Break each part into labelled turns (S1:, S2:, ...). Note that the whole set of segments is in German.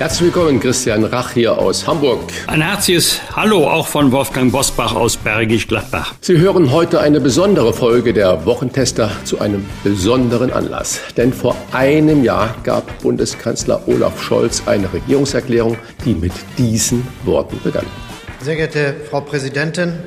S1: Herzlich willkommen, Christian Rach hier aus Hamburg.
S2: Ein herzliches Hallo auch von Wolfgang Bosbach aus Bergisch Gladbach.
S1: Sie hören heute eine besondere Folge der Wochentester zu einem besonderen Anlass. Denn vor einem Jahr gab Bundeskanzler Olaf Scholz eine Regierungserklärung, die mit diesen Worten begann.
S3: Sehr geehrte Frau Präsidentin,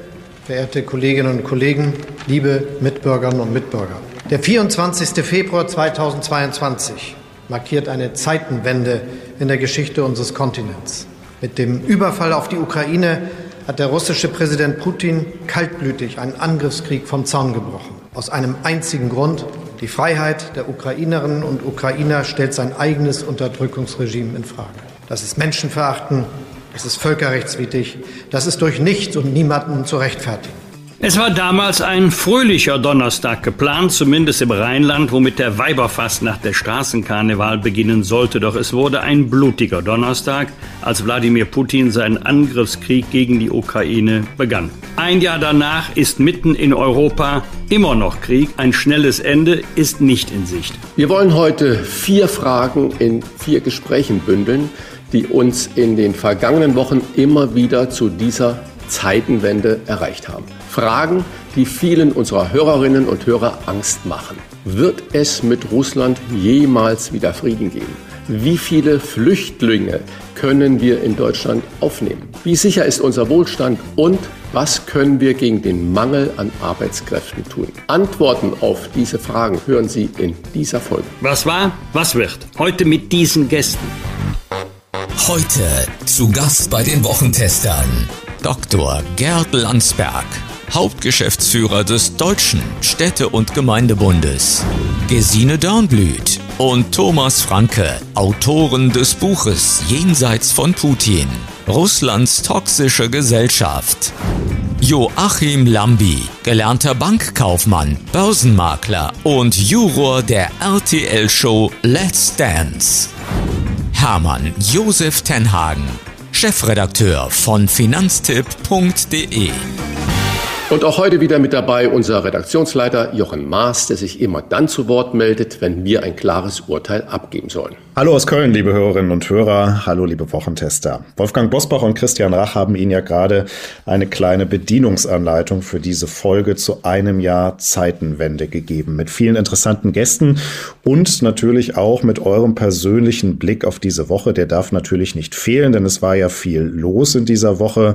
S3: verehrte Kolleginnen und Kollegen, liebe Mitbürgerinnen und Mitbürger. Der 24. Februar 2022 markiert eine Zeitenwende in der Geschichte unseres Kontinents. Mit dem Überfall auf die Ukraine hat der russische Präsident Putin kaltblütig einen Angriffskrieg vom Zaun gebrochen. Aus einem einzigen Grund. Die Freiheit der Ukrainerinnen und Ukrainer stellt sein eigenes Unterdrückungsregime in Frage. Das ist Menschenverachten, das ist völkerrechtswidrig, das ist durch nichts und niemanden zu rechtfertigen.
S2: Es war damals ein fröhlicher Donnerstag geplant, zumindest im Rheinland, womit der Weiberfastnacht der Straßenkarneval beginnen sollte. Doch es wurde ein blutiger Donnerstag, als Wladimir Putin seinen Angriffskrieg gegen die Ukraine begann. Ein Jahr danach ist mitten in Europa immer noch Krieg. Ein schnelles Ende ist nicht in Sicht.
S1: Wir wollen heute vier Fragen in vier Gesprächen bündeln, die uns in den vergangenen Wochen immer wieder zu dieser Zeitenwende erreicht haben. Fragen, die vielen unserer Hörerinnen und Hörer Angst machen. Wird es mit Russland jemals wieder Frieden geben? Wie viele Flüchtlinge können wir in Deutschland aufnehmen? Wie sicher ist unser Wohlstand und was können wir gegen den Mangel an Arbeitskräften tun? Antworten auf diese Fragen hören Sie in dieser Folge.
S2: Was war, was wird? Heute mit diesen Gästen.
S4: Heute zu Gast bei den Wochentestern Dr. Gerd Landsberg. Hauptgeschäftsführer des Deutschen Städte- und Gemeindebundes, Gesine Dornblüt und Thomas Franke, Autoren des Buches Jenseits von Putin, Russlands toxische Gesellschaft. Joachim Lambi, gelernter Bankkaufmann, Börsenmakler und Juror der RTL-Show Let's Dance. Hermann Josef Tenhagen, Chefredakteur von finanztipp.de.
S1: Und auch heute wieder mit dabei unser Redaktionsleiter Jochen Maas, der sich immer dann zu Wort meldet, wenn wir ein klares Urteil abgeben sollen.
S5: Hallo aus Köln, liebe Hörerinnen und Hörer. Hallo, liebe Wochentester. Wolfgang Bosbach und Christian Rach haben Ihnen ja gerade eine kleine Bedienungsanleitung für diese Folge zu einem Jahr Zeitenwende gegeben. Mit vielen interessanten Gästen und natürlich auch mit eurem persönlichen Blick auf diese Woche. Der darf natürlich nicht fehlen, denn es war ja viel los in dieser Woche.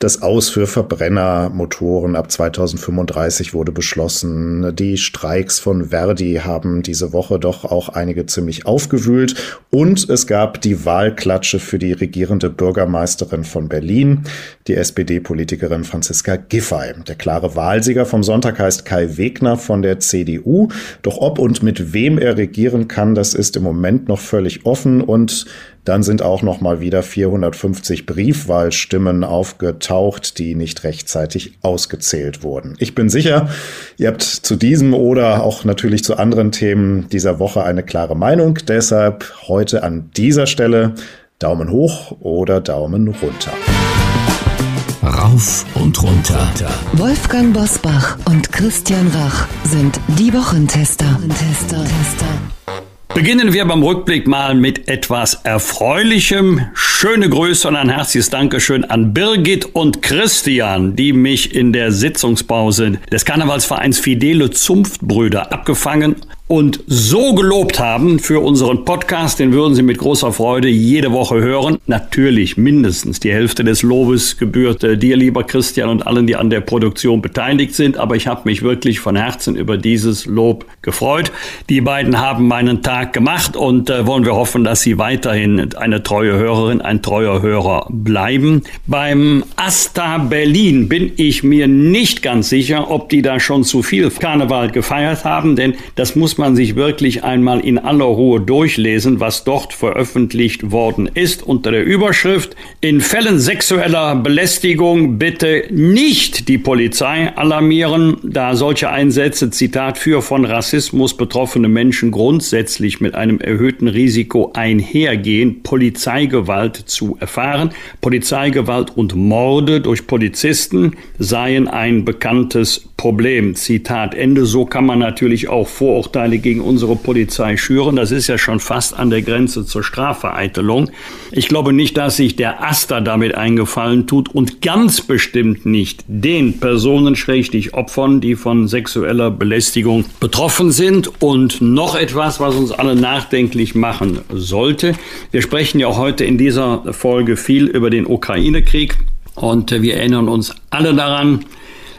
S5: Das Aus für Verbrennermotoren ab 2035 wurde beschlossen. Die Streiks von Verdi haben diese Woche doch auch einige ziemlich aufgewühlt gefühlt. Und es gab die Wahlklatsche für die regierende Bürgermeisterin von Berlin, die SPD-Politikerin Franziska Giffey. Der klare Wahlsieger vom Sonntag heißt Kai Wegner von der CDU. Doch ob und mit wem er regieren kann, das ist im Moment noch völlig offen und dann sind auch noch mal wieder 450 Briefwahlstimmen aufgetaucht, die nicht rechtzeitig ausgezählt wurden. Ich bin sicher, ihr habt zu diesem oder auch natürlich zu anderen Themen dieser Woche eine klare Meinung. Deshalb heute an dieser Stelle Daumen hoch oder Daumen runter.
S4: Rauf und runter.
S6: Wolfgang Bosbach und Christian Rach sind die Wochentester. Tester.
S2: Beginnen wir beim Rückblick mal mit etwas Erfreulichem. Schöne Grüße und ein herzliches Dankeschön an Birgit und Christian, die mich in der Sitzungspause des Karnevalsvereins Fidele Zunftbrüder abgefangen und so gelobt haben für unseren Podcast, den würden Sie mit großer Freude jede Woche hören. Natürlich mindestens die Hälfte des Lobes gebührt dir, lieber Christian, und allen, die an der Produktion beteiligt sind. Aber ich habe mich wirklich von Herzen über dieses Lob gefreut. Die beiden haben meinen Tag gemacht und äh, wollen wir hoffen, dass Sie weiterhin eine treue Hörerin, ein treuer Hörer bleiben. Beim Asta Berlin bin ich mir nicht ganz sicher, ob die da schon zu viel Karneval gefeiert haben, denn das muss man sich wirklich einmal in aller Ruhe durchlesen, was dort veröffentlicht worden ist unter der Überschrift In Fällen sexueller Belästigung bitte nicht die Polizei alarmieren, da solche Einsätze, Zitat, für von Rassismus betroffene Menschen grundsätzlich mit einem erhöhten Risiko einhergehen, Polizeigewalt zu erfahren. Polizeigewalt und Morde durch Polizisten seien ein bekanntes Problem. Zitat Ende. So kann man natürlich auch Vorurteile gegen unsere Polizei schüren. Das ist ja schon fast an der Grenze zur Strafvereitelung. Ich glaube nicht, dass sich der Aster damit eingefallen tut und ganz bestimmt nicht den Personen, schrägstich Opfern, die von sexueller Belästigung betroffen sind. Und noch etwas, was uns alle nachdenklich machen sollte. Wir sprechen ja heute in dieser Folge viel über den Ukraine-Krieg. Und wir erinnern uns alle daran,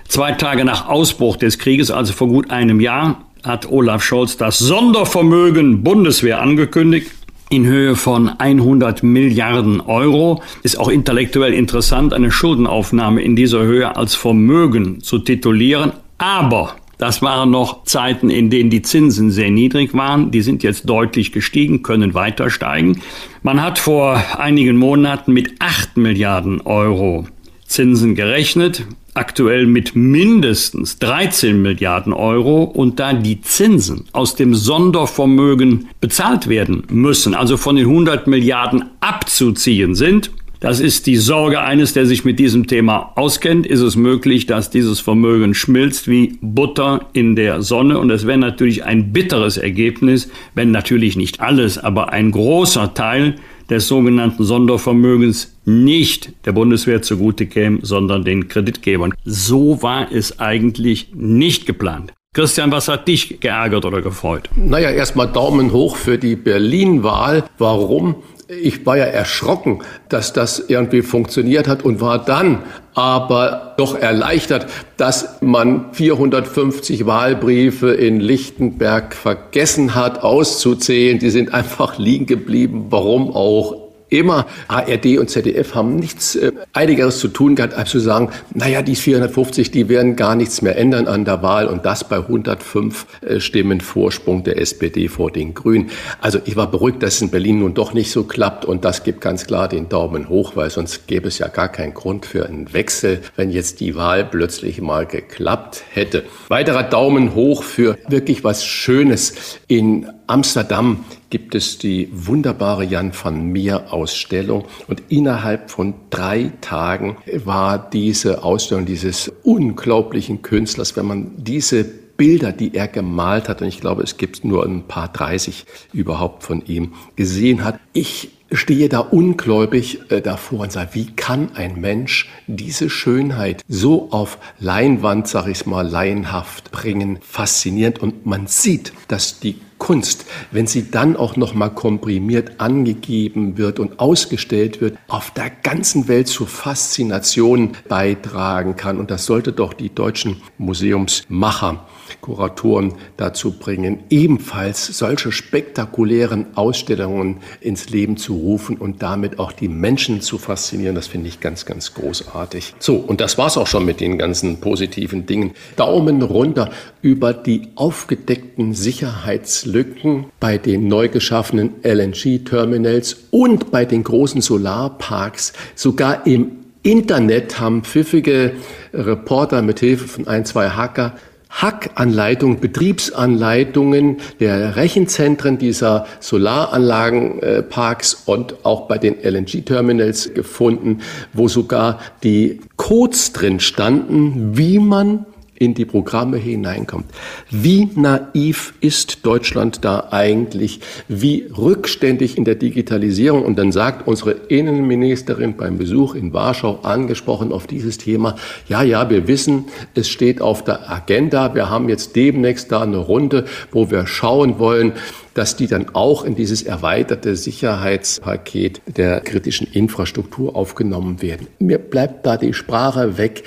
S2: zwei Tage nach Ausbruch des Krieges, also vor gut einem Jahr, hat Olaf Scholz das Sondervermögen Bundeswehr angekündigt in Höhe von 100 Milliarden Euro. Ist auch intellektuell interessant, eine Schuldenaufnahme in dieser Höhe als Vermögen zu titulieren. Aber das waren noch Zeiten, in denen die Zinsen sehr niedrig waren. Die sind jetzt deutlich gestiegen, können weiter steigen. Man hat vor einigen Monaten mit 8 Milliarden Euro Zinsen gerechnet, aktuell mit mindestens 13 Milliarden Euro und da die Zinsen aus dem Sondervermögen bezahlt werden müssen, also von den 100 Milliarden abzuziehen sind, das ist die Sorge eines, der sich mit diesem Thema auskennt. Ist es möglich, dass dieses Vermögen schmilzt wie Butter in der Sonne? Und es wäre natürlich ein bitteres Ergebnis, wenn natürlich nicht alles, aber ein großer Teil des sogenannten Sondervermögens nicht der Bundeswehr zugute käme, sondern den Kreditgebern. So war es eigentlich nicht geplant. Christian, was hat dich geärgert oder gefreut?
S1: Naja, erstmal Daumen hoch für die Berlin-Wahl. Warum? Ich war ja erschrocken, dass das irgendwie funktioniert hat und war dann aber doch erleichtert, dass man 450 Wahlbriefe in Lichtenberg vergessen hat auszuzählen. Die sind einfach liegen geblieben. Warum auch immer ARD und ZDF haben nichts äh, einigeres zu tun gehabt, als zu sagen, naja, die 450, die werden gar nichts mehr ändern an der Wahl und das bei 105 äh, Stimmen Vorsprung der SPD vor den Grünen. Also ich war beruhigt, dass es in Berlin nun doch nicht so klappt und das gibt ganz klar den Daumen hoch, weil sonst gäbe es ja gar keinen Grund für einen Wechsel, wenn jetzt die Wahl plötzlich mal geklappt hätte. Weiterer Daumen hoch für wirklich was Schönes in Amsterdam gibt es die wunderbare Jan van Meer Ausstellung. Und innerhalb von drei Tagen war diese Ausstellung dieses unglaublichen Künstlers, wenn man diese Bilder, die er gemalt hat, und ich glaube, es gibt nur ein paar 30 überhaupt von ihm, gesehen hat. Ich stehe da ungläubig äh, davor und sage, wie kann ein Mensch diese Schönheit so auf Leinwand, sag ich mal, laienhaft bringen, faszinierend. Und man sieht, dass die Kunst, wenn sie dann auch noch mal komprimiert angegeben wird und ausgestellt wird, auf der ganzen Welt zur Faszination beitragen kann. Und das sollte doch die deutschen Museumsmacher Kuratoren dazu bringen, ebenfalls solche spektakulären Ausstellungen ins Leben zu rufen und damit auch die Menschen zu faszinieren. Das finde ich ganz, ganz großartig. So, und das war's auch schon mit den ganzen positiven Dingen. Daumen runter über die aufgedeckten Sicherheitslücken bei den neu geschaffenen LNG-Terminals und bei den großen Solarparks. Sogar im Internet haben pfiffige Reporter mit Hilfe von ein, zwei Hacker Hackanleitungen, Betriebsanleitungen der Rechenzentren dieser Solaranlagenparks und auch bei den LNG-Terminals gefunden, wo sogar die Codes drin standen, wie man in die Programme hineinkommt. Wie naiv ist Deutschland da eigentlich? Wie rückständig in der Digitalisierung? Und dann sagt unsere Innenministerin beim Besuch in Warschau angesprochen auf dieses Thema, ja, ja, wir wissen, es steht auf der Agenda. Wir haben jetzt demnächst da eine Runde, wo wir schauen wollen, dass die dann auch in dieses erweiterte Sicherheitspaket der kritischen Infrastruktur aufgenommen werden. Mir bleibt da die Sprache weg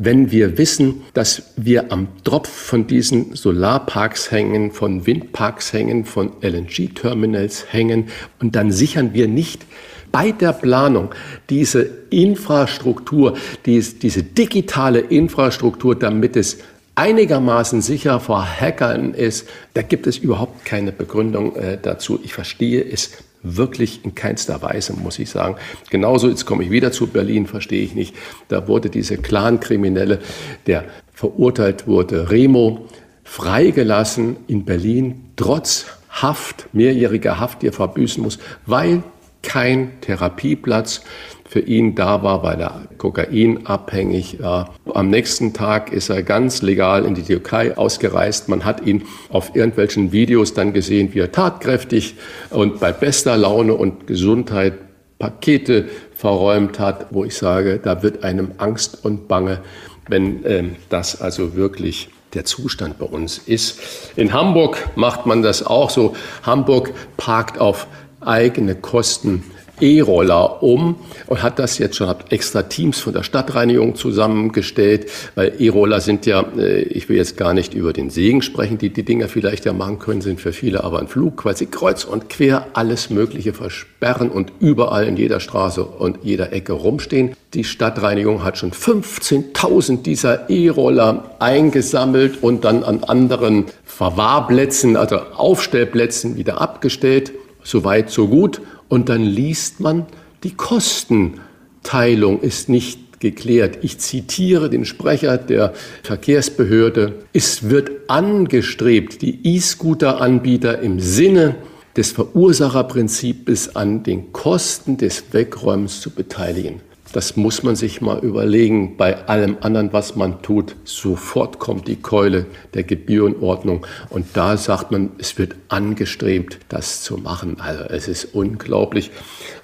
S1: wenn wir wissen, dass wir am Tropf von diesen Solarparks hängen, von Windparks hängen, von LNG-Terminals hängen und dann sichern wir nicht bei der Planung diese Infrastruktur, diese digitale Infrastruktur, damit es einigermaßen sicher vor Hackern ist, da gibt es überhaupt keine Begründung äh, dazu. Ich verstehe es wirklich in keinster Weise, muss ich sagen. Genauso, jetzt komme ich wieder zu Berlin, verstehe ich nicht. Da wurde diese Clan-Kriminelle, der verurteilt wurde, Remo, freigelassen in Berlin, trotz Haft, mehrjähriger Haft, die er verbüßen muss, weil kein Therapieplatz für ihn da war, weil er kokainabhängig war. Am nächsten Tag ist er ganz legal in die Türkei ausgereist. Man hat ihn auf irgendwelchen Videos dann gesehen, wie er tatkräftig und bei bester Laune und Gesundheit Pakete verräumt hat, wo ich sage, da wird einem Angst und Bange, wenn äh, das also wirklich der Zustand bei uns ist. In Hamburg macht man das auch so. Hamburg parkt auf eigene Kosten E-Roller um und hat das jetzt schon, hat extra Teams von der Stadtreinigung zusammengestellt, weil E-Roller sind ja, äh, ich will jetzt gar nicht über den Segen sprechen, die die Dinger vielleicht ja machen können, sind für viele aber ein Flug, weil sie kreuz und quer alles Mögliche versperren und überall in jeder Straße und jeder Ecke rumstehen. Die Stadtreinigung hat schon 15.000 dieser E-Roller eingesammelt und dann an anderen Verwahrplätzen, also Aufstellplätzen wieder abgestellt. Soweit, so gut. Und dann liest man, die Kostenteilung ist nicht geklärt. Ich zitiere den Sprecher der Verkehrsbehörde. Es wird angestrebt, die E-Scooter-Anbieter im Sinne des Verursacherprinzips an den Kosten des Wegräumens zu beteiligen. Das muss man sich mal überlegen. Bei allem anderen, was man tut, sofort kommt die Keule der Gebührenordnung. Und da sagt man, es wird angestrebt, das zu machen. Also es ist unglaublich.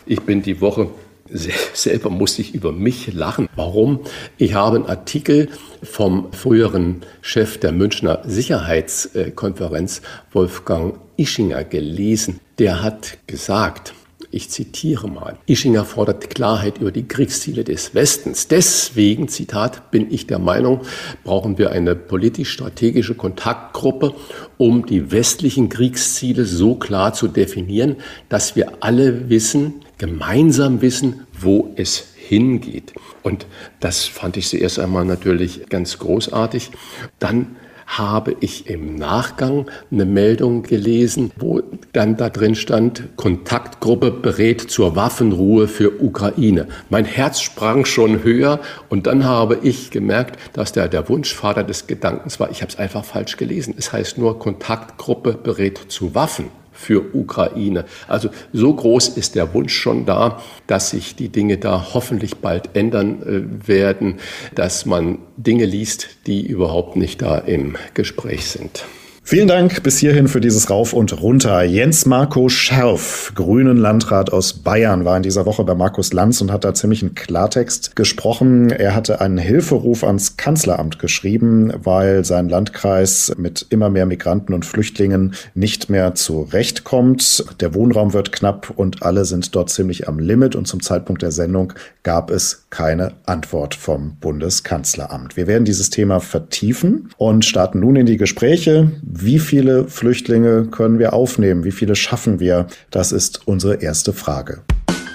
S1: Ich bin die Woche selber musste ich über mich lachen. Warum? Ich habe einen Artikel vom früheren Chef der Münchner Sicherheitskonferenz, Wolfgang Ischinger, gelesen. Der hat gesagt, ich zitiere mal. Ischinger fordert Klarheit über die Kriegsziele des Westens. Deswegen, Zitat, bin ich der Meinung, brauchen wir eine politisch-strategische Kontaktgruppe, um die westlichen Kriegsziele so klar zu definieren, dass wir alle wissen, gemeinsam wissen, wo es hingeht. Und das fand ich zuerst einmal natürlich ganz großartig. Dann habe ich im Nachgang eine Meldung gelesen, wo dann da drin stand, Kontaktgruppe berät zur Waffenruhe für Ukraine. Mein Herz sprang schon höher und dann habe ich gemerkt, dass der, der Wunschvater des Gedankens war, ich habe es einfach falsch gelesen. Es heißt nur Kontaktgruppe berät zu Waffen für Ukraine. Also so groß ist der Wunsch schon da, dass sich die Dinge da hoffentlich bald ändern äh, werden, dass man Dinge liest, die überhaupt nicht da im Gespräch sind.
S5: Vielen Dank bis hierhin für dieses Rauf und Runter. Jens Marco Scherf, Grünen Landrat aus Bayern, war in dieser Woche bei Markus Lanz und hat da ziemlich einen Klartext gesprochen. Er hatte einen Hilferuf ans Kanzleramt geschrieben, weil sein Landkreis mit immer mehr Migranten und Flüchtlingen nicht mehr zurechtkommt. Der Wohnraum wird knapp und alle sind dort ziemlich am Limit und zum Zeitpunkt der Sendung gab es keine Antwort vom Bundeskanzleramt. Wir werden dieses Thema vertiefen und starten nun in die Gespräche. Wie viele Flüchtlinge können wir aufnehmen? Wie viele schaffen wir? Das ist unsere erste Frage.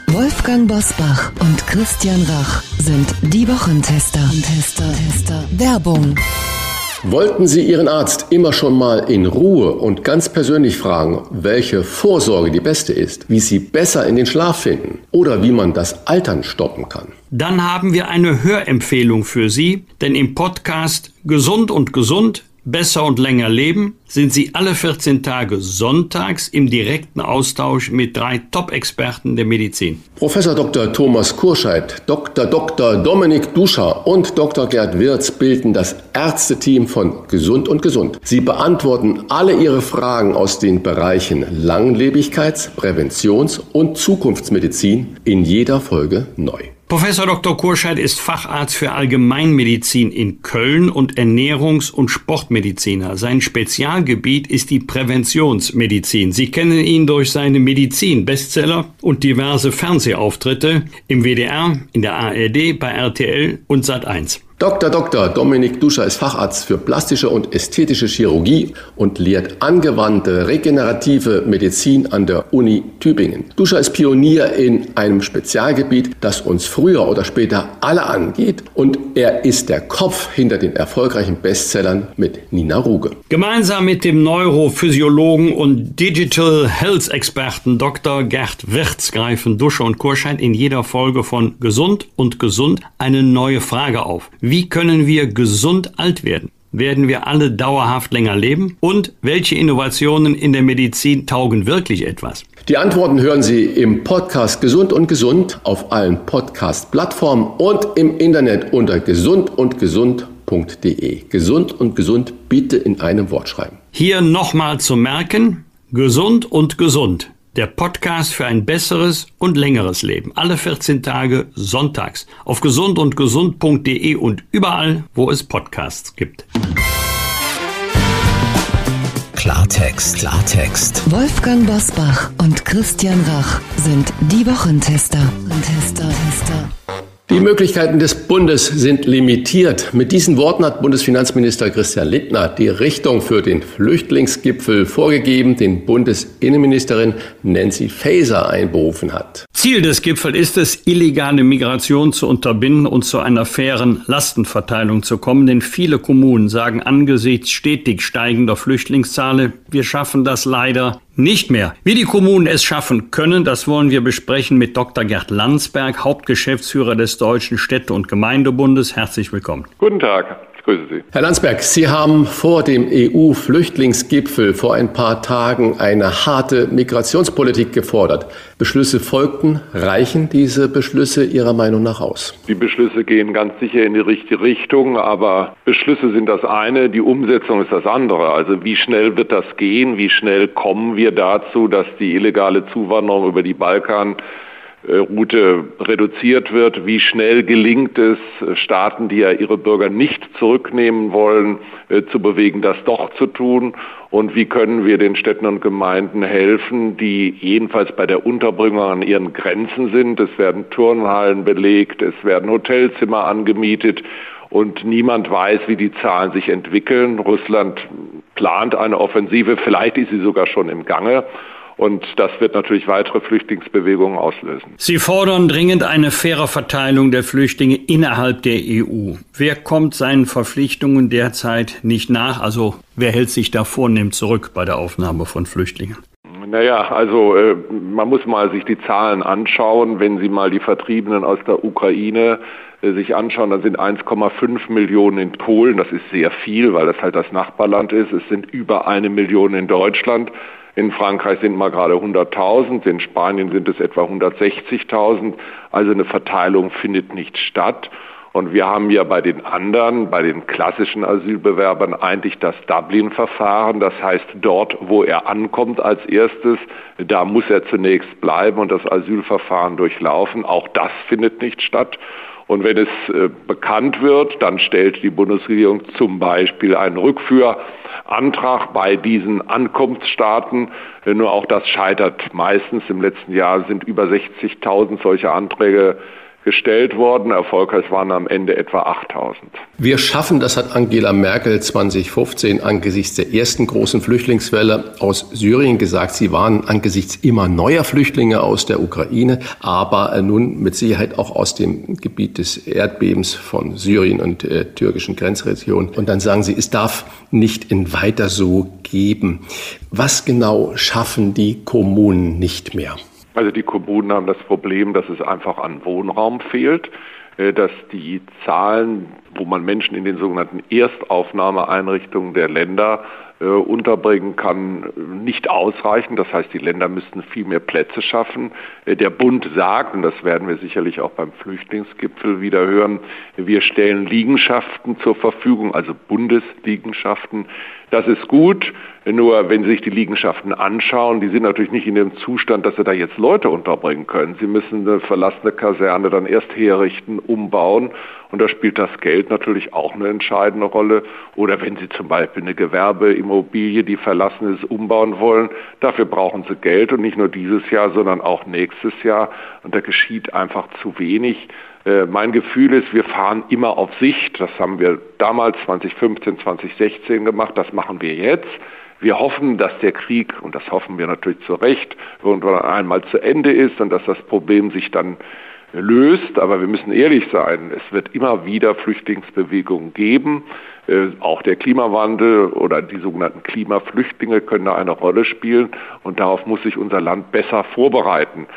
S6: Wolfgang Bosbach und Christian Rach sind die Wochentester. Tester, Tester. Werbung.
S1: Wollten Sie Ihren Arzt immer schon mal in Ruhe und ganz persönlich fragen, welche Vorsorge die beste ist, wie Sie besser in den Schlaf finden oder wie man das Altern stoppen kann?
S2: Dann haben wir eine Hörempfehlung für Sie, denn im Podcast Gesund und Gesund Besser und länger leben sind Sie alle 14 Tage sonntags im direkten Austausch mit drei Top-Experten der Medizin.
S1: Professor Dr. Thomas Kurscheid, Dr. Dr. Dominik Duscher und Dr. Gerd Wirz bilden das Ärzteteam von Gesund und Gesund. Sie beantworten alle Ihre Fragen aus den Bereichen Langlebigkeits-, Präventions- und Zukunftsmedizin in jeder Folge neu.
S2: Professor Dr. Kurscheid ist Facharzt für Allgemeinmedizin in Köln und Ernährungs- und Sportmediziner. Sein Spezialgebiet ist die Präventionsmedizin. Sie kennen ihn durch seine Medizin-Bestseller und diverse Fernsehauftritte im WDR, in der ARD, bei RTL und Sat1.
S1: Dr. Dr. Dominik Duscher ist Facharzt für plastische und ästhetische Chirurgie und lehrt angewandte regenerative Medizin an der Uni Tübingen. Duscher ist Pionier in einem Spezialgebiet, das uns früher oder später alle angeht und er ist der Kopf hinter den erfolgreichen Bestsellern mit Nina Ruge.
S2: Gemeinsam mit dem Neurophysiologen und Digital Health Experten Dr. Gerd Wirz greifen Duscher und Kurschein in jeder Folge von Gesund und Gesund eine neue Frage auf. Wie können wir gesund alt werden? Werden wir alle dauerhaft länger leben? Und welche Innovationen in der Medizin taugen wirklich etwas?
S1: Die Antworten hören Sie im Podcast Gesund und Gesund auf allen Podcast-Plattformen und im Internet unter gesundundgesund.de. Gesund und gesund bitte in einem Wort schreiben.
S2: Hier nochmal zu merken, gesund und gesund der Podcast für ein besseres und längeres Leben. Alle 14 Tage sonntags auf gesund und gesund.de und überall, wo es Podcasts gibt.
S4: Klartext, Klartext.
S6: Wolfgang Bosbach und Christian Rach sind die Wochentester. Tester, Tester.
S1: Die Möglichkeiten des Bundes sind limitiert. Mit diesen Worten hat Bundesfinanzminister Christian Lindner die Richtung für den Flüchtlingsgipfel vorgegeben, den Bundesinnenministerin Nancy Faeser einberufen hat.
S2: Ziel des Gipfels ist es, illegale Migration zu unterbinden und zu einer fairen Lastenverteilung zu kommen, denn viele Kommunen sagen angesichts stetig steigender Flüchtlingszahlen, wir schaffen das leider nicht mehr. Wie die Kommunen es schaffen können, das wollen wir besprechen mit Dr. Gerd Landsberg, Hauptgeschäftsführer des Deutschen Städte- und Gemeindebundes. Herzlich willkommen.
S7: Guten Tag. Grüße Sie.
S1: Herr Landsberg, Sie haben vor dem EU-Flüchtlingsgipfel vor ein paar Tagen eine harte Migrationspolitik gefordert. Beschlüsse folgten. Reichen diese Beschlüsse Ihrer Meinung nach aus?
S7: Die Beschlüsse gehen ganz sicher in die richtige Richtung, aber Beschlüsse sind das eine, die Umsetzung ist das andere. Also wie schnell wird das gehen? Wie schnell kommen wir dazu, dass die illegale Zuwanderung über die Balkan Route reduziert wird. Wie schnell gelingt es, äh, Staaten, die ja ihre Bürger nicht zurücknehmen wollen, äh, zu bewegen, das doch zu tun? Und wie können wir den Städten und Gemeinden helfen, die jedenfalls bei der Unterbringung an ihren Grenzen sind? Es werden Turnhallen belegt, es werden Hotelzimmer angemietet und niemand weiß, wie die Zahlen sich entwickeln. Russland plant eine Offensive, vielleicht ist sie sogar schon im Gange. Und das wird natürlich weitere Flüchtlingsbewegungen auslösen.
S2: Sie fordern dringend eine faire Verteilung der Flüchtlinge innerhalb der EU. Wer kommt seinen Verpflichtungen derzeit nicht nach? Also wer hält sich da vornehm zurück bei der Aufnahme von Flüchtlingen?
S7: Naja, also äh, man muss mal sich die Zahlen anschauen. Wenn Sie mal die Vertriebenen aus der Ukraine äh, sich anschauen, dann sind 1,5 Millionen in Polen. Das ist sehr viel, weil das halt das Nachbarland ist. Es sind über eine Million in Deutschland. In Frankreich sind mal gerade 100.000, in Spanien sind es etwa 160.000. Also eine Verteilung findet nicht statt. Und wir haben ja bei den anderen, bei den klassischen Asylbewerbern eigentlich das Dublin-Verfahren. Das heißt, dort, wo er ankommt als erstes, da muss er zunächst bleiben und das Asylverfahren durchlaufen. Auch das findet nicht statt. Und wenn es äh, bekannt wird, dann stellt die Bundesregierung zum Beispiel einen Rückführantrag bei diesen Ankunftsstaaten. Äh, nur auch das scheitert meistens. Im letzten Jahr sind über 60.000 solche Anträge gestellt worden. Erfolgreich waren am Ende etwa 8000.
S1: Wir schaffen, das hat Angela Merkel 2015 angesichts der ersten großen Flüchtlingswelle aus Syrien gesagt. Sie waren angesichts immer neuer Flüchtlinge aus der Ukraine, aber nun mit Sicherheit auch aus dem Gebiet des Erdbebens von Syrien und äh, türkischen Grenzregionen. Und dann sagen Sie, es darf nicht in weiter so geben. Was genau schaffen die Kommunen nicht mehr?
S7: Also die Kommunen haben das Problem, dass es einfach an Wohnraum fehlt, äh, dass die Zahlen, wo man Menschen in den sogenannten Erstaufnahmeeinrichtungen der Länder äh, unterbringen kann, nicht ausreichen. Das heißt, die Länder müssten viel mehr Plätze schaffen. Äh, der Bund sagt, und das werden wir sicherlich auch beim Flüchtlingsgipfel wieder hören, wir stellen Liegenschaften zur Verfügung, also Bundesliegenschaften. Das ist gut, nur wenn Sie sich die Liegenschaften anschauen, die sind natürlich nicht in dem Zustand, dass Sie da jetzt Leute unterbringen können. Sie müssen eine verlassene Kaserne dann erst herrichten, umbauen und da spielt das Geld natürlich auch eine entscheidende Rolle. Oder wenn Sie zum Beispiel eine Gewerbeimmobilie Immobilie, die verlassen ist, umbauen wollen. Dafür brauchen sie Geld und nicht nur dieses Jahr, sondern auch nächstes Jahr. Und da geschieht einfach zu wenig. Äh, mein Gefühl ist, wir fahren immer auf Sicht. Das haben wir damals 2015, 2016 gemacht. Das machen wir jetzt. Wir hoffen, dass der Krieg, und das hoffen wir natürlich zu Recht, irgendwann einmal zu Ende ist und dass das Problem sich dann löst. Aber wir müssen ehrlich sein, es wird immer wieder Flüchtlingsbewegungen geben. Äh, auch der Klimawandel oder die sogenannten Klimaflüchtlinge können da eine Rolle spielen und darauf muss sich unser Land besser vorbereiten.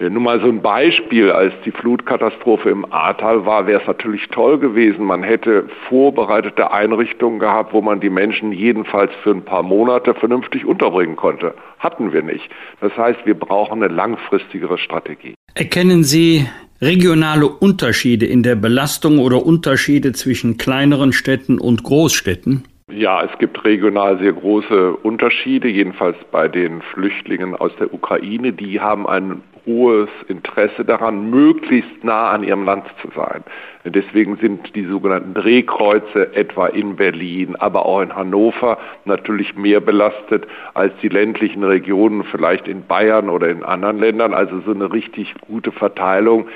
S7: Äh, nur mal so ein Beispiel, als die Flutkatastrophe im Ahrtal war, wäre es natürlich toll gewesen. Man hätte vorbereitete Einrichtungen gehabt, wo man die Menschen jedenfalls für ein paar Monate vernünftig unterbringen konnte. Hatten wir nicht. Das heißt, wir brauchen eine langfristigere Strategie.
S2: Erkennen Sie regionale Unterschiede in der Belastung oder Unterschiede zwischen kleineren Städten und Großstädten?
S7: Ja, es gibt regional sehr große Unterschiede, jedenfalls bei den Flüchtlingen aus der Ukraine. Die haben ein hohes Interesse daran, möglichst nah an ihrem Land zu sein. Deswegen sind die sogenannten Drehkreuze etwa in Berlin, aber auch in Hannover natürlich mehr belastet als die ländlichen Regionen, vielleicht in Bayern oder in anderen Ländern. Also so eine richtig gute Verteilung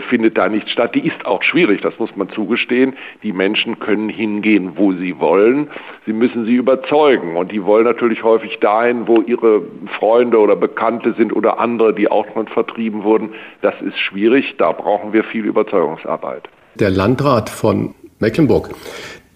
S7: findet da nicht statt. Die ist auch schwierig, das muss man zugestehen. Die Menschen können hingehen, wo sie wollen. Sie müssen sie überzeugen. Und die wollen natürlich häufig dahin, wo ihre Freunde oder Bekannte sind oder andere, die auch schon vertrieben wurden. Das ist schwierig. Da brauchen wir viel Überzeugungsarbeit.
S1: Der Landrat von Mecklenburg,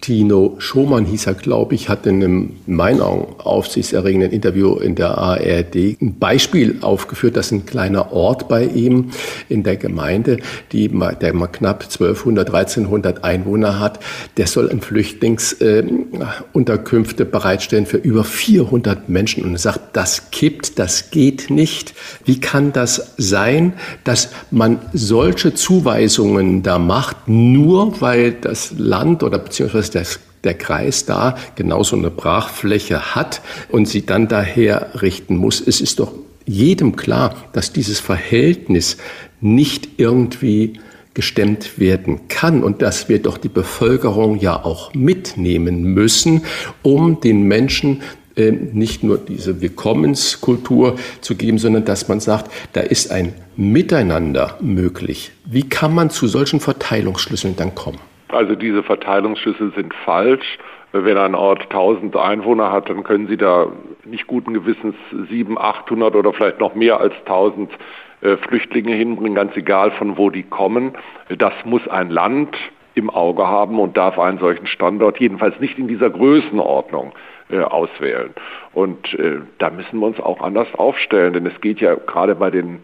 S1: Tino Schomann hieß er, glaube ich, hat in einem in meinen Augen aufsichtserregenden Interview in der ARD ein Beispiel aufgeführt, dass ein kleiner Ort bei ihm in der Gemeinde, die, der mal knapp 1200, 1300 Einwohner hat, der soll ein Flüchtlingsunterkünfte äh, bereitstellen für über 400 Menschen. Und sagt, das kippt, das geht nicht. Wie kann das sein, dass man solche Zuweisungen da macht, nur weil das Land oder beziehungsweise dass der, der Kreis da genauso eine Brachfläche hat und sie dann daher richten muss. Es ist doch jedem klar, dass dieses Verhältnis nicht irgendwie gestemmt werden kann und dass wir doch die Bevölkerung ja auch mitnehmen müssen, um den Menschen äh, nicht nur diese Willkommenskultur zu geben, sondern dass man sagt, da ist ein Miteinander möglich. Wie kann man zu solchen Verteilungsschlüsseln dann kommen?
S7: Also diese Verteilungsschlüssel sind falsch. Wenn ein Ort 1000 Einwohner hat, dann können Sie da nicht guten Gewissens 700, 800 oder vielleicht noch mehr als 1000 äh, Flüchtlinge hinbringen, ganz egal von wo die kommen. Das muss ein Land im Auge haben und darf einen solchen Standort jedenfalls nicht in dieser Größenordnung äh, auswählen. Und äh, da müssen wir uns auch anders aufstellen, denn es geht ja gerade bei den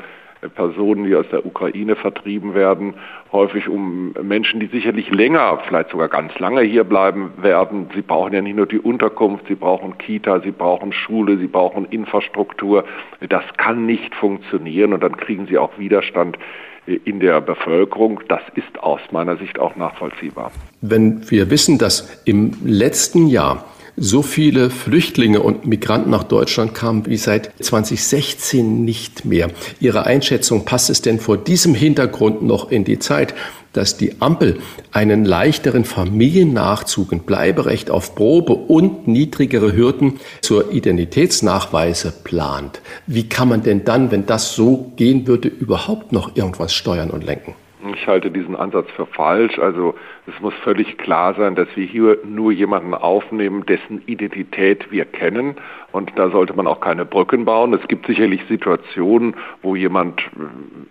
S7: Personen, die aus der Ukraine vertrieben werden, häufig um Menschen, die sicherlich länger, vielleicht sogar ganz lange hier bleiben werden. Sie brauchen ja nicht nur die Unterkunft, sie brauchen Kita, sie brauchen Schule, sie brauchen Infrastruktur. Das kann nicht funktionieren und dann kriegen sie auch Widerstand in der Bevölkerung. Das ist aus meiner Sicht auch nachvollziehbar.
S1: Wenn wir wissen, dass im letzten Jahr so viele Flüchtlinge und Migranten nach Deutschland kamen wie seit 2016 nicht mehr. Ihre Einschätzung, passt es denn vor diesem Hintergrund noch in die Zeit, dass die Ampel einen leichteren Familiennachzug, ein Bleiberecht auf Probe und niedrigere Hürden zur Identitätsnachweise plant? Wie kann man denn dann, wenn das so gehen würde, überhaupt noch irgendwas steuern und lenken?
S7: Ich halte diesen Ansatz für falsch. Also es muss völlig klar sein, dass wir hier nur jemanden aufnehmen, dessen Identität wir kennen. Und da sollte man auch keine Brücken bauen. Es gibt sicherlich Situationen, wo jemand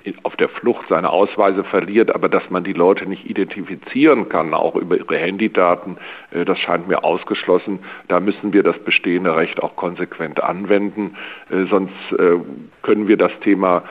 S7: äh, auf der Flucht seine Ausweise verliert, aber dass man die Leute nicht identifizieren kann, auch über ihre Handydaten, äh, das scheint mir ausgeschlossen. Da müssen wir das bestehende Recht auch konsequent anwenden. Äh, sonst können wir das Thema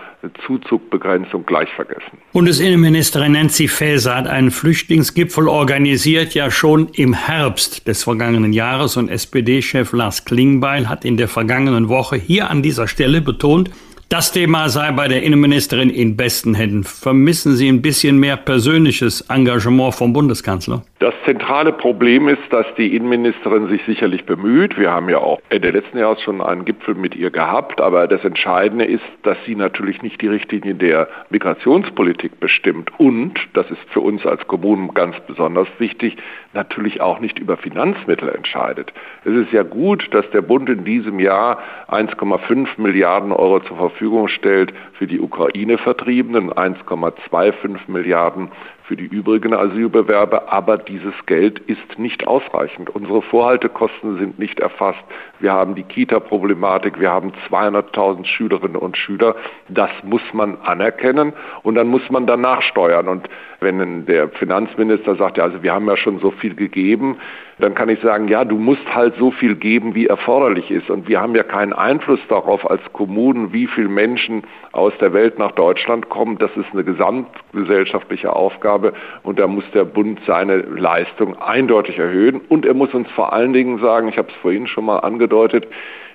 S7: Zuzugbegrenzung gleich vergessen.
S2: Bundesinnenministerin Nancy Faeser hat einen Flüchtlingsgipfel organisiert, ja schon im Herbst des vergangenen Jahres und SPD-Chef Lars Klingbeil hat in der vergangenen Woche hier an dieser Stelle betont, Das Thema sei bei der Innenministerin in besten Händen. Vermissen Sie ein bisschen mehr persönliches Engagement vom Bundeskanzler?
S7: Das zentrale Problem ist, dass die Innenministerin sich sicherlich bemüht. Wir haben ja auch Ende letzten Jahres schon einen Gipfel mit ihr gehabt. Aber das Entscheidende ist, dass sie natürlich nicht die Richtlinien der Migrationspolitik bestimmt. Und, das ist für uns als Kommunen ganz besonders wichtig, natürlich auch nicht über Finanzmittel entscheidet. Es ist ja gut, dass der Bund in diesem Jahr 1,5 Milliarden Euro zur Verfügung stellt für die Ukraine-Vertriebenen, 1,25 Milliarden für die übrigen Asylbewerber, aber dieses Geld ist nicht ausreichend. Unsere Vorhaltekosten sind nicht erfasst. Wir haben die Kita-Problematik, wir haben 200.000 Schülerinnen und Schüler. Das muss man anerkennen und dann muss man danach steuern. Und wenn der Finanzminister sagt, ja, also wir haben ja schon so viel gegeben, dann kann ich sagen, ja, du musst halt so viel geben, wie erforderlich ist. Und wir haben ja keinen Einfluss darauf als Kommunen, wie viele Menschen aus der Welt nach Deutschland kommen. Das ist eine gesamtgesellschaftliche Aufgabe und da muss der Bund seine Leistung eindeutig erhöhen. Und er muss uns vor allen Dingen sagen, ich habe es vorhin schon mal angedeutet,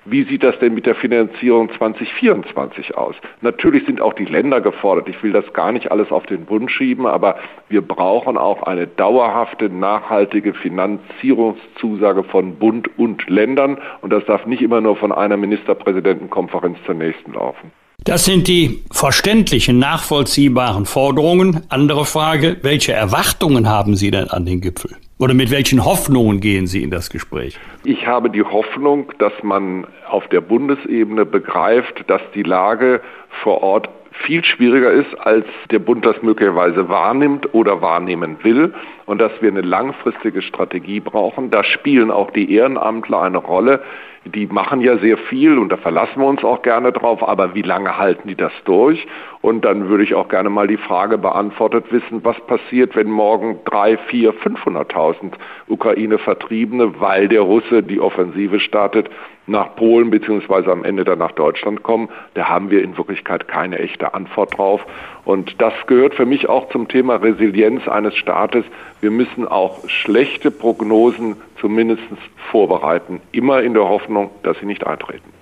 S7: wie sieht das denn mit der Finanzierung 2024 aus? Natürlich sind auch die Länder gefordert. Ich will das gar nicht alles auf den Bund schieben, aber wir brauchen auch eine dauerhafte, nachhaltige Finanzierungszusage von Bund und Ländern. Und das darf nicht immer nur von einer Ministerpräsidentenkonferenz zur nächsten laufen.
S2: Das sind die verständlichen, nachvollziehbaren Forderungen. Andere Frage, welche Erwartungen haben Sie denn an den Gipfel? Oder mit welchen Hoffnungen gehen Sie in das Gespräch?
S7: Ich habe die Hoffnung, dass man auf der Bundesebene begreift, dass die Lage vor Ort viel schwieriger ist, als der Bund das möglicherweise wahrnimmt oder wahrnehmen will und dass wir eine langfristige Strategie brauchen. Da spielen auch die Ehrenamtler eine Rolle. Die machen ja sehr viel und da verlassen wir uns auch gerne drauf, aber wie lange halten die das durch? Und dann würde ich auch gerne mal die Frage beantwortet wissen, was passiert, wenn morgen drei, vier, 500.000 Ukraine-Vertriebene, weil der Russe die Offensive startet, nach Polen beziehungsweise am Ende dann nach Deutschland kommen. Da haben wir in Wirklichkeit keine echte Antwort drauf. Und das gehört für mich auch zum Thema Resilienz eines Staates. Wir müssen auch schlechte Prognosen zumindest vorbereiten, immer in der Hoffnung, dass sie nicht eintreten.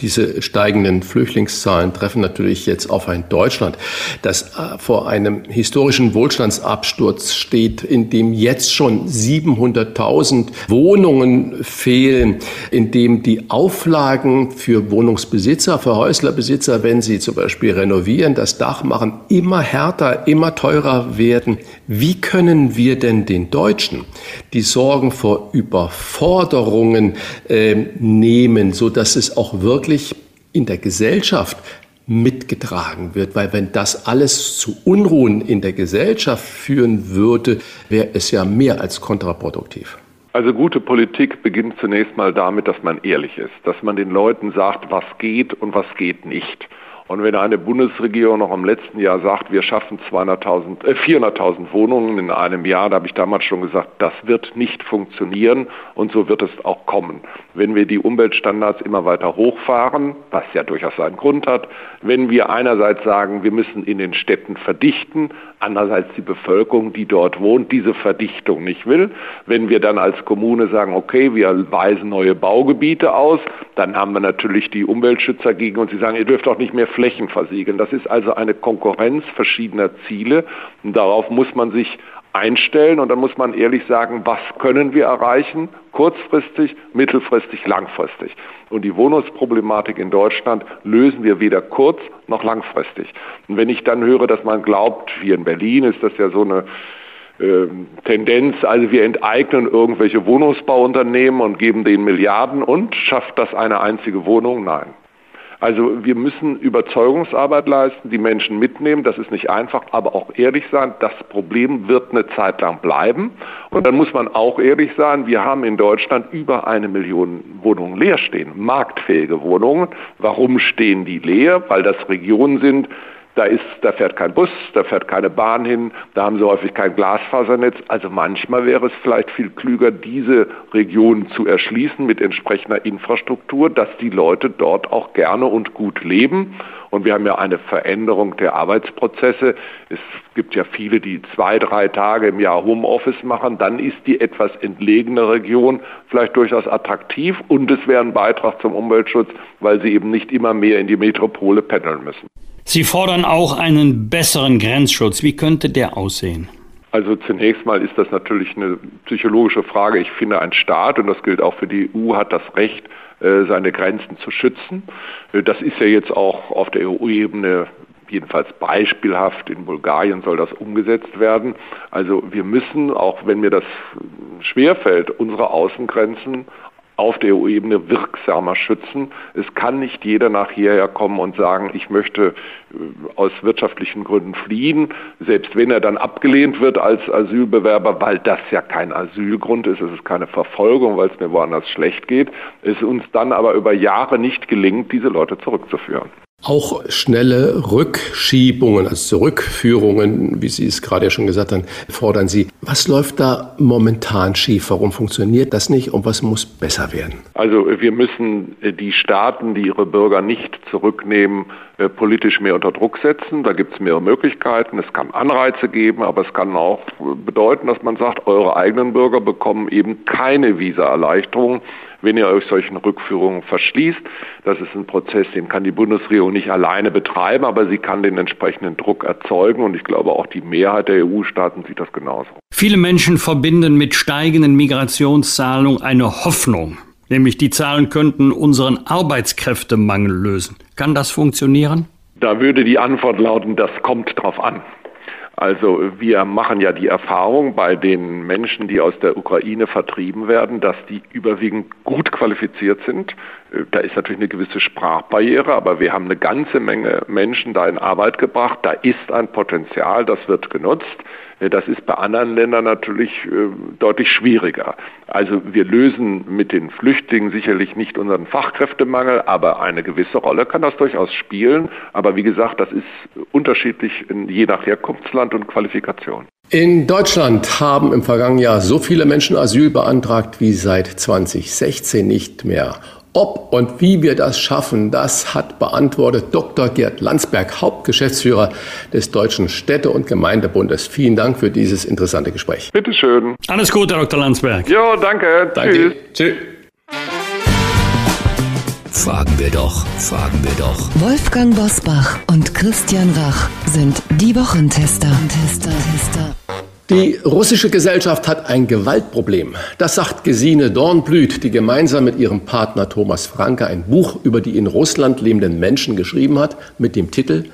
S1: Diese steigenden Flüchtlingszahlen treffen natürlich jetzt auf ein Deutschland, das äh, vor einem historischen Wohlstandsabsturz steht, in dem jetzt schon 700.000 Wohnungen fehlen, in dem die Auflagen für Wohnungsbesitzer, für Häuslerbesitzer, wenn sie zum Beispiel renovieren, das Dach machen, immer härter, immer teurer werden. Wie können wir denn den Deutschen die Sorgen vor Überforderungen äh, nehmen, so dass es es auch wirklich in der Gesellschaft mitgetragen wird, weil wenn das alles zu Unruhen in der Gesellschaft führen würde, wäre es ja mehr als kontraproduktiv.
S7: Also gute Politik beginnt zunächst mal damit, dass man ehrlich ist, dass man den Leuten sagt, was geht und was geht nicht. Und wenn eine Bundesregierung noch im letzten Jahr sagt, wir schaffen 200.000, äh, 400.000 Wohnungen in einem Jahr, da habe ich damals schon gesagt, das wird nicht funktionieren und so wird es auch kommen. Wenn wir die Umweltstandards immer weiter hochfahren, was ja durchaus seinen Grund hat, wenn wir einerseits sagen, wir müssen in den Städten verdichten, andererseits die Bevölkerung, die dort wohnt, diese Verdichtung nicht will, wenn wir dann als Kommune sagen, okay, wir weisen neue Baugebiete aus, dann haben wir natürlich die Umweltschützer gegen uns, die sagen, ihr dürft auch nicht mehr Flächen versiegeln. Das ist also eine Konkurrenz verschiedener Ziele und darauf muss man sich einstellen und dann muss man ehrlich sagen, was können wir erreichen, kurzfristig, mittelfristig, langfristig. Und die Wohnungsproblematik in Deutschland lösen wir weder kurz noch langfristig. Und wenn ich dann höre, dass man glaubt, wie in Berlin ist das ja so eine äh, Tendenz, also wir enteignen irgendwelche Wohnungsbauunternehmen und geben denen Milliarden und schafft das eine einzige Wohnung? Nein. Also wir müssen Überzeugungsarbeit leisten, die Menschen mitnehmen. Das ist nicht einfach, aber auch ehrlich sein. Das Problem wird eine Zeit lang bleiben. Und dann muss man auch ehrlich sein, wir haben in Deutschland über eine Million Wohnungen leer stehen, marktfähige Wohnungen. Warum stehen die leer? Weil das Regionen sind, da, ist, da fährt kein Bus, da fährt keine Bahn hin, da haben sie häufig kein Glasfasernetz. Also manchmal wäre es vielleicht viel klüger, diese Regionen zu erschließen mit entsprechender Infrastruktur, dass die Leute dort auch gerne und gut leben Und wir haben ja eine Veränderung der Arbeitsprozesse. Es gibt ja viele, die zwei, drei Tage im Jahr Homeoffice machen. Dann ist die etwas entlegene Region vielleicht durchaus attraktiv und es wäre ein Beitrag zum Umweltschutz, weil sie eben nicht immer mehr in die Metropole pendeln müssen.
S2: Sie fordern auch einen besseren Grenzschutz. Wie könnte der aussehen?
S7: Also zunächst mal ist das natürlich eine psychologische Frage. Ich finde, ein Staat, und das gilt auch für die EU, hat das Recht, äh, seine Grenzen zu schützen. Äh, das ist ja jetzt auch auf der EU-Ebene jedenfalls beispielhaft in Bulgarien soll das umgesetzt werden. Also wir müssen, auch wenn mir das schwerfällt, unsere Außengrenzen auf der EU-Ebene wirksamer schützen. Es kann nicht jeder nach hierher kommen und sagen, ich möchte äh, aus wirtschaftlichen Gründen fliehen, selbst wenn er dann abgelehnt wird als Asylbewerber, weil das ja kein Asylgrund ist, es ist keine Verfolgung, weil es mir woanders schlecht geht, es uns dann aber über Jahre nicht gelingt, diese Leute zurückzuführen.
S1: Auch schnelle Rückschiebungen, also Zurückführungen, wie Sie es gerade ja schon gesagt haben, fordern Sie. Was läuft da momentan schief? Warum funktioniert das nicht und was muss besser werden?
S7: Also wir müssen die Staaten, die ihre Bürger nicht zurücknehmen, äh, politisch mehr unter Druck setzen. Da gibt es mehrere Möglichkeiten. Es kann Anreize geben, aber es kann auch bedeuten, dass man sagt, eure eigenen Bürger bekommen eben keine Visaerleichterung wenn ihr euch solchen Rückführungen verschließt. Das ist ein Prozess, den kann die Bundesregierung nicht alleine betreiben, aber sie kann den entsprechenden Druck erzeugen und ich glaube auch die Mehrheit der EU-Staaten sieht das genauso.
S2: Viele Menschen verbinden mit steigenden Migrationszahlungen eine Hoffnung, nämlich die Zahlen könnten unseren Arbeitskräftemangel lösen. Kann das funktionieren?
S7: Da würde die Antwort lauten, das kommt drauf an. Also wir machen ja die Erfahrung bei den Menschen, die aus der Ukraine vertrieben werden, dass die überwiegend gut qualifiziert sind. Da ist natürlich eine gewisse Sprachbarriere, aber wir haben eine ganze Menge Menschen da in Arbeit gebracht. Da ist ein Potenzial, das wird genutzt. Äh, das ist bei anderen Ländern natürlich äh, deutlich schwieriger. Also wir lösen mit den Flüchtlingen sicherlich nicht unseren Fachkräftemangel, aber eine gewisse Rolle kann das durchaus spielen. Aber wie gesagt, das ist unterschiedlich je nach Herkunftsland und Qualifikation.
S1: In Deutschland haben im vergangenen Jahr so viele Menschen Asyl beantragt wie seit 2016 nicht mehr. Ob und wie wir das schaffen, das hat beantwortet Dr. Gerd Landsberg, Hauptgeschäftsführer des Deutschen Städte- und Gemeindebundes. Vielen Dank für dieses interessante Gespräch.
S7: Bitte schön.
S2: Alles Gute, Dr. Landsberg.
S7: Jo, danke.
S1: danke. Tschüss. Tschüss.
S4: Fragen wir doch, fragen wir doch.
S6: Wolfgang Bosbach und Christian Rach sind die Wochentester. Tester, Tester.
S1: Die russische Gesellschaft hat ein Gewaltproblem. Das sagt Gesine Dornblüt, die gemeinsam mit ihrem Partner Thomas Franke ein Buch über die in Russland lebenden Menschen geschrieben hat, mit dem Titel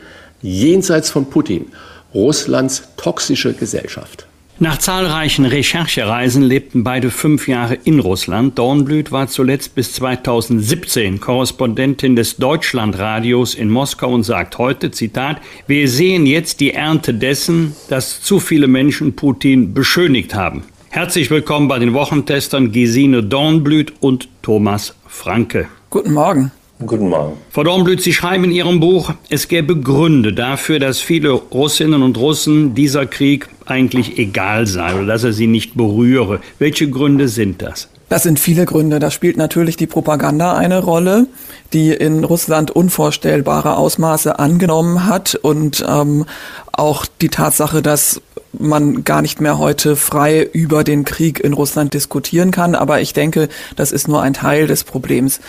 S1: Jenseits von Putin, Russlands toxische Gesellschaft.
S2: Nach zahlreichen Recherchereisen lebten beide fünf Jahre in Russland. Dornblüt war zuletzt bis 2017 Korrespondentin des Deutschlandradios in Moskau und sagt heute, Zitat, wir sehen jetzt die Ernte dessen, dass zu viele Menschen Putin beschönigt haben. Herzlich willkommen bei den Wochentestern Gesine Dornblüt und Thomas Franke.
S8: Guten Morgen.
S9: Guten Morgen.
S2: Frau Dornblüt, Sie schreiben in Ihrem Buch, es gäbe Gründe dafür, dass viele Russinnen und Russen dieser Krieg eigentlich egal sei oder dass er sie nicht berühre. Welche Gründe sind das?
S8: Das sind viele Gründe. Da spielt natürlich die Propaganda eine Rolle, die in Russland unvorstellbare Ausmaße angenommen hat und ähm, auch die Tatsache, dass man gar nicht mehr heute frei über den Krieg in Russland diskutieren kann. Aber ich denke, das ist nur ein Teil des Problems.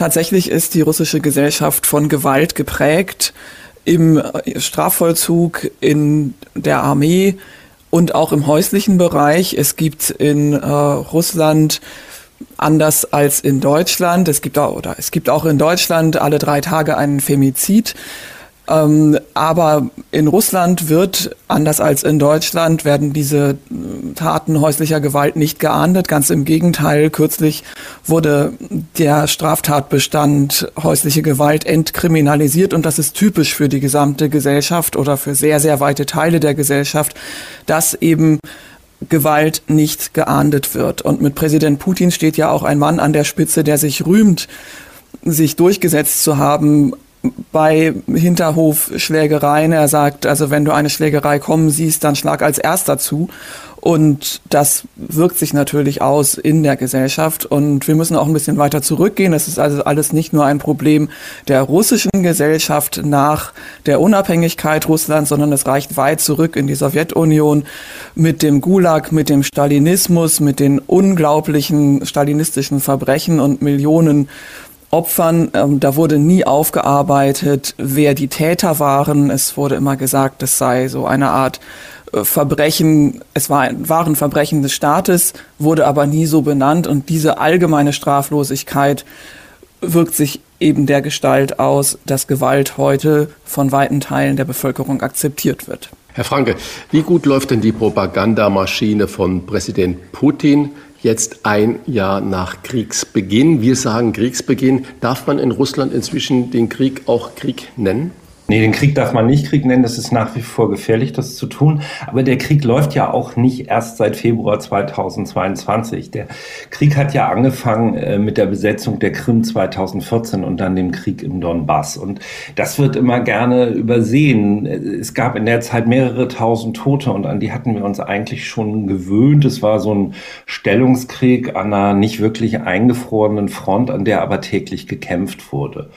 S8: Tatsächlich ist die russische Gesellschaft von Gewalt geprägt im Strafvollzug, in der Armee und auch im häuslichen Bereich. Es gibt in äh, Russland anders als in Deutschland. Es gibt auch, oder es gibt auch in Deutschland alle drei Tage einen Femizid. Ähm, aber in Russland wird, anders als in Deutschland, werden diese äh, Taten häuslicher Gewalt nicht geahndet. Ganz im Gegenteil, kürzlich wurde der Straftatbestand häusliche Gewalt entkriminalisiert und das ist typisch für die gesamte Gesellschaft oder für sehr, sehr weite Teile der Gesellschaft, dass eben Gewalt nicht geahndet wird. Und mit Präsident Putin steht ja auch ein Mann an der Spitze, der sich rühmt, sich durchgesetzt zu haben bei Hinterhofschlägereien. Er sagt, also wenn du eine Schlägerei kommen siehst, dann schlag als erster zu. Und das wirkt sich natürlich aus in der Gesellschaft. Und wir müssen auch ein bisschen weiter zurückgehen. Es ist also alles nicht nur ein Problem der russischen Gesellschaft nach der Unabhängigkeit Russlands, sondern es reicht weit zurück in die Sowjetunion mit dem Gulag, mit dem Stalinismus, mit den unglaublichen stalinistischen Verbrechen und Millionen Opfern. Ähm, da wurde nie aufgearbeitet, wer die Täter waren. Es wurde immer gesagt, es sei so eine Art äh, Verbrechen, es war ein, waren Verbrechen des Staates, wurde aber nie so benannt und diese allgemeine Straflosigkeit wirkt sich eben der Gestalt aus, dass Gewalt heute von weiten Teilen der Bevölkerung akzeptiert wird.
S1: Herr Franke, wie gut läuft denn die Propagandamaschine von Präsident Putin jetzt ein Jahr nach Kriegsbeginn? Wir sagen Kriegsbeginn. Darf man in Russland inzwischen den Krieg auch Krieg nennen?
S9: Nee, den Krieg darf man nicht Krieg nennen. Das ist nach wie vor gefährlich, das zu tun. Aber der Krieg läuft ja auch nicht erst seit Februar 2022. Der Krieg hat ja angefangen äh, mit der Besetzung der Krim 2014 und dann dem Krieg im Donbass. Und das wird immer gerne übersehen. Es gab in der Zeit mehrere tausend Tote und an die hatten wir uns eigentlich schon gewöhnt. Es war so ein Stellungskrieg an einer nicht wirklich eingefrorenen Front, an der aber täglich gekämpft wurde.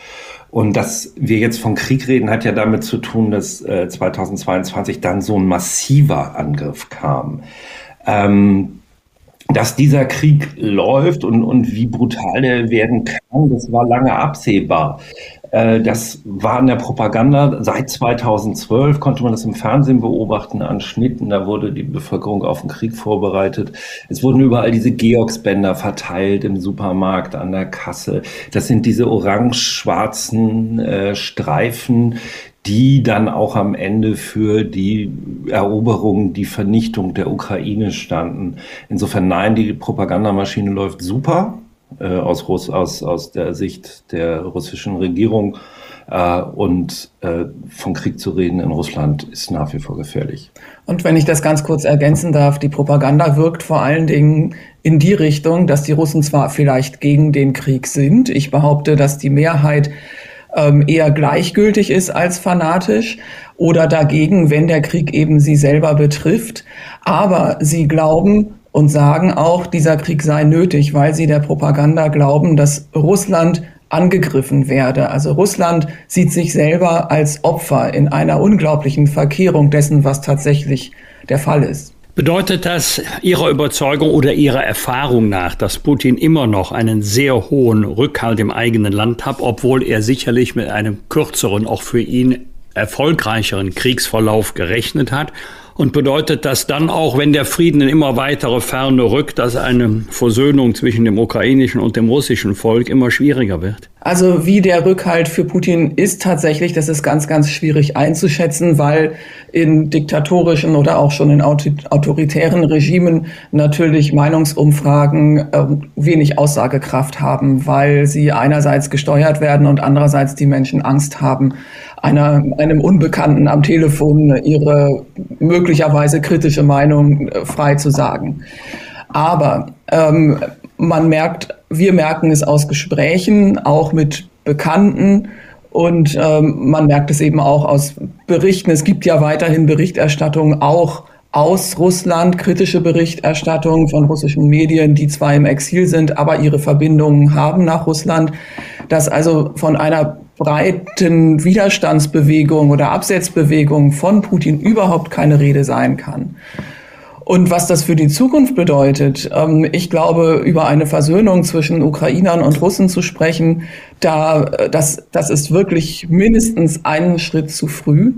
S9: Und dass wir jetzt von Krieg reden, hat ja damit zu tun, dass äh, 2022 dann so ein massiver Angriff kam. Ähm, dass dieser Krieg läuft und, und wie brutal der werden kann, das war lange absehbar. Äh, das war in der Propaganda. Seit 2012 konnte man das im Fernsehen beobachten an Schnitten. Da wurde die Bevölkerung auf den Krieg vorbereitet. Es wurden überall diese Georgsbänder verteilt im Supermarkt, an der Kasse. Das sind diese orange-schwarzen äh, Streifen, die dann auch am Ende für die Eroberung, die Vernichtung der Ukraine standen. Insofern nein, die Propagandamaschine läuft super äh, aus, Russ, aus, aus der Sicht der russischen Regierung. Äh, und äh, von Krieg zu reden in Russland ist nach wie vor gefährlich.
S8: Und wenn ich das ganz kurz ergänzen darf, die Propaganda wirkt vor allen Dingen in die Richtung, dass die Russen zwar vielleicht gegen den Krieg sind. Ich behaupte, dass die Mehrheit ähm, eher gleichgültig ist als fanatisch oder dagegen, wenn der Krieg eben sie selber betrifft. Aber sie glauben, und sagen auch, dieser Krieg sei nötig, weil sie der Propaganda glauben, dass Russland angegriffen werde. Also Russland sieht sich selber als Opfer in einer unglaublichen Verkehrung dessen, was tatsächlich der Fall ist.
S2: Bedeutet das Ihrer Überzeugung oder Ihrer Erfahrung nach, dass Putin immer noch einen sehr hohen Rückhalt im eigenen Land hat, obwohl er sicherlich mit einem kürzeren, auch für ihn erfolgreicheren Kriegsverlauf gerechnet hat? Und bedeutet das dann auch, wenn der Frieden in immer weitere Ferne rückt, dass eine Versöhnung zwischen dem ukrainischen und dem russischen Volk immer schwieriger wird?
S8: Also wie der Rückhalt für Putin ist tatsächlich, das ist ganz, ganz schwierig einzuschätzen, weil in diktatorischen oder auch schon in autoritären Regimen natürlich Meinungsumfragen äh, wenig Aussagekraft haben, weil sie einerseits gesteuert werden und andererseits die Menschen Angst haben, einer, einem Unbekannten am Telefon ihre möglicherweise kritische Meinung äh, frei zu sagen. Aber ähm, man merkt, wir merken es aus Gesprächen, auch mit Bekannten und ähm, man merkt es eben auch aus Berichten. Es gibt ja weiterhin Berichterstattung auch aus Russland, kritische Berichterstattung von russischen Medien, die zwar im Exil sind, aber ihre Verbindungen haben nach Russland, dass also von einer breiten Widerstandsbewegung oder Absetzbewegung von Putin überhaupt keine Rede sein kann. Und was das für die Zukunft bedeutet, ähm, ich glaube, über eine Versöhnung zwischen Ukrainern und Russen zu sprechen, da, äh, das, das ist wirklich mindestens einen Schritt zu früh.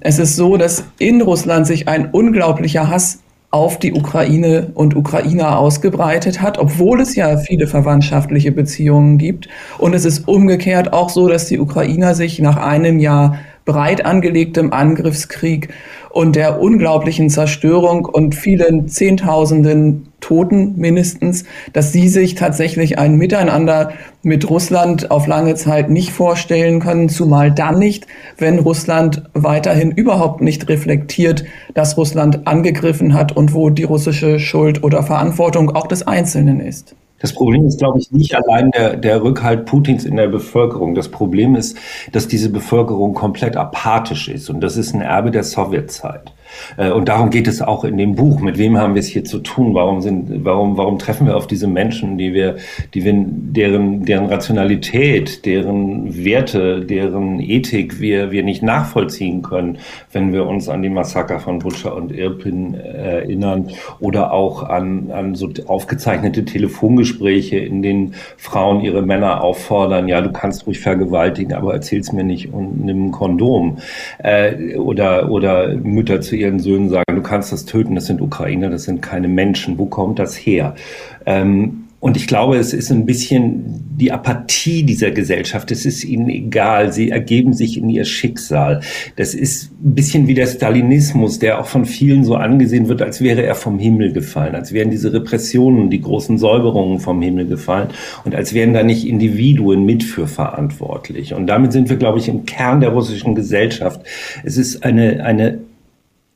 S8: Es ist so, dass in Russland sich ein unglaublicher Hass auf die Ukraine und Ukrainer ausgebreitet hat, obwohl es ja viele verwandtschaftliche Beziehungen gibt. Und es ist umgekehrt auch so, dass die Ukrainer sich nach einem Jahr breit angelegtem Angriffskrieg und der unglaublichen Zerstörung und vielen Zehntausenden Toten mindestens, dass sie sich tatsächlich ein Miteinander mit Russland auf lange Zeit nicht vorstellen können, zumal dann nicht, wenn Russland weiterhin überhaupt nicht reflektiert, dass Russland angegriffen hat und wo die russische Schuld oder Verantwortung auch des Einzelnen ist.
S9: Das Problem ist, glaube ich, nicht allein der, der Rückhalt Putins in der Bevölkerung. Das Problem ist, dass diese Bevölkerung komplett apathisch ist. Und das ist ein Erbe der Sowjetzeit. Äh, und darum geht es auch in dem Buch. Mit wem haben wir es hier zu tun? Warum sind, warum, warum treffen wir auf diese Menschen, die wir, die wir, deren, deren Rationalität, deren Werte, deren Ethik wir, wir nicht nachvollziehen können, wenn wir uns an die Massaker von Butcher und Irpin erinnern oder auch an, an so aufgezeichnete Telefongespräche, in denen Frauen ihre Männer auffordern, ja, du kannst ruhig vergewaltigen, aber erzähl's mir nicht und nimm ein Kondom. Äh, oder, oder Mütter zu ihren Söhnen sagen, du kannst das töten, das sind Ukrainer, das sind keine Menschen, wo kommt das her? Ähm, und ich glaube, es ist ein bisschen die Apathie dieser Gesellschaft. Es ist ihnen egal. Sie ergeben sich in ihr Schicksal. Das ist ein bisschen wie der Stalinismus, der auch von vielen so angesehen wird, als wäre er vom Himmel gefallen, als wären diese Repressionen, die großen Säuberungen vom Himmel gefallen und als wären da nicht Individuen mit für verantwortlich. Und damit sind wir, glaube ich, im Kern der russischen Gesellschaft. Es ist eine, eine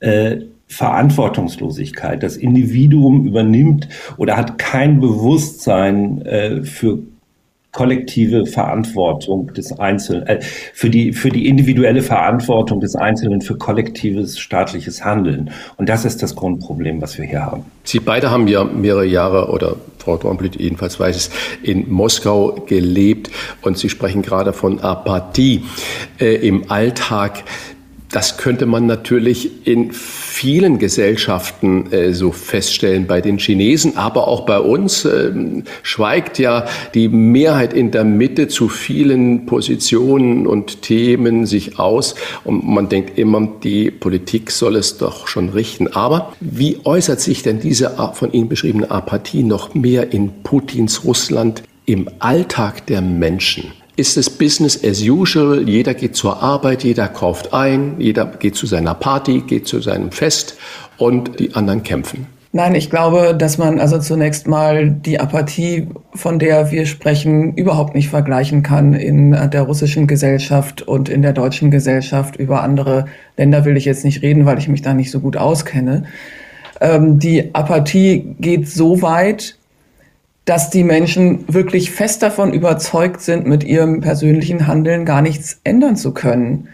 S9: äh, Verantwortungslosigkeit. Das Individuum übernimmt oder hat kein Bewusstsein äh, für kollektive Verantwortung des Einzelnen, äh, für die, für die individuelle Verantwortung des Einzelnen für kollektives staatliches Handeln. Und das ist das Grundproblem, was wir hier haben.
S1: Sie beide haben ja mehrere Jahre oder Frau Dornblit jedenfalls weiß es, in Moskau gelebt und Sie sprechen gerade von Apathie äh, im Alltag. Das könnte man natürlich in vielen Gesellschaften äh, so feststellen, bei den Chinesen, aber auch bei uns äh, schweigt ja die Mehrheit in der Mitte zu vielen Positionen und Themen sich aus und man denkt immer, die Politik soll es doch schon richten. Aber wie äußert sich denn diese von Ihnen beschriebene Apathie noch mehr in Putins Russland im Alltag der Menschen? Ist es Business as usual. Jeder geht zur Arbeit, jeder kauft ein, jeder geht zu seiner Party, geht zu seinem Fest und die anderen kämpfen.
S8: Nein, ich glaube, dass man also zunächst mal die Apathie, von der wir sprechen, überhaupt nicht vergleichen kann in der russischen Gesellschaft und in der deutschen Gesellschaft. Über andere Länder will ich jetzt nicht reden, weil ich mich da nicht so gut auskenne. Ähm, die Apathie geht so weit, dass die Menschen wirklich fest davon überzeugt sind, mit ihrem persönlichen Handeln gar nichts ändern zu können.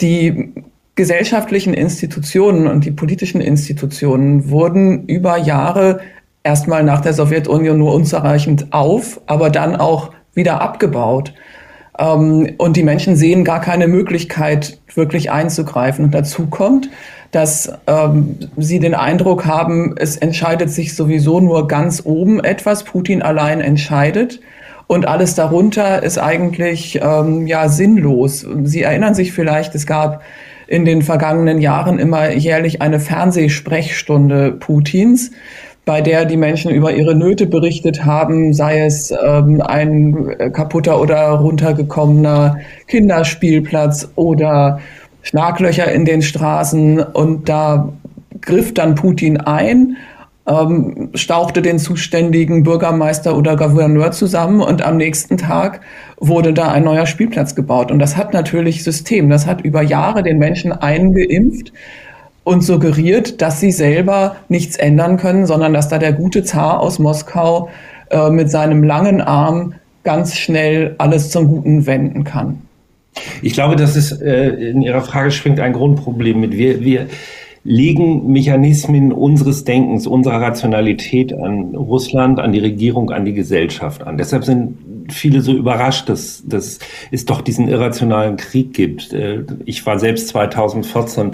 S8: Die gesellschaftlichen Institutionen und die politischen Institutionen wurden über Jahre erstmal nach der Sowjetunion nur unzureichend auf, aber dann auch wieder abgebaut. Ähm, und die Menschen sehen gar keine Möglichkeit, wirklich einzugreifen. Und dazu kommt, dass ähm, sie den Eindruck haben, es entscheidet sich sowieso nur ganz oben etwas, Putin allein entscheidet. Und alles darunter ist eigentlich ähm, ja sinnlos. Sie erinnern sich vielleicht, es gab in den vergangenen Jahren immer jährlich eine Fernsehsprechstunde Putins, bei der die Menschen über ihre Nöte berichtet haben, sei es ähm, ein kaputter oder runtergekommener Kinderspielplatz oder Schlaglöcher in den Straßen und da griff dann Putin ein, ähm, stauchte den zuständigen Bürgermeister oder Gouverneur zusammen und am nächsten Tag wurde da ein neuer Spielplatz gebaut. Und das hat natürlich System, das hat über Jahre den Menschen eingeimpft und suggeriert, dass sie selber nichts ändern können, sondern dass da der gute Zar aus Moskau äh, mit seinem langen Arm ganz schnell alles zum Guten wenden kann.
S9: Ich glaube, dass es äh, in Ihrer Frage schwingt ein Grundproblem mit. Wir, wir legen Mechanismen unseres Denkens, unserer Rationalität an Russland, an die Regierung, an die Gesellschaft an. Deshalb sind viele so überrascht, dass, dass es doch diesen irrationalen Krieg gibt. Äh, ich war selbst 2014,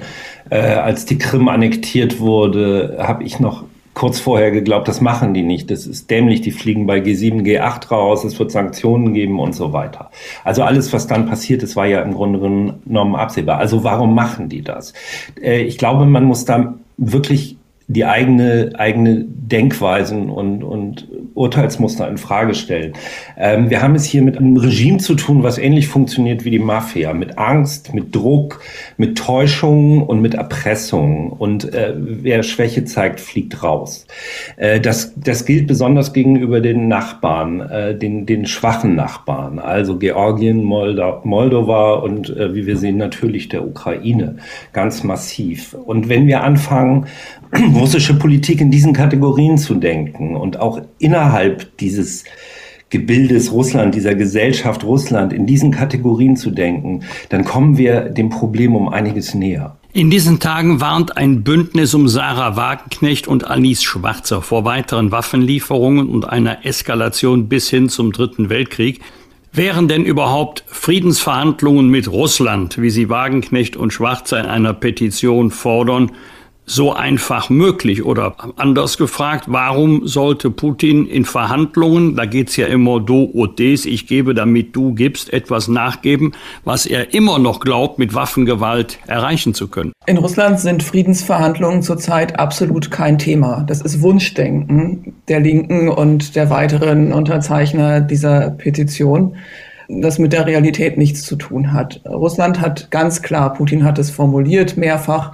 S9: äh, als die Krim annektiert wurde, habe ich noch kurz vorher geglaubt, das machen die nicht, das ist dämlich, die fliegen bei G7, G8 raus, es wird Sanktionen geben und so weiter. Also alles, was dann passiert ist, war ja im Grunde genommen absehbar. Also warum machen die das? Äh, ich glaube, man muss da wirklich die eigene, eigene Denkweisen und, und Urteilsmuster in Frage stellen. Ähm, wir haben es hier mit einem Regime zu tun, was ähnlich funktioniert wie die Mafia, mit Angst, mit Druck, mit Täuschung und mit Erpressung. Und äh, wer Schwäche zeigt, fliegt raus. Äh, das, das gilt besonders gegenüber den Nachbarn, äh, den, den schwachen Nachbarn, also Georgien, Molda Moldova und äh, wie wir sehen natürlich der Ukraine, ganz massiv. Und wenn wir anfangen, russische Politik in diesen Kategorien zu denken und auch innerhalb dieses Gebildes Russland, dieser Gesellschaft Russland in diesen Kategorien zu denken, dann kommen wir dem Problem um einiges näher.
S2: In diesen Tagen warnt ein Bündnis um Sarah Wagenknecht und Alice Schwarzer vor weiteren Waffenlieferungen und einer Eskalation bis hin zum Dritten Weltkrieg. Wären denn überhaupt Friedensverhandlungen mit Russland, wie sie Wagenknecht und Schwarzer in einer Petition fordern, so einfach möglich? Oder anders gefragt, warum sollte Putin in Verhandlungen, da geht's ja immer do und des, ich gebe, damit du gibst, etwas nachgeben, was er immer noch glaubt, mit Waffengewalt erreichen zu können?
S8: In Russland sind Friedensverhandlungen zurzeit absolut kein Thema. Das ist Wunschdenken der Linken und der weiteren Unterzeichner dieser Petition das mit der Realität nichts zu tun hat. Russland hat ganz klar, Putin hat es formuliert mehrfach,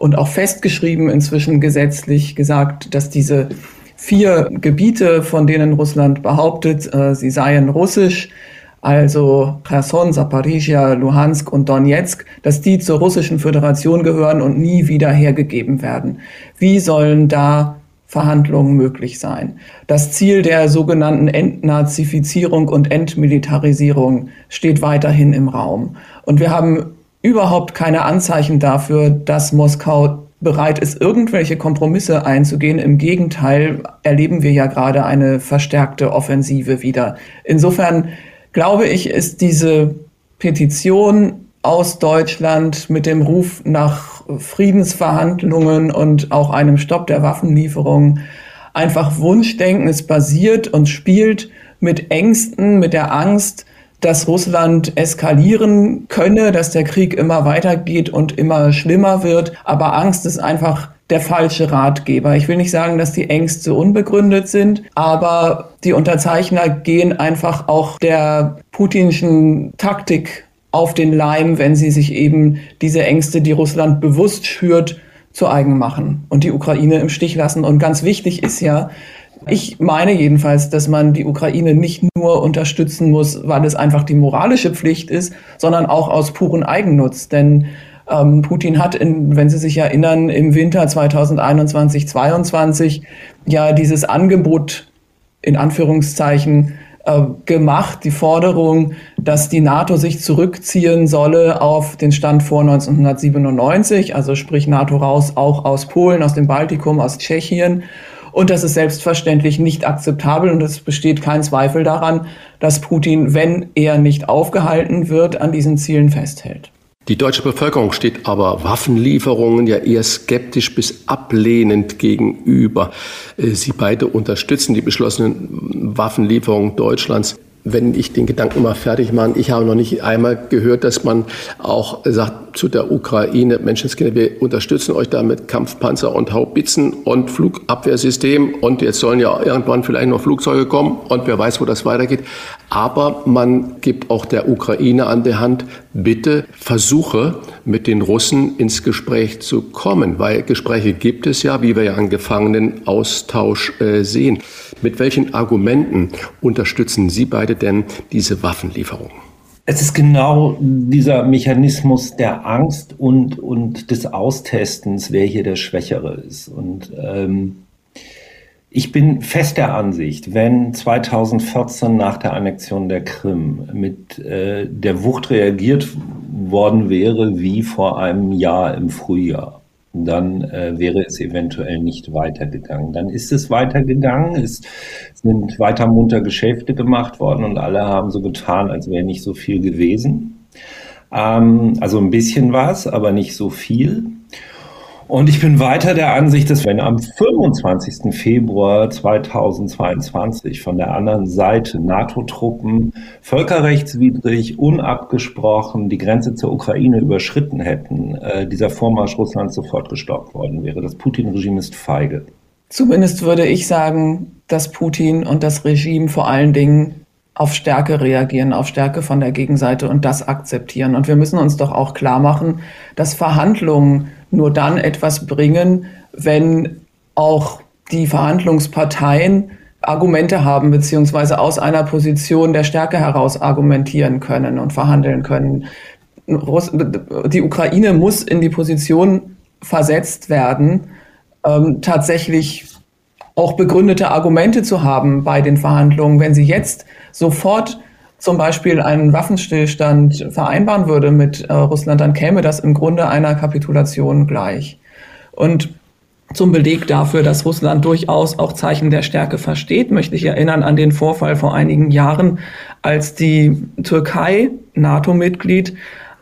S8: und auch festgeschrieben, inzwischen gesetzlich gesagt, dass diese vier Gebiete, von denen Russland behauptet, äh, sie seien russisch, also Cherson, Zaporizhia, Luhansk und Donetsk, dass die zur russischen Föderation gehören und nie wieder hergegeben werden. Wie sollen da Verhandlungen möglich sein? Das Ziel der sogenannten Entnazifizierung und Entmilitarisierung steht weiterhin im Raum. Und wir haben überhaupt keine Anzeichen dafür, dass Moskau bereit ist, irgendwelche Kompromisse einzugehen. Im Gegenteil erleben wir ja gerade eine verstärkte Offensive wieder. Insofern glaube ich, ist diese Petition aus Deutschland mit dem Ruf nach Friedensverhandlungen und auch einem Stopp der Waffenlieferungen einfach Wunschdenken. Es basiert und spielt mit Ängsten, mit der Angst, dass Russland eskalieren könne, dass der Krieg immer weitergeht und immer schlimmer wird. Aber Angst ist einfach der falsche Ratgeber. Ich will nicht sagen, dass die Ängste unbegründet sind, aber die Unterzeichner gehen einfach auch der putinschen Taktik auf den Leim, wenn sie sich eben diese Ängste, die Russland bewusst schürt, zu eigen machen und die Ukraine im Stich lassen. Und ganz wichtig ist ja, ich meine jedenfalls, dass man die Ukraine nicht nur unterstützen muss, weil es einfach die moralische Pflicht ist, sondern auch aus puren Eigennutz. Denn ähm, Putin hat, in, wenn Sie sich erinnern, im Winter 2021, 2022 ja dieses Angebot in Anführungszeichen äh, gemacht, die Forderung, dass die NATO sich zurückziehen solle auf den Stand vor 1997, also sprich NATO raus, auch aus Polen, aus dem Baltikum, aus Tschechien. Und das ist selbstverständlich nicht akzeptabel und es besteht kein Zweifel daran, dass Putin, wenn er nicht aufgehalten wird, an diesen Zielen festhält.
S1: Die deutsche Bevölkerung steht aber Waffenlieferungen ja eher skeptisch bis ablehnend gegenüber. Äh, Sie beide unterstützen die beschlossenen Waffenlieferungen Deutschlands wenn ich den Gedanken mal fertig mache, ich habe noch nicht einmal gehört, dass man auch sagt zu der Ukraine, Menschenskinder, wir unterstützen euch da mit Kampfpanzer und Haubitzen und Flugabwehrsystem und jetzt sollen ja irgendwann vielleicht noch Flugzeuge kommen und wer weiß, wo das weitergeht. Aber man gibt auch der Ukraine an der Hand, bitte versuche mit den Russen ins Gespräch zu kommen, weil Gespräche gibt es ja, wie wir ja an Gefangenenaustausch äh, sehen. Mit welchen Argumenten unterstützen Sie beide denn diese Waffenlieferung?
S9: Es ist genau dieser Mechanismus der Angst und, und des Austestens, wer hier der Schwächere ist. Und ähm, ich bin fest der Ansicht, wenn 2014 nach der Annexion der Krim mit äh, der Wucht reagiert worden wäre wie vor einem Jahr im Frühjahr, dann äh, wäre es eventuell nicht weitergegangen. Dann ist es weitergegangen, es sind weiter munter Geschäfte gemacht worden und alle haben so getan, als wäre nicht so viel gewesen. Ähm, also ein bisschen was, aber nicht so viel. Und ich bin weiter der Ansicht, dass wenn am 25. Februar 2022 von der anderen Seite NATO-Truppen völkerrechtswidrig, unabgesprochen die Grenze zur Ukraine überschritten hätten, äh, dieser Vormarsch Russlands sofort gestoppt worden wäre. Das Putin-Regime ist feige.
S8: Zumindest würde ich sagen, dass Putin und das Regime vor allen Dingen auf Stärke reagieren, auf Stärke von der Gegenseite und das akzeptieren. Und wir müssen uns doch auch klar machen, dass Verhandlungen nur dann etwas bringen, wenn auch die Verhandlungsparteien Argumente haben, beziehungsweise aus einer Position der Stärke heraus argumentieren können und verhandeln können. Die Ukraine muss in die Position versetzt werden, ähm, tatsächlich auch begründete Argumente zu haben bei den Verhandlungen. Wenn sie jetzt sofort zum Beispiel einen Waffenstillstand vereinbaren würde mit äh, Russland, dann käme das im Grunde einer Kapitulation gleich. Und zum Beleg dafür, dass Russland durchaus auch Zeichen der Stärke versteht, möchte ich erinnern an den Vorfall vor einigen Jahren, als die Türkei, NATO-Mitglied,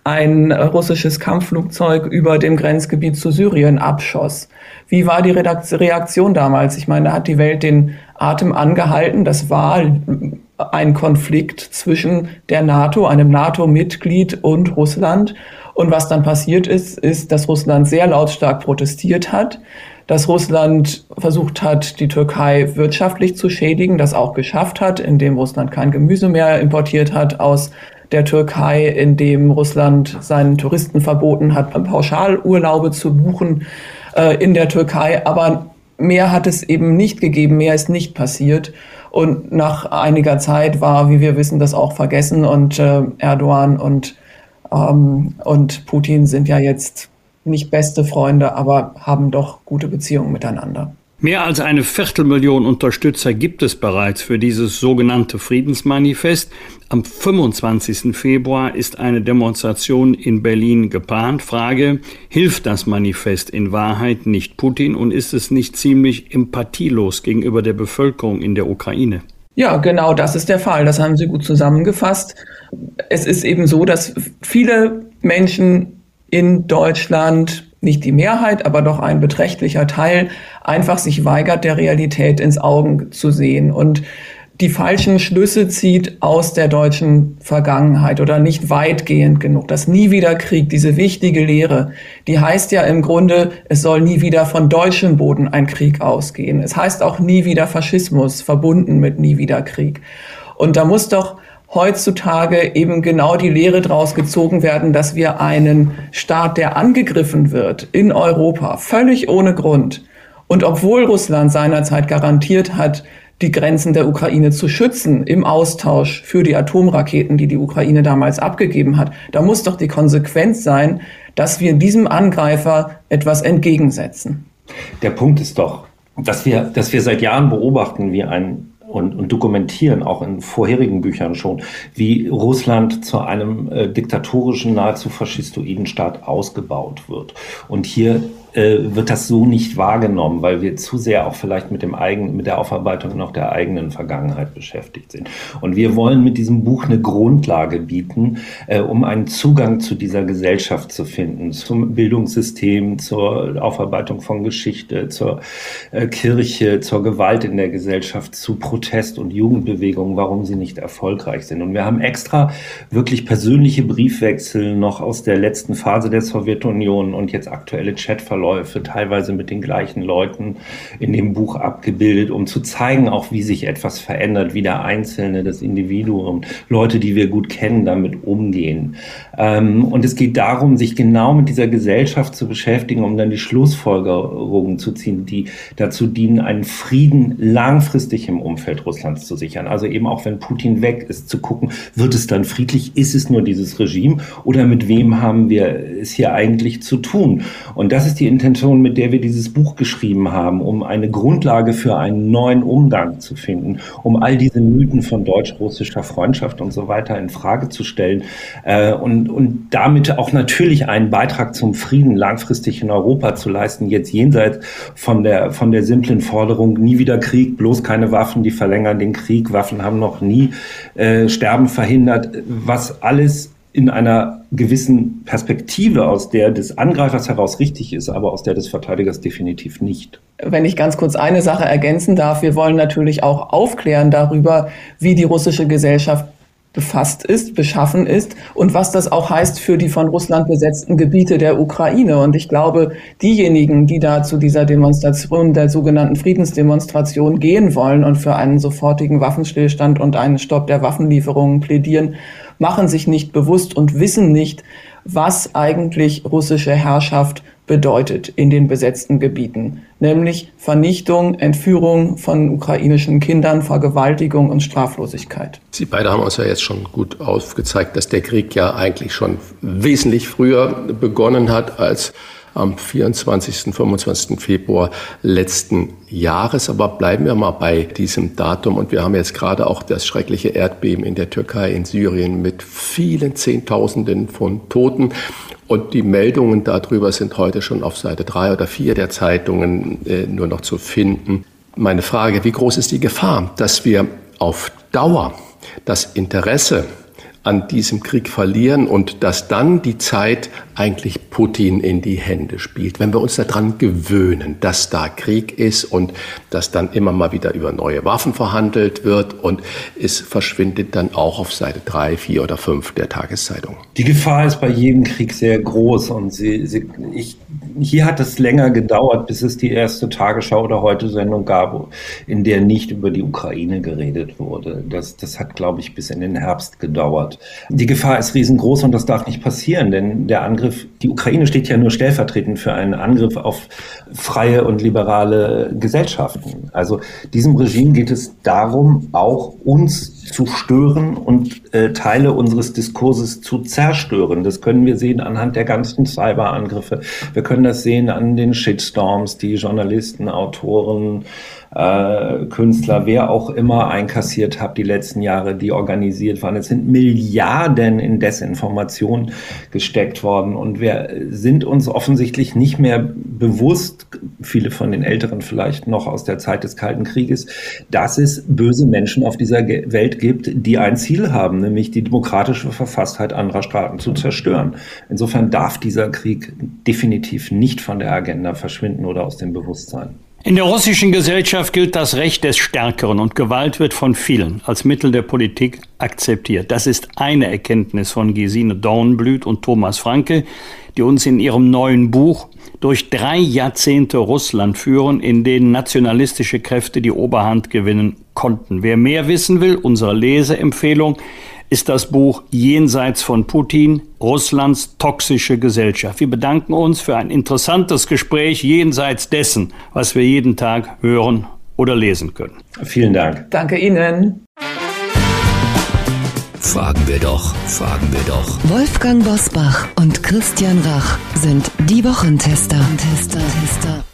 S8: ein russisches Kampfflugzeug über dem Grenzgebiet zu Syrien abschoss. Wie war die Reaktion damals? Ich meine, da hat die Welt den Atem angehalten. Das war ein Konflikt zwischen der NATO, einem NATO-Mitglied und Russland. Und was dann passiert ist, ist, dass Russland sehr lautstark protestiert hat, dass Russland versucht hat, die Türkei wirtschaftlich zu schädigen, das auch geschafft hat, indem Russland kein Gemüse mehr importiert hat aus der Türkei, indem Russland seinen Touristen verboten hat, Pauschalurlaube zu buchen äh, in der Türkei. Aber mehr hat es eben nicht gegeben, mehr ist nicht passiert. Und nach einiger Zeit war, wie wir wissen, das auch vergessen und äh, Erdogan und, ähm, und Putin sind ja jetzt nicht beste Freunde, aber haben doch gute Beziehungen miteinander.
S2: Mehr als eine Viertelmillion Unterstützer gibt es bereits für dieses sogenannte Friedensmanifest. Am 25. Februar ist eine Demonstration in Berlin geplant. Frage, hilft das Manifest in Wahrheit nicht Putin und ist es nicht ziemlich empathielos gegenüber der Bevölkerung in der Ukraine?
S8: Ja, genau das ist der Fall. Das haben Sie gut zusammengefasst. Es ist eben so, dass viele Menschen in Deutschland, nicht die Mehrheit, aber doch ein beträchtlicher Teil, einfach sich weigert, der Realität ins Augen zu sehen und die falschen Schlüsse zieht aus der deutschen Vergangenheit oder nicht weitgehend genug. Das Nie wieder Krieg, diese wichtige Lehre, die heißt ja im Grunde, es soll nie wieder von deutschem Boden ein Krieg ausgehen. Es heißt auch nie wieder Faschismus, verbunden mit nie wieder Krieg. Und da muss doch heutzutage eben genau die Lehre daraus gezogen werden, dass wir einen Staat, der angegriffen wird in Europa, völlig ohne Grund, und obwohl Russland seinerzeit garantiert hat, die Grenzen der Ukraine zu schützen im Austausch für die Atomraketen, die die Ukraine damals abgegeben hat, da muss doch die Konsequenz sein, dass wir diesem Angreifer etwas entgegensetzen.
S9: Der Punkt ist doch, dass wir, dass wir seit Jahren beobachten, wie ein und, und dokumentieren, auch in vorherigen Büchern schon, wie Russland zu einem äh, diktatorischen, nahezu faschistoiden Staat ausgebaut wird. Und hier äh, wird das so nicht wahrgenommen, weil wir zu sehr auch vielleicht mit dem eigenen, mit der Aufarbeitung noch der eigenen Vergangenheit beschäftigt sind. Und wir wollen mit diesem Buch eine Grundlage bieten, äh, um einen Zugang zu dieser Gesellschaft zu finden, zum Bildungssystem, zur Aufarbeitung von Geschichte, zur äh, Kirche, zur Gewalt in der Gesellschaft, zu Protest- und Jugendbewegungen, warum sie nicht erfolgreich sind. Und wir haben extra wirklich persönliche Briefwechsel noch aus der letzten Phase der Sowjetunion und jetzt aktuelle Chatverläufe Abläufe, teilweise mit den gleichen Leuten in dem Buch abgebildet, um zu zeigen, auch wie sich etwas verändert, wie der Einzelne, das Individuum, Leute, die wir gut kennen, damit umgehen. Ähm, und es geht darum, sich genau mit dieser Gesellschaft zu beschäftigen, um dann die Schlussfolgerungen zu ziehen, die dazu dienen, einen Frieden langfristig im Umfeld Russlands zu sichern. Also eben auch wenn Putin weg ist, zu gucken, wird es dann friedlich, ist es nur dieses Regime oder mit wem haben wir es hier eigentlich zu tun? Und das ist die Intention, mit der wir dieses Buch geschrieben haben, um eine Grundlage für einen neuen Umgang zu finden, um all diese Mythen von deutsch-russischer Freundschaft und so weiter in Frage zu stellen äh, und, und damit auch natürlich einen Beitrag zum Frieden langfristig in Europa zu leisten, jetzt jenseits von der, von der simplen Forderung, nie wieder Krieg, bloß keine Waffen, die verlängern den Krieg, Waffen haben noch nie äh, Sterben verhindert, was alles in einer gewissen Perspektive, aus der des Angreifers heraus richtig ist, aber aus der des Verteidigers definitiv nicht.
S8: Wenn ich ganz kurz eine Sache ergänzen darf, wir wollen natürlich auch aufklären darüber, wie die russische Gesellschaft befasst ist, beschaffen ist und was das auch heißt für die von Russland besetzten Gebiete der Ukraine. Und ich glaube, diejenigen, die da zu dieser Demonstration, der sogenannten Friedensdemonstration gehen wollen und für einen sofortigen Waffenstillstand und einen Stopp der Waffenlieferungen plädieren, machen sich nicht bewusst und wissen nicht, was eigentlich russische Herrschaft bedeutet in den besetzten Gebieten, nämlich Vernichtung, Entführung von ukrainischen Kindern, Vergewaltigung und Straflosigkeit.
S1: Sie beide haben uns ja jetzt schon gut aufgezeigt, dass der Krieg ja eigentlich schon wesentlich früher begonnen hat als am 24. 25. Februar letzten Jahres. Aber bleiben wir mal bei diesem Datum. Und wir haben jetzt gerade auch das schreckliche Erdbeben in der Türkei, in Syrien mit vielen Zehntausenden von Toten. Und die Meldungen darüber sind heute schon auf Seite drei oder vier der Zeitungen äh, nur noch zu finden. Meine Frage, wie groß ist die Gefahr, dass wir auf Dauer das Interesse an diesem Krieg verlieren und dass dann die Zeit eigentlich Putin in die Hände spielt. Wenn wir uns daran gewöhnen, dass da Krieg ist und dass dann immer mal wieder über neue Waffen verhandelt wird und es verschwindet dann auch auf Seite 3, 4 oder 5 der Tageszeitung.
S9: Die Gefahr ist bei jedem Krieg sehr groß und sie, sie, ich, hier hat es länger gedauert, bis es die erste Tagesschau oder heute Sendung gab, in der nicht über die Ukraine geredet wurde. Das, das hat, glaube ich, bis in den Herbst gedauert. Die Gefahr ist riesengroß und das darf nicht passieren, denn der Angriff Angriff, die Ukraine steht ja nur stellvertretend für einen Angriff auf freie und liberale Gesellschaften. Also diesem Regime geht es darum, auch uns zu stören und äh, Teile unseres Diskurses zu zerstören. Das können wir sehen anhand der ganzen Cyberangriffe. Wir können das sehen an den Shitstorms, die Journalisten, Autoren, äh, Künstler, wer auch immer einkassiert hat die letzten Jahre, die organisiert waren. Es sind Milliarden in Desinformation gesteckt worden und wir sind uns offensichtlich nicht mehr bewusst, viele von den Älteren vielleicht noch aus der Zeit des Kalten Krieges, dass es böse Menschen auf dieser Welt gibt, die ein Ziel haben, nämlich die demokratische Verfasstheit anderer Staaten zu zerstören. Insofern darf dieser Krieg definitiv nicht von der Agenda verschwinden oder aus dem Bewusstsein.
S2: In der russischen Gesellschaft gilt das Recht des Stärkeren und Gewalt wird von vielen als Mittel der Politik akzeptiert. Das ist eine Erkenntnis von Gesine Dornblüt und Thomas Franke, die uns in ihrem neuen Buch durch drei Jahrzehnte Russland führen, in denen nationalistische Kräfte die Oberhand gewinnen konnten. Wer mehr wissen will, unsere Leseempfehlung, ist das Buch Jenseits von Putin, Russlands toxische Gesellschaft. Wir bedanken uns für ein interessantes Gespräch jenseits dessen, was wir jeden Tag hören oder lesen können.
S9: Vielen Dank.
S8: Danke Ihnen.
S4: Fragen wir doch, fragen wir doch.
S6: Wolfgang Bosbach und Christian Rach sind die Wochentester. Tester, Tester.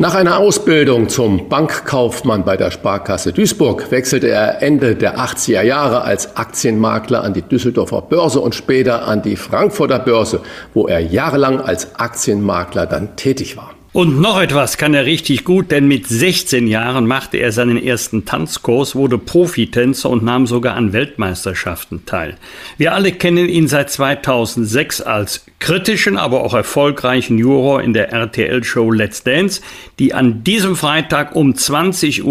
S1: Nach einer Ausbildung zum Bankkaufmann bei der Sparkasse Duisburg wechselte er Ende der 80er Jahre als Aktienmakler an die Düsseldorfer Börse und später an die Frankfurter Börse, wo er jahrelang als Aktienmakler dann tätig war.
S2: Und noch etwas kann er richtig gut, denn mit 16 Jahren machte er seinen ersten Tanzkurs, wurde Profitänzer und nahm sogar an Weltmeisterschaften teil. Wir alle kennen ihn seit 2006 als kritischen, aber auch erfolgreichen Juror in der RTL-Show Let's Dance, die an diesem Freitag um 20.15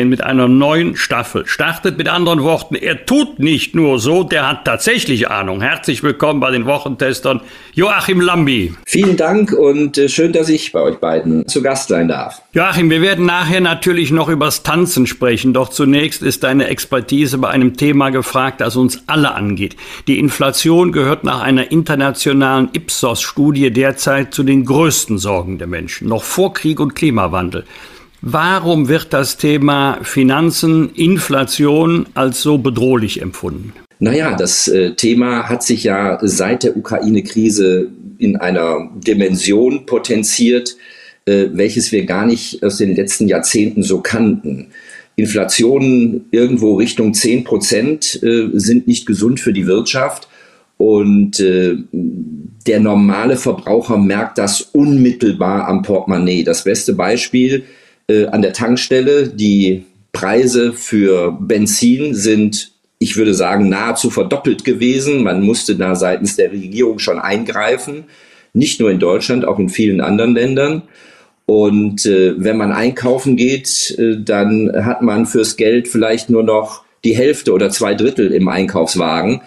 S2: Uhr mit einer neuen Staffel startet. Mit anderen Worten, er tut nicht nur so, der hat tatsächlich Ahnung. Herzlich willkommen bei den Wochentestern Joachim Lambi.
S10: Vielen Dank und äh, schön, dass ich bei euch beiden zu Gast sein darf.
S2: Joachim, wir werden nachher natürlich noch übers Tanzen sprechen, doch zunächst ist deine Expertise bei einem Thema gefragt, das uns alle angeht. Die Inflation gehört nach einer internationalen Ipsos-Studie derzeit zu den größten Sorgen der Menschen, noch vor Krieg und Klimawandel. Warum wird das Thema Finanzen, Inflation als so bedrohlich empfunden?
S10: Naja, das äh, Thema hat sich ja seit der Ukraine-Krise in einer Dimension potenziert, äh, welches wir gar nicht aus den letzten Jahrzehnten so kannten. Inflationen irgendwo Richtung 10 Prozent äh, sind nicht gesund für die Wirtschaft. Und äh, der normale Verbraucher merkt das unmittelbar am Portemonnaie. Das beste Beispiel äh, an der Tankstelle, die Preise für Benzin sind ich würde sagen, nahezu verdoppelt gewesen. Man musste da seitens der Regierung schon eingreifen, nicht nur in Deutschland, auch in vielen anderen Ländern. Und äh, wenn man einkaufen geht, äh, dann hat man fürs Geld vielleicht nur noch die Hälfte oder zwei Drittel im Einkaufswagen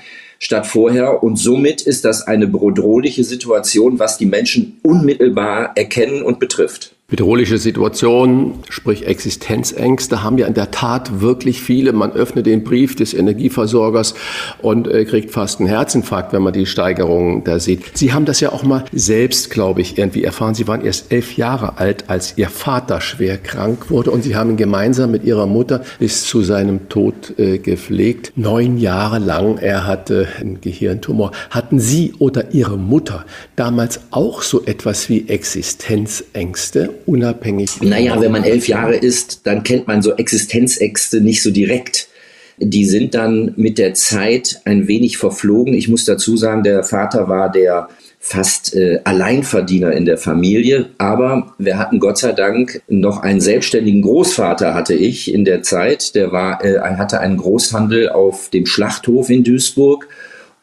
S10: statt vorher. Und somit ist das eine bedrohliche Situation, was die Menschen unmittelbar erkennen und betrifft.
S1: Bedrohliche Situationen, sprich Existenzängste, haben ja in der Tat wirklich viele. Man öffnet den Brief des Energieversorgers und äh, kriegt fast einen Herzinfarkt, wenn man die Steigerungen da sieht. Sie haben das ja auch mal selbst, glaube ich, irgendwie erfahren. Sie waren erst elf Jahre alt, als Ihr Vater schwer krank wurde und Sie haben ihn gemeinsam mit Ihrer Mutter bis zu seinem Tod äh, gepflegt. Neun Jahre lang. Er hatte einen Gehirntumor. Hatten Sie oder Ihre Mutter damals auch so etwas wie Existenzängste? Unabhängig?
S10: Naja, wenn man elf Jahre ist, dann kennt man so Existenzängste nicht so direkt. Die sind dann mit der Zeit ein wenig verflogen. Ich muss dazu sagen, der Vater war der fast äh, Alleinverdiener in der Familie, aber wir hatten Gott sei Dank noch einen selbstständigen Großvater hatte ich in der Zeit. Der war, äh, hatte einen Großhandel auf dem Schlachthof in Duisburg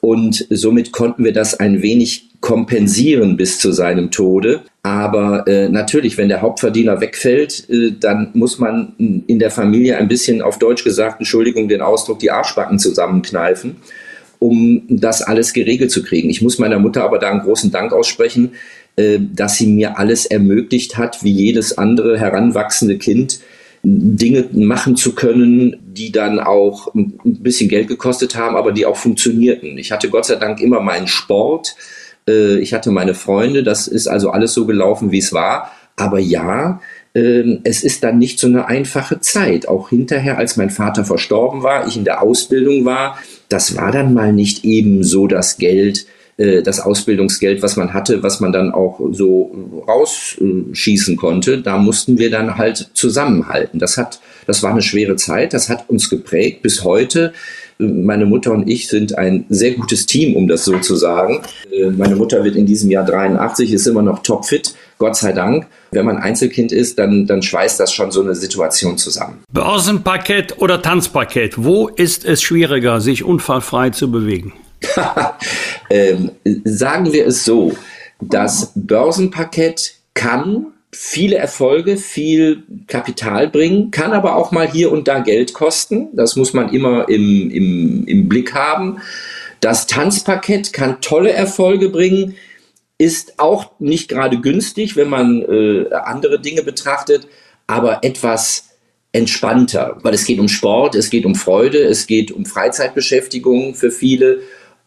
S10: und somit konnten wir das ein wenig kompensieren bis zu seinem Tode. Aber äh, natürlich, wenn der Hauptverdiener wegfällt, äh, dann muss man in der Familie ein bisschen auf Deutsch gesagt, Entschuldigung, den Ausdruck, die Arschbacken zusammenkneifen, um das alles geregelt zu kriegen. Ich muss meiner Mutter aber da einen großen Dank aussprechen, äh, dass sie mir alles ermöglicht hat, wie jedes andere heranwachsende Kind, Dinge machen zu können, die dann auch ein bisschen Geld gekostet haben, aber die auch funktionierten. Ich hatte Gott sei Dank immer meinen Sport äh, ich hatte meine Freunde, das ist also alles so gelaufen, wie es war. Aber ja, ähm, es ist dann nicht so eine einfache Zeit. Auch hinterher, als mein Vater verstorben war, ich in der Ausbildung war, das war dann mal nicht eben so das Geld, äh, das Ausbildungsgeld, was man hatte, was man dann auch so rausschießen konnte. Da mussten wir dann halt zusammenhalten. Das hat, das war eine schwere Zeit. Das hat uns geprägt bis heute meine Mutter und ich sind ein sehr gutes Team, um das so zu sagen. Äh, meine Mutter wird in diesem Jahr 83, ist immer noch topfit, Gott sei Dank. Wenn man Einzelkind ist, dann, dann schweißt das schon so eine Situation zusammen.
S2: Börsenparkett oder Tanzparkett, wo ist es schwieriger, sich unfallfrei zu bewegen?
S10: ähm, sagen wir es so, das Börsenparkett kann viele Erfolge, viel Kapital bringen, kann aber auch mal hier und da Geld kosten. Das muss man immer im, im, im Blick haben. Das Tanzpaket kann tolle Erfolge bringen, ist auch nicht gerade günstig, wenn man äh, andere Dinge betrachtet, aber etwas entspannter, weil es geht um Sport, es geht um Freude, es geht um Freizeitbeschäftigung für viele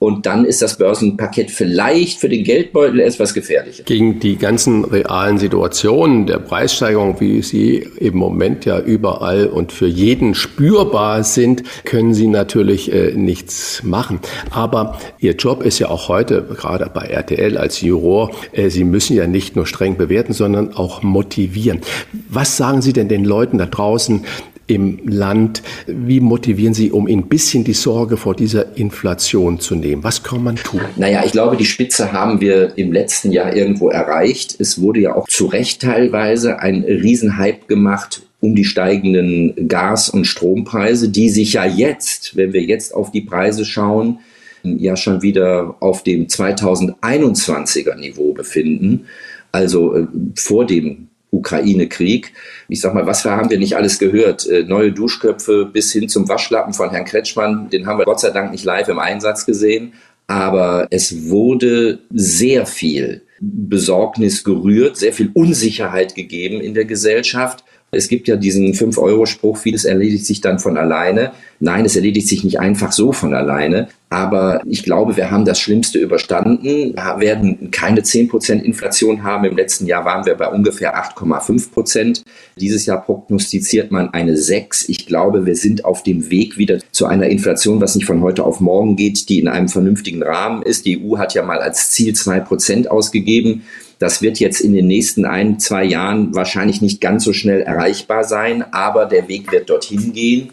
S10: und dann ist das Börsenpaket vielleicht für den Geldbeutel etwas gefährlicher.
S1: Gegen die ganzen realen Situationen der Preissteigerung, wie sie im Moment ja überall und für jeden spürbar sind, können Sie natürlich äh, nichts machen. Aber Ihr Job ist ja auch heute, gerade bei RTL als Juror, äh, Sie müssen ja nicht nur streng bewerten, sondern auch motivieren. Was sagen Sie denn den Leuten da draußen, im Land. Wie motivieren Sie, um ein bisschen die Sorge vor dieser Inflation zu nehmen? Was kann man tun?
S10: Naja, ich glaube, die Spitze haben wir im letzten Jahr irgendwo erreicht. Es wurde ja auch zu Recht teilweise ein Riesenhype gemacht um die steigenden Gas- und Strompreise, die sich ja jetzt, wenn wir jetzt auf die Preise schauen, ja schon wieder auf dem 2021er Niveau befinden, also äh, vor dem Ukraine-Krieg. Ich sag mal, was haben wir nicht alles gehört? Äh, neue Duschköpfe bis hin zum Waschlappen von Herrn Kretschmann, den haben wir Gott sei Dank nicht live im Einsatz gesehen. Aber es wurde sehr viel Besorgnis gerührt, sehr viel Unsicherheit gegeben in der Gesellschaft. Es gibt ja diesen 5-Euro-Spruch, vieles erledigt sich dann von alleine. Nein, es erledigt sich nicht einfach so von alleine. Aber ich glaube, wir haben das Schlimmste überstanden, werden keine 10% Inflation haben. Im letzten Jahr waren wir bei ungefähr 8,5%. Dieses Jahr prognostiziert man eine 6. Ich glaube, wir sind auf dem Weg wieder zu einer Inflation, was nicht von heute auf morgen geht, die in einem vernünftigen Rahmen ist. Die EU hat ja mal als Ziel 2% ausgegeben. Das wird jetzt in den nächsten ein, zwei Jahren wahrscheinlich nicht ganz so schnell erreichbar sein, aber der Weg wird dorthin gehen.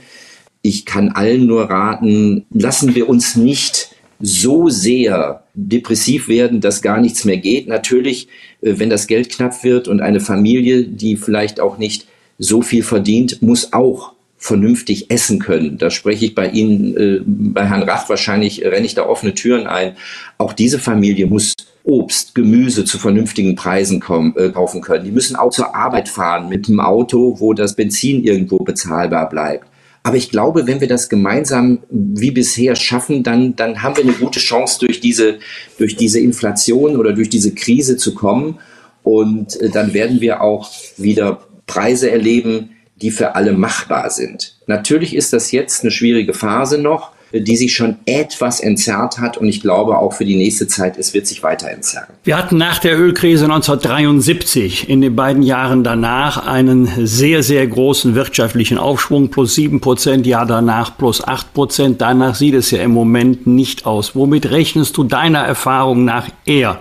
S10: Ich kann allen nur raten, lassen wir uns nicht so sehr depressiv werden, dass gar nichts mehr geht. Natürlich, äh, wenn das Geld knapp wird und eine Familie, die vielleicht auch nicht so viel verdient, muss auch vernünftig essen können. Da spreche ich bei Ihnen, äh, bei Herrn Rach wahrscheinlich, renne ich da offene Türen ein. Auch diese Familie muss Obst, Gemüse zu vernünftigen Preisen kommen, äh, kaufen können. Die müssen auch zur Arbeit fahren mit einem Auto, wo das Benzin irgendwo bezahlbar bleibt. Aber ich glaube, wenn wir das gemeinsam wie bisher schaffen, dann, dann haben wir eine gute Chance, durch diese, durch diese Inflation oder durch diese Krise zu kommen. Und äh, dann werden wir auch wieder Preise erleben, die für alle machbar sind. Natürlich ist das jetzt eine schwierige Phase noch die sich schon etwas entzerrt hat und ich glaube auch für die nächste Zeit, es wird sich weiter entzerren.
S2: Wir hatten nach der Ölkrise 1973 in den beiden Jahren danach einen sehr, sehr großen wirtschaftlichen Aufschwung, plus sieben Prozent, Jahr danach plus acht Prozent. Danach sieht es ja im Moment nicht aus. Womit rechnest du deiner Erfahrung nach eher?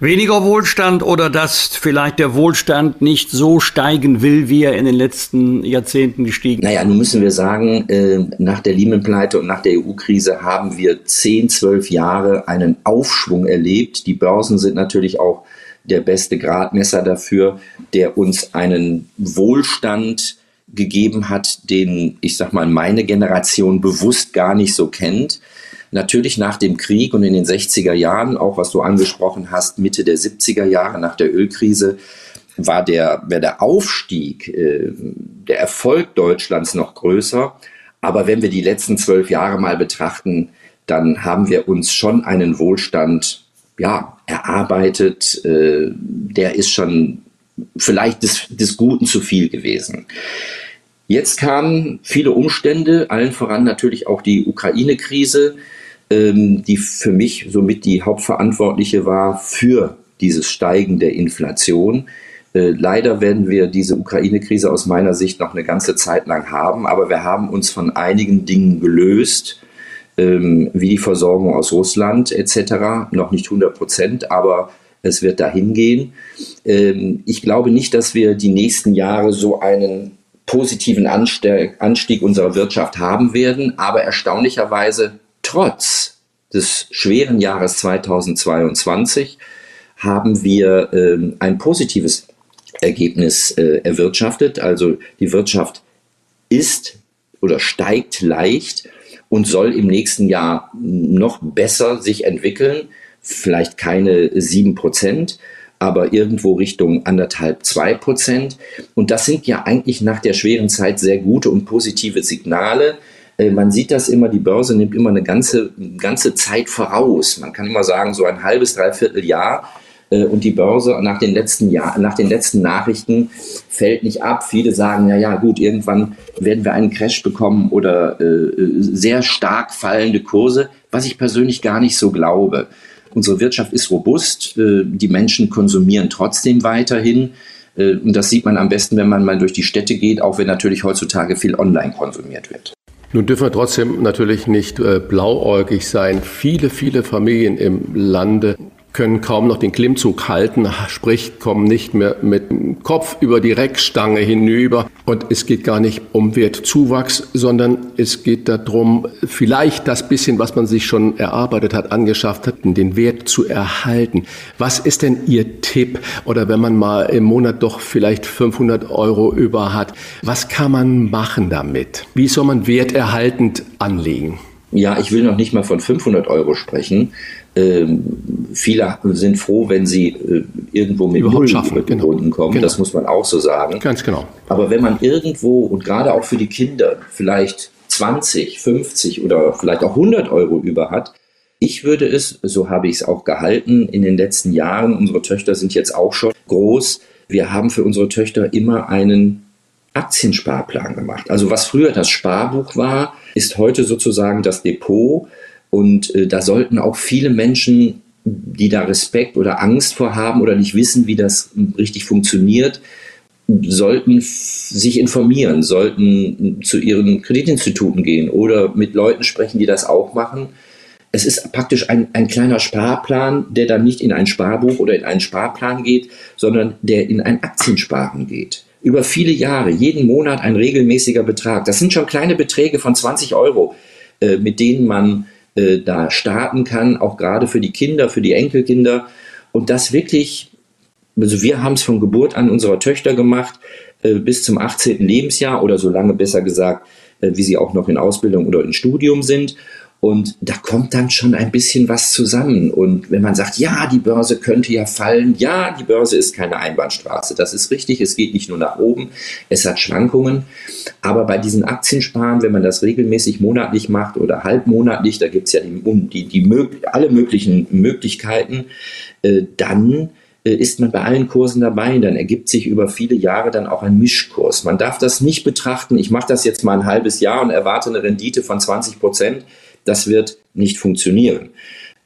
S2: Weniger Wohlstand oder dass vielleicht der Wohlstand nicht so steigen will, wie er in den letzten Jahrzehnten gestiegen
S10: ist? Naja, nun müssen wir sagen, äh, nach der Lehman-Pleite und nach der EU-Krise haben wir zehn, zwölf Jahre einen Aufschwung erlebt. Die Börsen sind natürlich auch der beste Gradmesser dafür, der uns einen Wohlstand gegeben hat, den, ich sag mal, meine Generation bewusst gar nicht so kennt. Natürlich nach dem Krieg und in den 60er Jahren, auch was du angesprochen hast, Mitte der 70er Jahre nach der Ölkrise, war der, war der Aufstieg, äh, der Erfolg Deutschlands noch größer. Aber wenn wir die letzten zwölf Jahre mal betrachten, dann haben wir uns schon einen Wohlstand ja, erarbeitet, äh, der ist schon vielleicht des, des Guten zu viel gewesen. Jetzt kamen viele Umstände, allen voran natürlich auch die Ukraine-Krise, ähm, die für mich somit die Hauptverantwortliche war für dieses Steigen der Inflation. Äh, leider werden wir diese Ukraine-Krise aus meiner Sicht noch eine ganze Zeit lang haben, aber wir haben uns von einigen Dingen gelöst, ähm, wie die Versorgung aus Russland etc. Noch nicht 100 Prozent, aber es wird dahin gehen. Ähm, ich glaube nicht, dass wir die nächsten Jahre so einen positiven Anstieg unserer Wirtschaft haben werden, aber erstaunlicherweise trotz des schweren Jahres 2022 haben wir äh, ein positives Ergebnis äh, erwirtschaftet. Also die Wirtschaft ist oder steigt leicht und soll im nächsten Jahr noch besser sich entwickeln. Vielleicht keine sieben Prozent, aber irgendwo Richtung anderthalb, zwei Prozent. Und das sind ja eigentlich nach der schweren Zeit sehr gute und positive Signale, man sieht das immer, die Börse nimmt immer eine ganze, ganze Zeit voraus. Man kann immer sagen, so ein halbes, dreiviertel Jahr. Äh, und die Börse nach den letzten Jahr, nach den letzten Nachrichten fällt nicht ab. Viele sagen, ja, ja, gut, irgendwann werden wir einen Crash bekommen oder äh, sehr stark fallende Kurse, was ich persönlich gar nicht so glaube. Unsere Wirtschaft ist robust, äh, die Menschen konsumieren trotzdem weiterhin. Äh, und das sieht man am besten, wenn man mal durch die Städte geht, auch wenn natürlich heutzutage viel online konsumiert wird.
S1: Nun dürfen wir trotzdem natürlich nicht äh, blauäugig sein. Viele, viele Familien im Lande können kaum noch den Klimmzug halten, sprich kommen nicht mehr mit dem Kopf über die Reckstange hinüber. Und es geht gar nicht um Wertzuwachs, sondern es geht darum, vielleicht das bisschen, was man sich schon erarbeitet hat, angeschafft hat, den Wert zu erhalten. Was ist denn Ihr Tipp? Oder wenn man mal im Monat doch vielleicht 500 Euro über hat, was kann man machen damit? Wie soll man werterhaltend anlegen?
S10: Ja, ich will noch nicht mal von 500 Euro sprechen. Ähm, viele sind froh, wenn sie äh, irgendwo mit
S1: Null schaffen, genau.
S10: kommen. Genau. Das muss man auch so sagen.
S1: Ganz genau.
S10: Aber wenn man irgendwo und gerade auch für die Kinder vielleicht 20, 50 oder vielleicht auch 100 Euro über hat, ich würde es, so habe ich es auch gehalten in den letzten Jahren, unsere Töchter sind jetzt auch schon groß, wir haben für unsere Töchter immer einen Aktiensparplan gemacht. Also was früher das Sparbuch war, ist heute sozusagen das Depot und äh, da sollten auch viele Menschen, die da Respekt oder Angst vor haben oder nicht wissen, wie das richtig funktioniert, sollten sich informieren, sollten zu ihren Kreditinstituten gehen oder mit Leuten sprechen, die das auch machen. Es ist praktisch ein, ein kleiner Sparplan, der dann nicht in ein Sparbuch oder in einen Sparplan geht, sondern der in ein Aktiensparen geht. Über viele Jahre, jeden Monat ein regelmäßiger Betrag. Das sind schon kleine Beträge von 20 Euro, äh, mit denen man äh, da starten kann, auch gerade für die Kinder, für die Enkelkinder. Und das wirklich, also wir haben es von Geburt an unserer Töchter gemacht, äh, bis zum 18. Lebensjahr oder so lange besser gesagt, äh, wie sie auch noch in Ausbildung oder in Studium sind. Und da kommt dann schon ein bisschen was zusammen. Und wenn man sagt, ja, die Börse könnte ja fallen, ja, die Börse ist keine Einbahnstraße. Das ist richtig. Es geht nicht nur nach oben. Es hat Schwankungen. Aber bei diesen Aktiensparen, wenn man das regelmäßig monatlich macht oder halbmonatlich, da gibt es ja die, die, die, alle möglichen Möglichkeiten, äh, dann äh, ist man bei allen Kursen dabei. Dann ergibt sich über viele Jahre dann auch ein Mischkurs. Man darf das nicht betrachten, ich mache das jetzt mal ein halbes Jahr und erwarte eine Rendite von 20 Prozent. Das wird nicht funktionieren.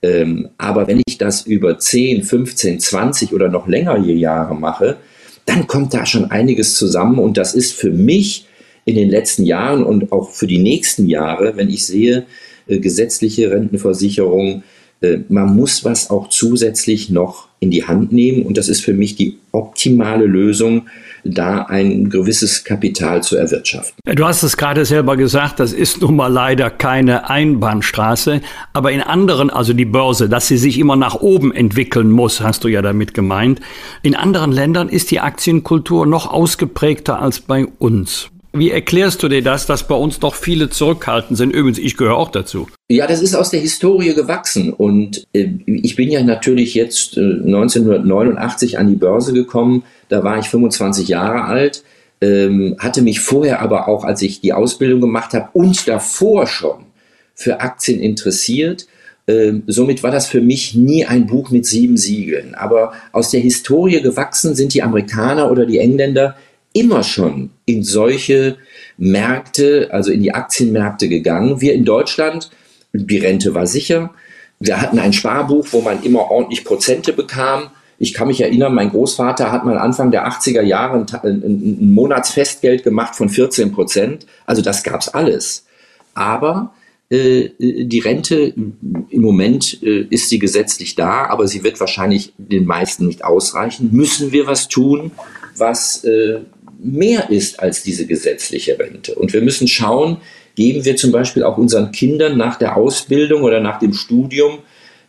S10: Ähm, aber wenn ich das über 10, 15, 20 oder noch längere Jahre mache, dann kommt da schon einiges zusammen. Und das ist für mich in den letzten Jahren und auch für die nächsten Jahre, wenn ich sehe, äh, gesetzliche Rentenversicherung, äh, man muss was auch zusätzlich noch in die Hand nehmen und das ist für mich die optimale Lösung, da ein gewisses Kapital zu erwirtschaften.
S2: Du hast es gerade selber gesagt, das ist nun mal leider keine Einbahnstraße, aber in anderen, also die Börse, dass sie sich immer nach oben entwickeln muss, hast du ja damit gemeint. In anderen Ländern ist die Aktienkultur noch ausgeprägter als bei uns. Wie erklärst du dir das, dass bei uns noch viele zurückhaltend sind? Übrigens, ich gehöre auch dazu.
S10: Ja, das ist aus der Historie gewachsen. Und äh, ich bin ja natürlich jetzt äh, 1989 an die Börse gekommen. Da war ich 25 Jahre alt, ähm, hatte mich vorher aber auch, als ich die Ausbildung gemacht habe und davor schon für Aktien interessiert. Ähm, somit war das für mich nie ein Buch mit sieben Siegeln. Aber aus der Historie gewachsen sind die Amerikaner oder die Engländer immer schon in solche Märkte, also in die Aktienmärkte gegangen. Wir in Deutschland, die Rente war sicher. Wir hatten ein Sparbuch, wo man immer ordentlich Prozente bekam. Ich kann mich erinnern, mein Großvater hat mal Anfang der 80er Jahre ein, ein, ein Monatsfestgeld gemacht von 14 Prozent. Also das gab's alles. Aber äh, die Rente im Moment äh, ist sie gesetzlich da, aber sie wird wahrscheinlich den meisten nicht ausreichen. Müssen wir was tun, was äh, mehr ist als diese gesetzliche Rente. Und wir müssen schauen, geben wir zum Beispiel auch unseren Kindern nach der Ausbildung oder nach dem Studium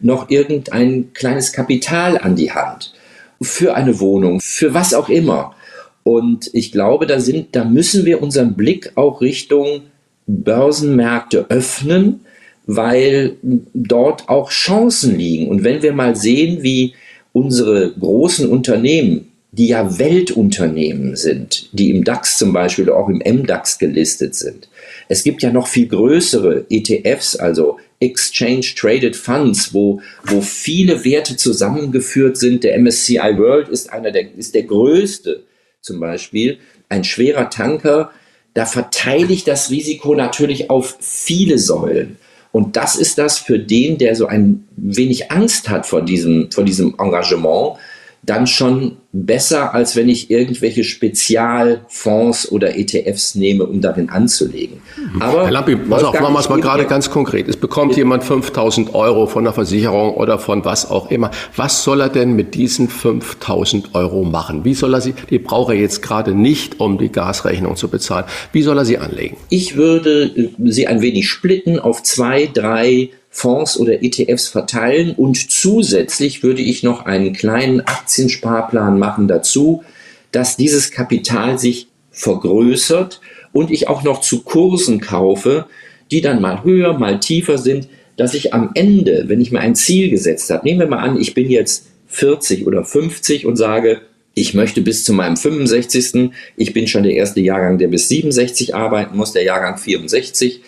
S10: noch irgendein kleines Kapital an die Hand für eine Wohnung, für was auch immer. Und ich glaube, da sind, da müssen wir unseren Blick auch Richtung Börsenmärkte öffnen, weil dort auch Chancen liegen. Und wenn wir mal sehen, wie unsere großen Unternehmen die ja Weltunternehmen sind, die im DAX zum Beispiel oder auch im MDAX gelistet sind. Es gibt ja noch viel größere ETFs, also Exchange Traded Funds, wo, wo viele Werte zusammengeführt sind. Der MSCI World ist einer der, ist der größte zum Beispiel. Ein schwerer Tanker, da verteile ich das Risiko natürlich auf viele Säulen. Und das ist das für den, der so ein wenig Angst hat vor diesem, vor diesem Engagement, dann schon besser, als wenn ich irgendwelche Spezialfonds oder ETFs nehme, um darin anzulegen.
S1: Mhm. Aber Herr Lampi, pass auf, machen wir es mal gerade ganz konkret. Es bekommt jemand 5000 Euro von der Versicherung oder von was auch immer. Was soll er denn mit diesen 5000 Euro machen? Wie soll er sie, die braucht er jetzt gerade nicht, um die Gasrechnung zu bezahlen. Wie soll er sie anlegen?
S10: Ich würde äh, sie ein wenig splitten auf zwei, drei Fonds oder ETFs verteilen und zusätzlich würde ich noch einen kleinen Aktiensparplan machen dazu, dass dieses Kapital sich vergrößert und ich auch noch zu Kursen kaufe, die dann mal höher, mal tiefer sind, dass ich am Ende, wenn ich mir ein Ziel gesetzt habe, nehmen wir mal an, ich bin jetzt 40 oder 50 und sage, ich möchte bis zu meinem 65. Ich bin schon der erste Jahrgang, der bis 67 arbeiten muss, der Jahrgang 64.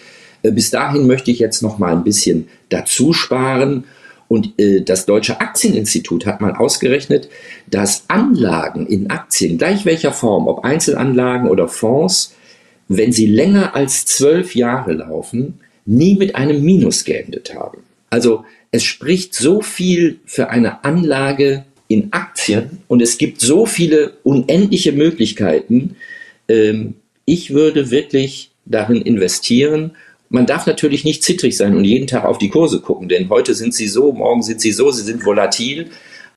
S10: Äh, bis dahin möchte ich jetzt noch mal ein bisschen dazu sparen. Und äh, das Deutsche Aktieninstitut hat mal ausgerechnet, dass Anlagen in Aktien, gleich welcher Form, ob Einzelanlagen oder Fonds, wenn sie länger als zwölf Jahre laufen, nie mit einem Minus geendet haben. Also es spricht so viel für eine Anlage in Aktien und es gibt so viele unendliche Möglichkeiten. Ähm, ich würde wirklich darin investieren man darf natürlich nicht zittrig sein und jeden Tag auf die Kurse gucken, denn heute sind sie so, morgen sind sie so, sie sind volatil.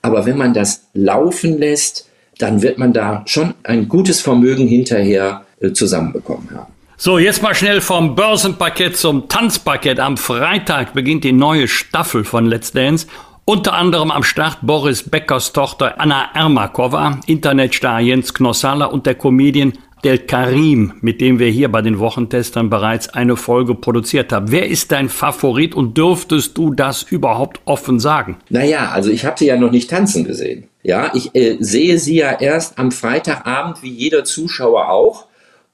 S10: Aber wenn man das laufen lässt, dann wird man da schon ein gutes Vermögen hinterher äh, zusammenbekommen haben.
S2: So, jetzt mal schnell vom Börsenpaket zum Tanzpaket. Am Freitag beginnt die neue Staffel von Let's Dance. Unter anderem am Start Boris Beckers Tochter Anna Ermakova, Internetstar Jens Knossalla und der Comedian Del Karim, mit dem wir hier bei den Wochentestern bereits eine Folge produziert haben. Wer ist dein Favorit und dürftest du das überhaupt offen sagen?
S10: Naja, also ich habe sie ja noch nicht tanzen gesehen. Ja, ich äh, sehe sie ja erst am Freitagabend, wie jeder Zuschauer auch.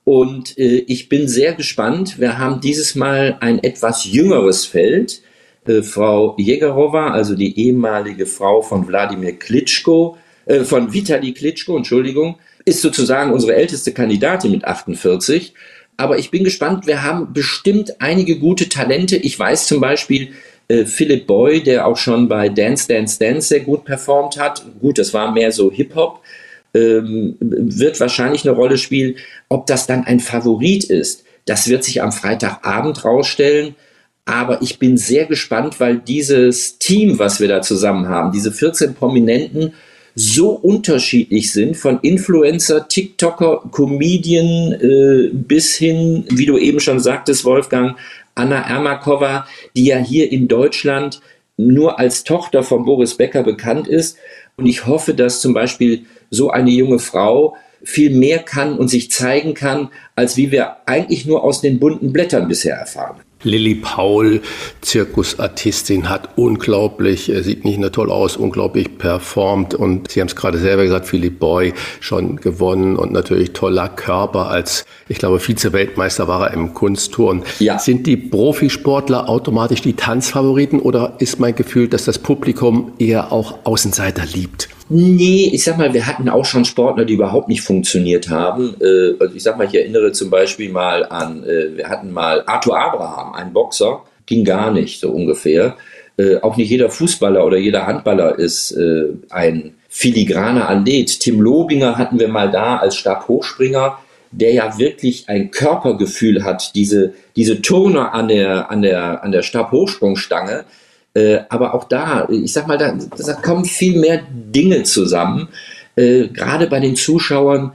S10: Und äh, ich bin sehr gespannt. Wir haben dieses Mal ein etwas jüngeres Feld. Äh, Frau Jägerowa, also die ehemalige Frau von Wladimir Klitschko, äh, von Vitali Klitschko, Entschuldigung, ist sozusagen unsere älteste Kandidatin mit 48. Aber ich bin gespannt, wir haben bestimmt einige gute Talente. Ich weiß zum Beispiel, äh, Philip Boy, der auch schon bei Dance, Dance, Dance sehr gut performt hat. Gut, das war mehr so Hip-Hop. Ähm, wird wahrscheinlich eine Rolle spielen. Ob das dann ein Favorit ist, das wird sich am Freitagabend rausstellen. Aber ich bin sehr gespannt, weil dieses Team, was wir da zusammen haben, diese 14 Prominenten, so unterschiedlich sind, von Influencer, TikToker, Comedian äh, bis hin, wie du eben schon sagtest, Wolfgang, Anna Ermakova, die ja hier in Deutschland nur als Tochter von Boris Becker bekannt ist. Und ich hoffe, dass zum Beispiel so eine junge Frau viel mehr kann und sich zeigen kann, als wie wir eigentlich nur aus den bunten Blättern bisher erfahren.
S1: Lilly Paul, Zirkusartistin, hat unglaublich, äh, sieht nicht nur toll aus, unglaublich performt und Sie haben es gerade selber gesagt, Philipp Boy schon gewonnen und natürlich toller Körper als, ich glaube, Vize-Weltmeister war er im Kunstturn. Ja. Sind die Profisportler automatisch die Tanzfavoriten oder ist mein Gefühl, dass das Publikum eher auch Außenseiter liebt?
S10: Nee, ich sag mal, wir hatten auch schon Sportler, die überhaupt nicht funktioniert haben. Äh, also ich sag mal, ich erinnere zum Beispiel mal an, äh, wir hatten mal Arthur Abraham, ein Boxer, ging gar nicht, so ungefähr. Äh, auch nicht jeder Fußballer oder jeder Handballer ist ein filigraner Athlet. Tim Lobinger hatten wir mal da als Stabhochspringer, der ja wirklich ein Körpergefühl hat, diese, diese Turner an der, an der, an der Stabhochsprungstange äh, aber auch da, ich sag mal, da, da kommen viel mehr Dinge zusammen. Äh, Gerade bei den Zuschauern,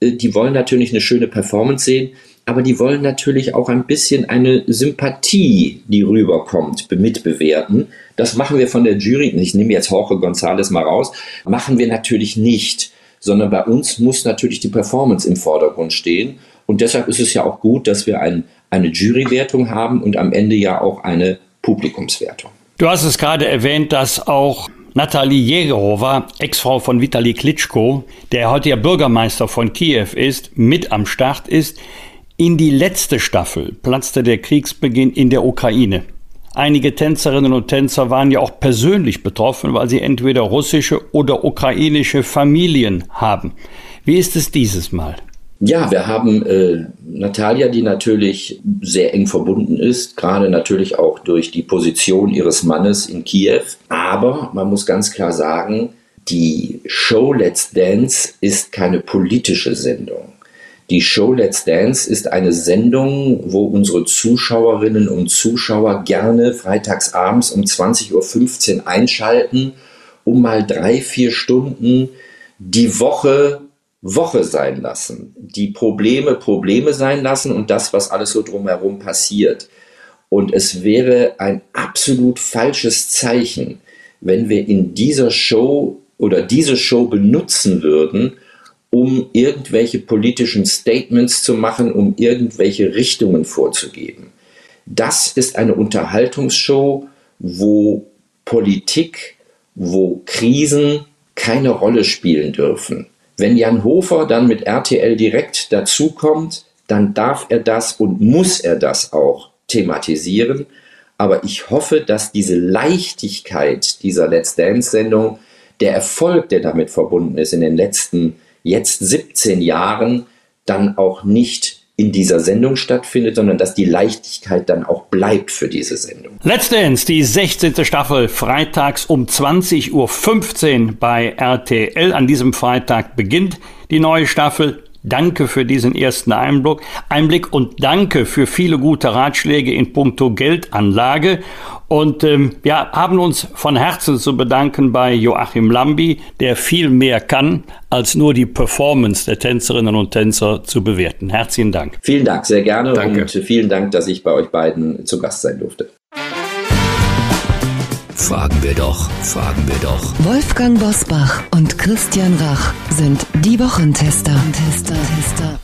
S10: äh, die wollen natürlich eine schöne Performance sehen, aber die wollen natürlich auch ein bisschen eine Sympathie, die rüberkommt, mitbewerten. Das machen wir von der Jury, ich nehme jetzt Jorge González mal raus, machen wir natürlich nicht, sondern bei uns muss natürlich die Performance im Vordergrund stehen. Und deshalb ist es ja auch gut, dass wir ein, eine Jurywertung haben und am Ende ja auch eine Publikumswertung.
S2: Du hast es gerade erwähnt, dass auch Natalie Jägerova, Ex-Frau von Vitali Klitschko, der heute ja Bürgermeister von Kiew ist, mit am Start ist. In die letzte Staffel platzte der Kriegsbeginn in der Ukraine. Einige Tänzerinnen und Tänzer waren ja auch persönlich betroffen, weil sie entweder russische oder ukrainische Familien haben. Wie ist es dieses Mal?
S10: Ja, wir haben äh, Natalia, die natürlich sehr eng verbunden ist, gerade natürlich auch durch die Position ihres Mannes in Kiew. Aber man muss ganz klar sagen, die Show Let's Dance ist keine politische Sendung. Die Show Let's Dance ist eine Sendung, wo unsere Zuschauerinnen und Zuschauer gerne freitagsabends um 20.15 Uhr einschalten, um mal drei, vier Stunden die Woche Woche sein lassen, die Probleme Probleme sein lassen und das, was alles so drumherum passiert. Und es wäre ein absolut falsches Zeichen, wenn wir in dieser Show oder diese Show benutzen würden, um irgendwelche politischen Statements zu machen, um irgendwelche Richtungen vorzugeben. Das ist eine Unterhaltungsshow, wo Politik, wo Krisen keine Rolle spielen dürfen. Wenn Jan Hofer dann mit RTL direkt dazukommt, dann darf er das und muss er das auch thematisieren. Aber ich hoffe, dass diese Leichtigkeit dieser Let's Dance-Sendung, der Erfolg, der damit verbunden ist in den letzten jetzt 17 Jahren, dann auch nicht in dieser Sendung stattfindet, sondern dass die Leichtigkeit dann auch bleibt für diese Sendung.
S2: Dance, die 16. Staffel, freitags um 20.15 Uhr bei RTL. An diesem Freitag beginnt die neue Staffel. Danke für diesen ersten Einblick, Einblick und danke für viele gute Ratschläge in puncto Geldanlage. Und ähm, wir haben uns von Herzen zu bedanken bei Joachim Lambi, der viel mehr kann, als nur die Performance der Tänzerinnen und Tänzer zu bewerten. Herzlichen Dank.
S10: Vielen Dank, sehr gerne Danke. und vielen Dank, dass ich bei euch beiden zu Gast sein durfte.
S4: Fragen wir doch, fragen wir doch.
S6: Wolfgang Bosbach und Christian Rach sind die Wochentester. Tester, Tester.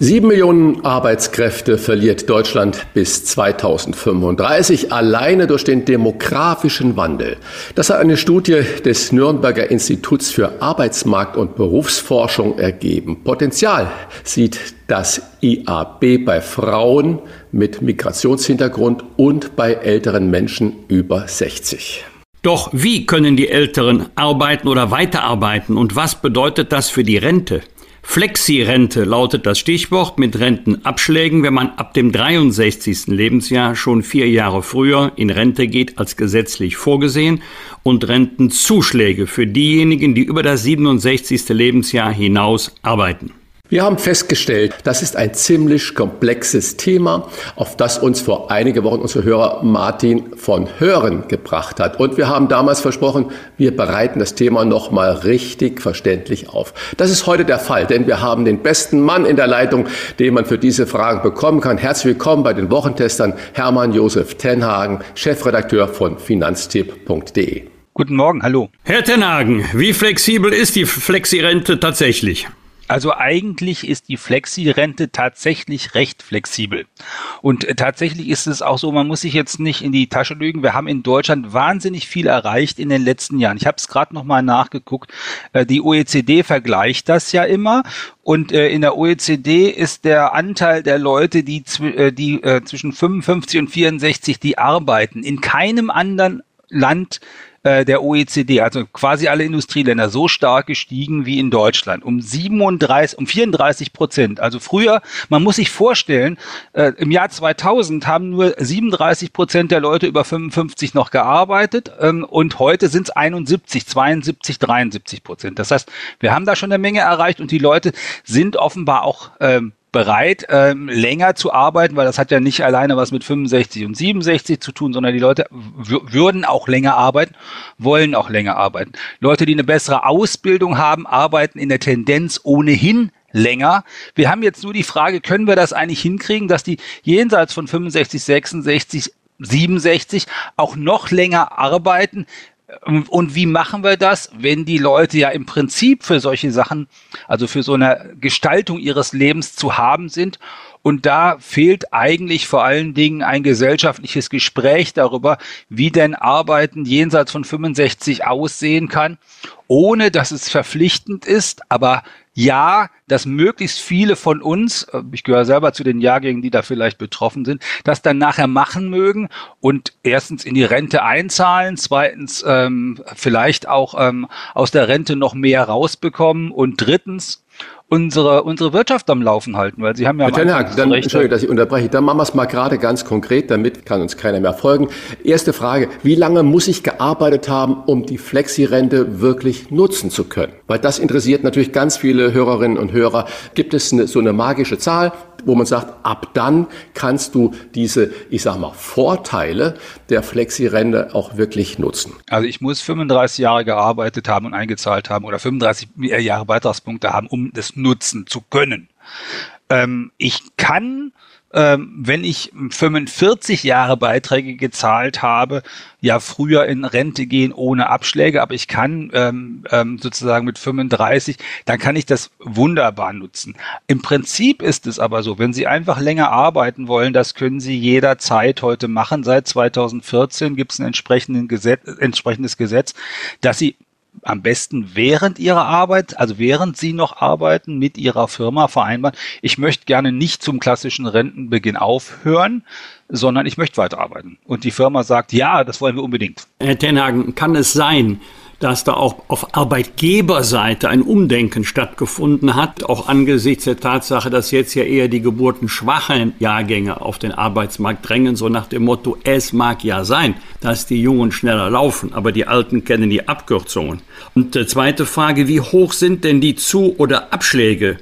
S1: Sieben Millionen Arbeitskräfte verliert Deutschland bis 2035 alleine durch den demografischen Wandel. Das hat eine Studie des Nürnberger Instituts für Arbeitsmarkt und Berufsforschung ergeben. Potenzial sieht das IAB bei Frauen mit Migrationshintergrund und bei älteren Menschen über 60.
S2: Doch wie können die Älteren arbeiten oder weiterarbeiten und was bedeutet das für die Rente? Flexi-Rente lautet das Stichwort mit Rentenabschlägen, wenn man ab dem 63. Lebensjahr schon vier Jahre früher in Rente geht als gesetzlich vorgesehen und Rentenzuschläge für diejenigen, die über das 67. Lebensjahr hinaus arbeiten.
S1: Wir haben festgestellt, das ist ein ziemlich komplexes Thema, auf das uns vor einige Wochen unser Hörer Martin von Hören gebracht hat. Und wir haben damals versprochen, wir bereiten das Thema nochmal richtig verständlich auf. Das ist heute der Fall, denn wir haben den besten Mann in der Leitung, den man für diese Fragen bekommen kann. Herzlich willkommen bei den Wochentestern Hermann Josef Tenhagen, Chefredakteur von finanztipp.de.
S11: Guten Morgen, hallo.
S2: Herr Tenhagen, wie flexibel ist die Flexi-Rente tatsächlich?
S11: Also eigentlich ist die Flexi-Rente tatsächlich recht flexibel. Und äh, tatsächlich ist es auch so, man muss sich jetzt nicht in die Tasche lügen. Wir haben in Deutschland wahnsinnig viel erreicht in den letzten Jahren. Ich habe es gerade nochmal nachgeguckt. Äh, die OECD vergleicht das ja immer. Und äh, in der OECD ist der Anteil der Leute, die, die zwischen 55 und 64, die arbeiten, in keinem anderen Land äh, der OECD, also quasi alle Industrieländer, so stark gestiegen wie in Deutschland, um 37, um 34 Prozent. Also früher, man muss sich vorstellen, äh, im Jahr 2000 haben nur 37 Prozent der Leute über 55 noch gearbeitet ähm, und heute sind es 71, 72, 73 Prozent. Das heißt, wir haben da schon eine Menge erreicht und die Leute sind offenbar auch ähm, bereit, ähm, länger zu arbeiten, weil das hat ja nicht alleine was mit 65 und 67 zu tun, sondern die Leute würden auch länger arbeiten, wollen auch länger arbeiten. Leute, die eine bessere Ausbildung haben, arbeiten in der Tendenz ohnehin länger. Wir haben jetzt nur die Frage, können wir das eigentlich hinkriegen, dass die jenseits von 65, 66 67 auch noch länger arbeiten, und wie machen wir das, wenn die Leute ja im Prinzip für solche Sachen, also für so eine Gestaltung ihres Lebens zu haben sind? Und da fehlt eigentlich vor allen Dingen ein gesellschaftliches Gespräch darüber, wie denn Arbeiten jenseits von 65 aussehen kann, ohne dass es verpflichtend ist, aber ja, dass möglichst viele von uns, äh, ich gehöre selber zu den Jahrgängen, die da vielleicht betroffen sind, das dann nachher machen mögen und erstens in die Rente einzahlen, zweitens ähm, vielleicht auch ähm, aus der Rente noch mehr rausbekommen und drittens unsere, unsere Wirtschaft am Laufen halten, weil Sie haben ja...
S1: Herr Tenhag, dann, Entschuldigung, dass ich unterbreche, dann machen wir es mal gerade ganz konkret, damit kann uns keiner mehr folgen. Erste Frage, wie lange muss ich gearbeitet haben, um die Flexi-Rente wirklich nutzen zu können? Weil das interessiert natürlich ganz viele Hörerinnen und Hörer. Gibt es eine, so eine magische Zahl? wo man sagt, ab dann kannst du diese, ich sag mal, Vorteile der Flexi-Rente auch wirklich nutzen.
S11: Also ich muss 35 Jahre gearbeitet haben und eingezahlt haben oder 35 Jahre Beitragspunkte haben, um das nutzen zu können. Ähm, ich kann ähm, wenn ich 45 Jahre Beiträge gezahlt habe, ja früher in Rente gehen ohne Abschläge, aber ich kann ähm, ähm, sozusagen mit 35, dann kann ich das wunderbar nutzen. Im Prinzip ist es aber so, wenn Sie einfach länger arbeiten wollen, das können Sie jederzeit heute machen. Seit 2014 gibt es ein entsprechendes Gesetz, entsprechendes Gesetz, dass Sie am besten während ihrer Arbeit, also während sie noch arbeiten, mit ihrer Firma vereinbaren, ich möchte gerne nicht zum klassischen Rentenbeginn aufhören, sondern ich möchte weiterarbeiten. Und die Firma sagt, ja, das wollen wir unbedingt.
S2: Herr Tenhagen, kann es sein, dass da auch auf Arbeitgeberseite ein Umdenken stattgefunden hat, auch angesichts der Tatsache, dass jetzt ja eher die geburtenschwachen Jahrgänge auf den Arbeitsmarkt drängen, so nach dem Motto, es mag ja sein, dass die Jungen schneller laufen, aber die Alten kennen die Abkürzungen. Und äh, zweite Frage, wie hoch sind denn die Zu- oder Abschläge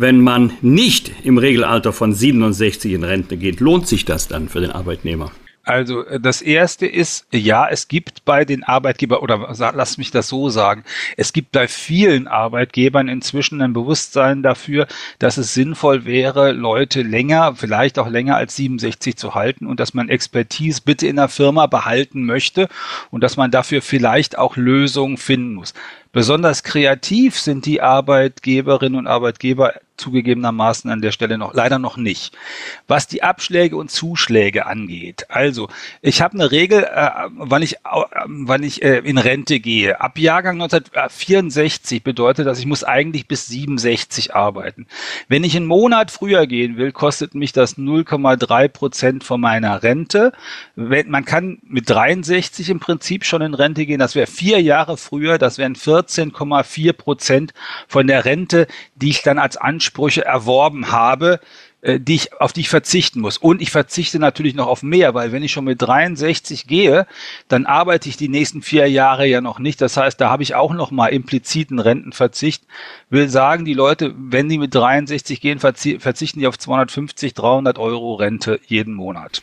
S2: wenn man nicht im Regelalter von 67 in Rente geht, lohnt sich das dann für den Arbeitnehmer?
S11: Also äh, das erste ist, ja, es gibt bei den Arbeitgebern, oder lass mich das so sagen, es gibt bei vielen Arbeitgebern inzwischen ein Bewusstsein dafür, dass es sinnvoll wäre, Leute länger, vielleicht auch länger als 67 zu halten und dass man Expertise bitte in der Firma behalten möchte und dass man dafür vielleicht auch Lösungen finden muss. Besonders kreativ sind die Arbeitgeberinnen und Arbeitgeber zugegebenermaßen an der Stelle noch leider noch nicht. Was die Abschläge und Zuschläge angeht, also ich habe eine Regel, äh, wann ich, äh, wann ich äh, in Rente gehe. Ab Jahrgang 1964 bedeutet das, ich muss eigentlich bis 67 arbeiten. Wenn ich einen Monat früher gehen will, kostet mich das 0,3 Prozent von meiner Rente. Wenn, man kann mit 63 im Prinzip schon in Rente gehen. Das wäre vier Jahre früher. Das wären 14,4 Prozent von der Rente, die ich dann als Ansprüche erworben habe äh, die ich, auf die ich verzichten muss. Und ich verzichte natürlich noch auf mehr, weil wenn ich schon mit 63 gehe, dann arbeite ich die nächsten vier Jahre ja noch nicht. Das heißt, da habe ich auch noch mal impliziten Rentenverzicht. Will sagen, die Leute, wenn die mit 63 gehen, verzichten die auf 250, 300 Euro Rente jeden Monat.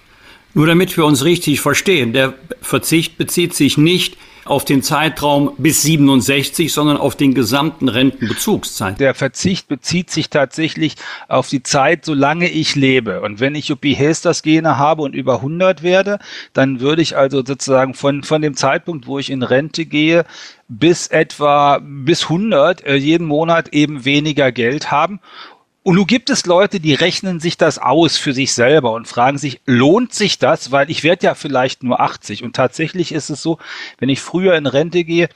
S2: Nur damit wir uns richtig verstehen, der Verzicht bezieht sich nicht auf den Zeitraum bis 67, sondern auf den gesamten Rentenbezugszeit.
S11: Der Verzicht bezieht sich tatsächlich auf die Zeit, solange ich lebe. Und wenn ich Juppie Hesters Gene habe und über 100 werde, dann würde ich also sozusagen von, von dem Zeitpunkt, wo ich in Rente gehe, bis etwa bis 100 äh, jeden Monat eben weniger Geld haben. Und nun gibt es Leute, die rechnen sich das aus für sich selber und fragen sich, lohnt sich das? Weil ich werde ja vielleicht nur 80. Und tatsächlich ist es so, wenn ich früher in Rente gehe,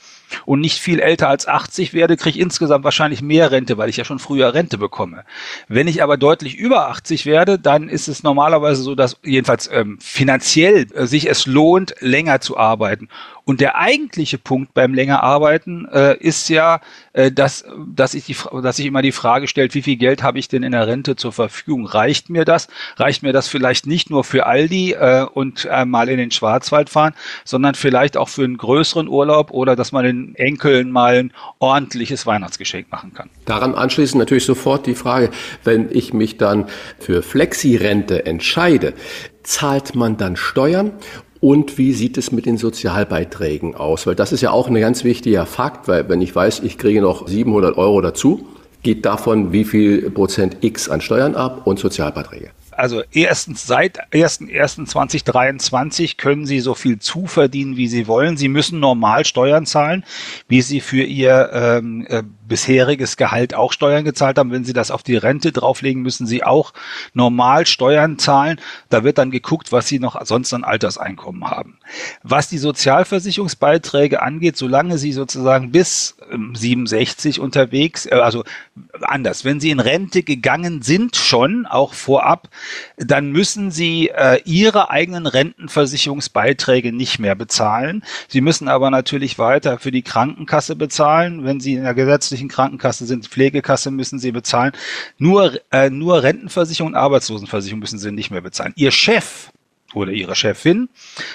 S11: und nicht viel älter als 80 werde, kriege ich insgesamt wahrscheinlich mehr Rente, weil ich ja schon früher Rente bekomme. Wenn ich aber deutlich über 80 werde, dann ist es normalerweise so, dass jedenfalls ähm, finanziell äh, sich es lohnt, länger zu arbeiten. Und der eigentliche Punkt beim länger arbeiten äh, ist ja, äh, dass, dass, ich die, dass sich immer die Frage stellt, wie viel Geld habe ich denn in der Rente zur Verfügung? Reicht mir das? Reicht mir das vielleicht nicht nur für Aldi äh, und äh, mal in den Schwarzwald fahren, sondern vielleicht auch für einen größeren Urlaub oder dass man Enkeln mal ein ordentliches Weihnachtsgeschenk machen kann.
S1: Daran anschließend natürlich sofort die Frage, wenn ich mich dann für Flexi-Rente entscheide, zahlt man dann Steuern und wie sieht es mit den Sozialbeiträgen aus? Weil das ist ja auch ein ganz wichtiger Fakt, weil wenn ich weiß, ich kriege noch 700 Euro dazu, geht davon wie viel Prozent X an Steuern ab und Sozialbeiträge?
S11: Also erstens seit 1.1.2023 können Sie so viel zuverdienen, wie Sie wollen. Sie müssen normal Steuern zahlen, wie Sie für Ihr ähm, äh, bisheriges Gehalt auch Steuern gezahlt haben. Wenn Sie das auf die Rente drauflegen, müssen Sie auch normal Steuern zahlen. Da wird dann geguckt, was Sie noch sonst an Alterseinkommen haben. Was die Sozialversicherungsbeiträge angeht, solange Sie sozusagen bis 67 ähm, unterwegs, äh, also anders, wenn Sie in Rente gegangen sind schon, auch vorab, dann müssen Sie äh, Ihre eigenen Rentenversicherungsbeiträge nicht mehr bezahlen. Sie müssen aber natürlich weiter für die Krankenkasse bezahlen, wenn Sie in der gesetzlichen gesetzlichen Krankenkasse sind, Pflegekasse müssen sie bezahlen. Nur, äh, nur Rentenversicherung und Arbeitslosenversicherung müssen sie nicht mehr bezahlen. Ihr Chef oder ihre Chefin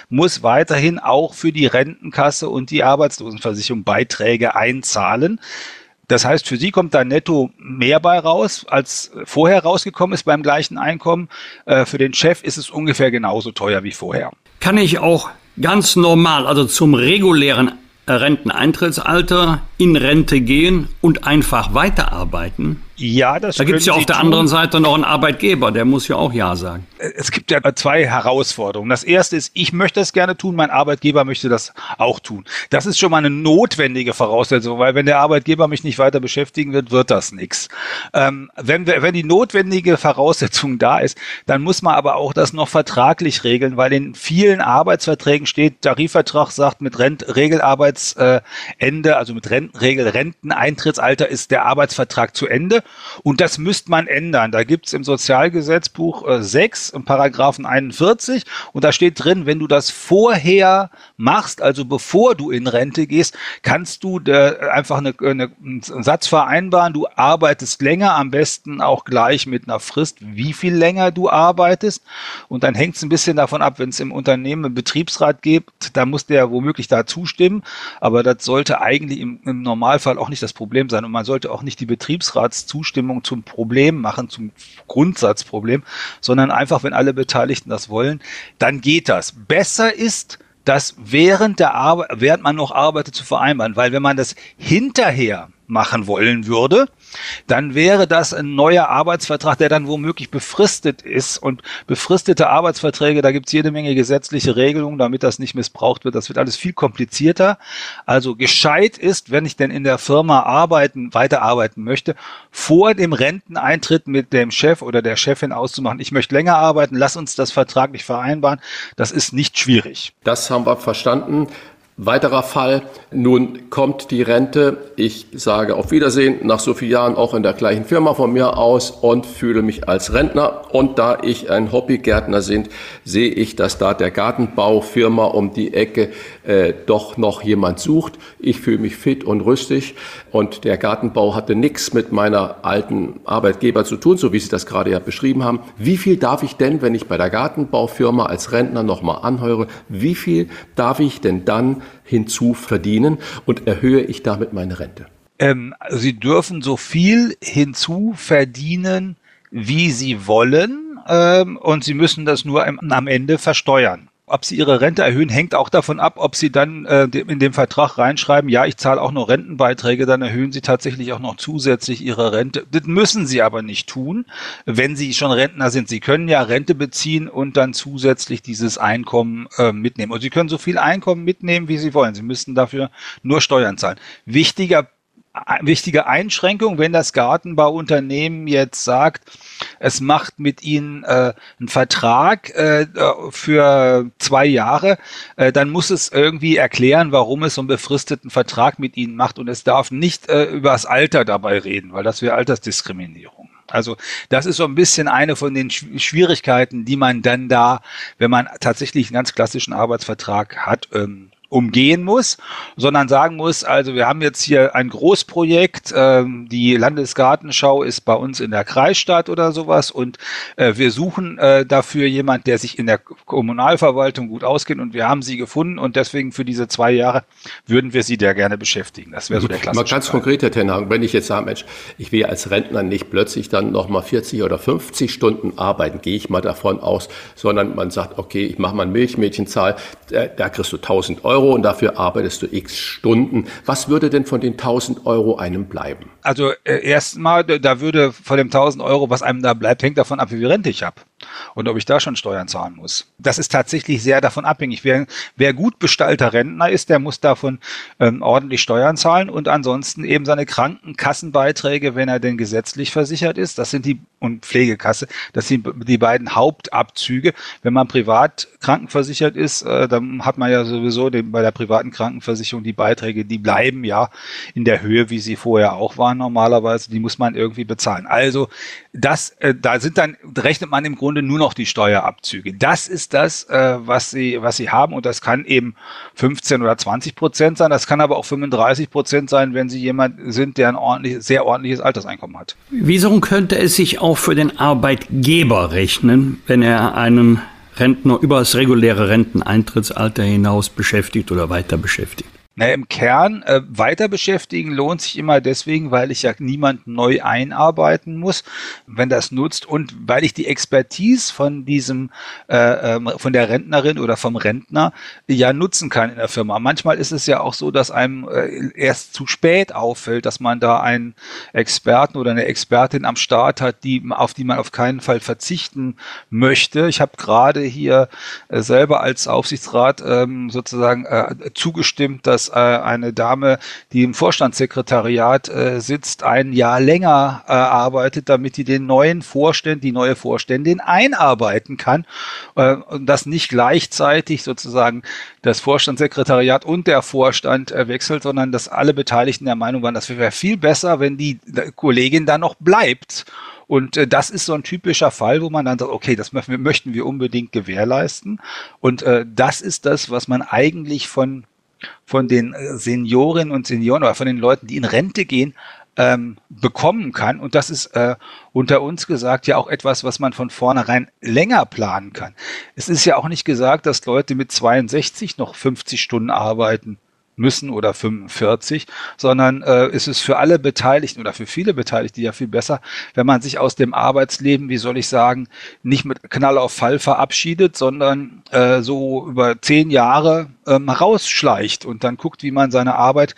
S11: muss weiterhin auch für die Rentenkasse und die Arbeitslosenversicherung Beiträge einzahlen. Das heißt, für sie kommt da netto mehr bei raus, als vorher rausgekommen ist beim gleichen Einkommen. Äh, für den Chef ist es ungefähr genauso teuer wie vorher.
S2: Kann ich auch ganz normal, also zum regulären Renteneintrittsalter in Rente gehen und einfach weiterarbeiten?
S11: Ja, das
S2: Da gibt es ja auf der tun. anderen Seite noch einen Arbeitgeber, der muss ja auch Ja sagen.
S11: Es gibt ja zwei Herausforderungen. Das erste ist, ich möchte es gerne tun, mein Arbeitgeber möchte das auch tun. Das ist schon mal eine notwendige Voraussetzung, weil wenn der Arbeitgeber mich nicht weiter beschäftigen wird, wird das nichts. Ähm, wenn, wenn die notwendige Voraussetzung da ist, dann muss man aber auch das noch vertraglich regeln, weil in vielen Arbeitsverträgen steht, Tarifvertrag sagt, mit Rent Regelarbeitsende, also mit Rentenregel, Renteneintrittsalter ist der Arbeitsvertrag zu Ende. Und das müsste man ändern. Da gibt es im Sozialgesetzbuch äh, 6, im Paragraphen 41, und da steht drin, wenn du das vorher machst, also bevor du in Rente gehst, kannst du der, einfach eine, eine, einen Satz vereinbaren, du arbeitest länger, am besten auch gleich mit einer Frist, wie viel länger du arbeitest. Und dann hängt es ein bisschen davon ab, wenn es im Unternehmen einen Betriebsrat gibt, da muss der womöglich da zustimmen. Aber das sollte eigentlich im, im Normalfall auch nicht das Problem sein. Und man sollte auch nicht die Betriebsrats Zustimmung zum Problem machen, zum Grundsatzproblem, sondern einfach, wenn alle Beteiligten das wollen, dann geht das. Besser ist, das während der Arbeit, während man noch arbeitet, zu vereinbaren, weil wenn man das hinterher machen wollen würde, dann wäre das ein neuer Arbeitsvertrag, der dann womöglich befristet ist. Und befristete Arbeitsverträge, da gibt es jede Menge gesetzliche Regelungen, damit das nicht missbraucht wird. Das wird alles viel komplizierter. Also gescheit ist, wenn ich denn in der Firma arbeiten, weiterarbeiten möchte, vor dem Renteneintritt mit dem Chef oder der Chefin auszumachen, ich möchte länger arbeiten, lass uns das vertraglich vereinbaren. Das ist nicht schwierig.
S1: Das haben wir verstanden. Weiterer Fall, nun kommt die Rente, ich sage auf Wiedersehen, nach so vielen Jahren auch in der gleichen Firma von mir aus und fühle mich als Rentner. Und da ich ein Hobbygärtner sind, sehe ich, dass da der Gartenbaufirma um die Ecke äh, doch noch jemand sucht. Ich fühle mich fit und rüstig und der Gartenbau hatte nichts mit meiner alten Arbeitgeber zu tun, so wie Sie das gerade ja beschrieben haben. Wie viel darf ich denn, wenn ich bei der Gartenbaufirma als Rentner nochmal anhöre, wie viel darf ich denn dann hinzu verdienen und erhöhe ich damit meine Rente?
S11: Ähm, Sie dürfen so viel hinzu verdienen, wie Sie wollen, ähm, und Sie müssen das nur am, am Ende versteuern. Ob sie ihre Rente erhöhen, hängt auch davon ab, ob sie dann äh, in den Vertrag reinschreiben, ja, ich zahle auch noch Rentenbeiträge, dann erhöhen sie tatsächlich auch noch zusätzlich ihre Rente. Das müssen sie aber nicht tun, wenn sie schon Rentner sind. Sie können ja Rente beziehen und dann zusätzlich dieses Einkommen äh, mitnehmen. Und sie können so viel Einkommen mitnehmen, wie sie wollen. Sie müssen dafür nur Steuern zahlen. Wichtiger wichtige Einschränkung, wenn das Gartenbauunternehmen jetzt sagt, es macht mit Ihnen äh, einen Vertrag äh, für zwei Jahre, äh, dann muss es irgendwie erklären, warum es so einen befristeten Vertrag mit Ihnen macht und es darf nicht äh, über das Alter dabei reden, weil das wäre Altersdiskriminierung. Also das ist so ein bisschen eine von den Schwierigkeiten, die man dann da, wenn man tatsächlich einen ganz klassischen Arbeitsvertrag hat, ähm, umgehen muss, sondern sagen muss, also wir haben jetzt hier ein Großprojekt, ähm, die Landesgartenschau ist bei uns in der Kreisstadt oder sowas und äh, wir suchen äh, dafür jemand, der sich in der Kommunalverwaltung gut auskennt und wir haben sie gefunden und deswegen für diese zwei Jahre würden wir sie da gerne beschäftigen. Das wäre so der klassische
S1: Mal ganz Fall. konkret, Herr Tenhagen, wenn ich jetzt sage, Mensch, ich will als Rentner nicht plötzlich dann nochmal 40 oder 50 Stunden arbeiten, gehe ich mal davon aus, sondern man sagt, okay, ich mache mal ein Milchmädchenzahl, da, da kriegst du 1000 Euro Euro und dafür arbeitest du x Stunden. Was würde denn von den 1000 Euro einem bleiben?
S11: Also äh, erstmal, da würde von dem 1000 Euro, was einem da bleibt, hängt davon ab, wie viel Rente ich habe und ob ich da schon Steuern zahlen muss. Das ist tatsächlich sehr davon abhängig. Wer, wer gut bestallter Rentner ist, der muss davon ähm, ordentlich Steuern zahlen und ansonsten eben seine Krankenkassenbeiträge, wenn er denn gesetzlich versichert ist. Das sind die und Pflegekasse, das sind die beiden Hauptabzüge. Wenn man privat krankenversichert ist, äh, dann hat man ja sowieso den, bei der privaten Krankenversicherung die Beiträge, die bleiben ja in der Höhe, wie sie vorher auch waren normalerweise. Die muss man irgendwie bezahlen. Also das, äh, da sind dann rechnet man im Grunde nur noch die Steuerabzüge. Das ist das, äh, was sie, was sie haben und das kann eben 15 oder 20 Prozent sein. Das kann aber auch 35 Prozent sein, wenn sie jemand sind, der ein ordentlich, sehr ordentliches Alterseinkommen hat.
S2: Wieso könnte es sich auch für den Arbeitgeber rechnen, wenn er einen Rentner über das reguläre Renteneintrittsalter hinaus beschäftigt oder weiter beschäftigt?
S11: Naja, im Kern äh, weiter beschäftigen lohnt sich immer deswegen, weil ich ja niemand neu einarbeiten muss, wenn das nutzt und weil ich die Expertise von diesem, äh, ähm, von der Rentnerin oder vom Rentner ja nutzen kann in der Firma. Manchmal ist es ja auch so, dass einem äh, erst zu spät auffällt, dass man da einen Experten oder eine Expertin am Start hat, die, auf die man auf keinen Fall verzichten möchte. Ich habe gerade hier äh, selber als Aufsichtsrat ähm, sozusagen äh, zugestimmt, dass äh, eine Dame, die im Vorstandssekretariat äh, sitzt, ein Jahr länger äh, arbeitet, damit die den neuen Vorstand, die neue Vorständin einarbeiten kann äh, und das nicht gleichzeitig sozusagen das Vorstandssekretariat und der Vorstand äh, wechselt, sondern dass alle Beteiligten der Meinung waren, das wäre viel besser, wenn die Kollegin da noch bleibt. Und äh, das ist so ein typischer Fall, wo man dann sagt, okay, das möchten wir, möchten wir unbedingt gewährleisten. Und äh, das ist das, was man eigentlich von von den äh, Seniorinnen und Senioren oder von den Leuten, die in Rente gehen, ähm, bekommen kann. Und das ist äh, unter uns gesagt ja auch etwas, was man von vornherein länger planen kann. Es ist ja auch nicht gesagt, dass Leute mit 62 noch 50 Stunden arbeiten müssen oder 45, sondern äh, ist es für alle Beteiligten oder für viele Beteiligte ja viel besser, wenn man sich aus dem Arbeitsleben, wie soll ich sagen, nicht mit Knall auf Fall verabschiedet, sondern äh, so über zehn Jahre ähm, rausschleicht und dann guckt, wie man seine Arbeit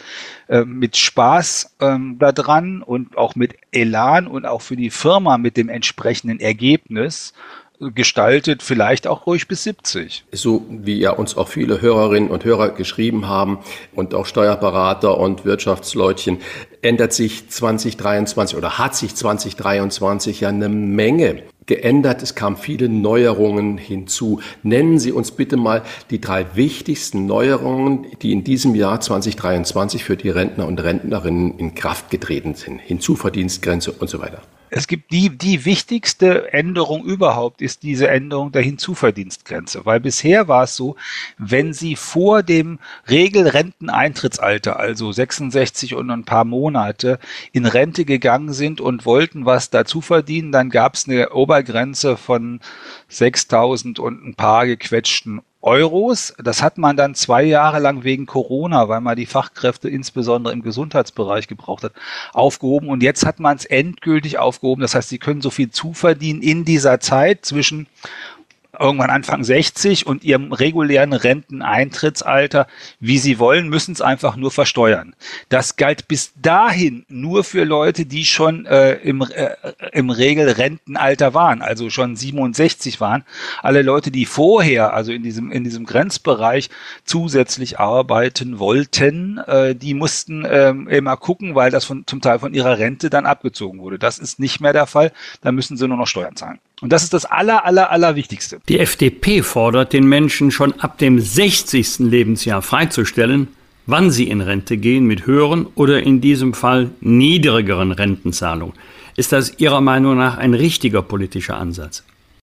S11: äh, mit Spaß ähm, da dran und auch mit Elan und auch für die Firma mit dem entsprechenden Ergebnis gestaltet, vielleicht auch ruhig bis 70.
S1: So wie ja uns auch viele Hörerinnen und Hörer geschrieben haben und auch Steuerberater und Wirtschaftsleutchen, ändert sich 2023 oder hat sich 2023 ja eine Menge geändert. Es kamen viele Neuerungen hinzu. Nennen Sie uns bitte mal die drei wichtigsten Neuerungen, die in diesem Jahr 2023 für die Rentner und Rentnerinnen in Kraft getreten sind. Hinzuverdienstgrenze und so weiter
S11: es gibt die, die wichtigste Änderung überhaupt ist diese Änderung der Hinzuverdienstgrenze, weil bisher war es so, wenn Sie vor dem Regelrenteneintrittsalter, also 66 und ein paar Monate, in Rente gegangen sind und wollten was dazu verdienen, dann gab es eine Obergrenze von 6000 und ein paar gequetschten Euros. Das hat man dann zwei Jahre lang wegen Corona, weil man die Fachkräfte insbesondere im Gesundheitsbereich gebraucht hat, aufgehoben. Und jetzt hat man es endgültig aufgehoben. Das heißt, sie können so viel zuverdienen in dieser Zeit zwischen irgendwann Anfang 60 und ihrem regulären Renteneintrittsalter, wie sie wollen, müssen es einfach nur versteuern. Das galt bis dahin nur für Leute, die schon äh, im, äh, im Regelrentenalter waren, also schon 67 waren. Alle Leute, die vorher, also in diesem, in diesem Grenzbereich zusätzlich arbeiten wollten, äh, die mussten äh, immer gucken, weil das von, zum Teil von ihrer Rente dann abgezogen wurde. Das ist nicht mehr der Fall. Da müssen sie nur noch Steuern zahlen. Und das ist das aller, aller, aller Wichtigste.
S2: Die FDP fordert den Menschen schon ab dem 60. Lebensjahr freizustellen, wann sie in Rente gehen mit höheren oder in diesem Fall niedrigeren Rentenzahlungen. Ist das Ihrer Meinung nach ein richtiger politischer Ansatz?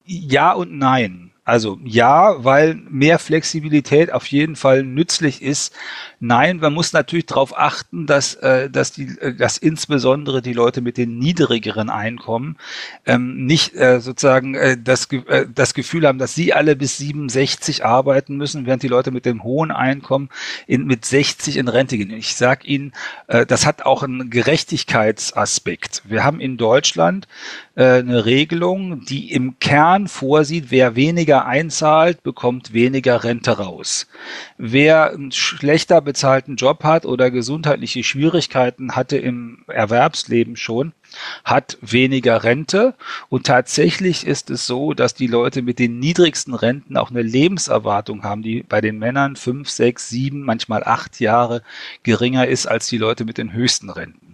S11: Ja und nein. Also ja, weil mehr Flexibilität auf jeden Fall nützlich ist. Nein, man muss natürlich darauf achten, dass, äh, dass, die, äh, dass insbesondere die Leute mit den niedrigeren Einkommen ähm, nicht äh, sozusagen äh, das, äh, das Gefühl haben, dass sie alle bis 67 arbeiten müssen, während die Leute mit dem hohen Einkommen in, mit 60 in Rente gehen. Ich sage Ihnen, äh, das hat auch einen Gerechtigkeitsaspekt. Wir haben in Deutschland äh, eine Regelung, die im Kern vorsieht, wer weniger einzahlt, bekommt weniger Rente raus. Wer schlechter bezahlten Job hat oder gesundheitliche Schwierigkeiten hatte im Erwerbsleben schon, hat weniger Rente. Und tatsächlich ist es so, dass die Leute mit den niedrigsten Renten auch eine Lebenserwartung haben, die bei den Männern fünf, sechs, sieben, manchmal acht Jahre geringer ist als die Leute mit den höchsten Renten.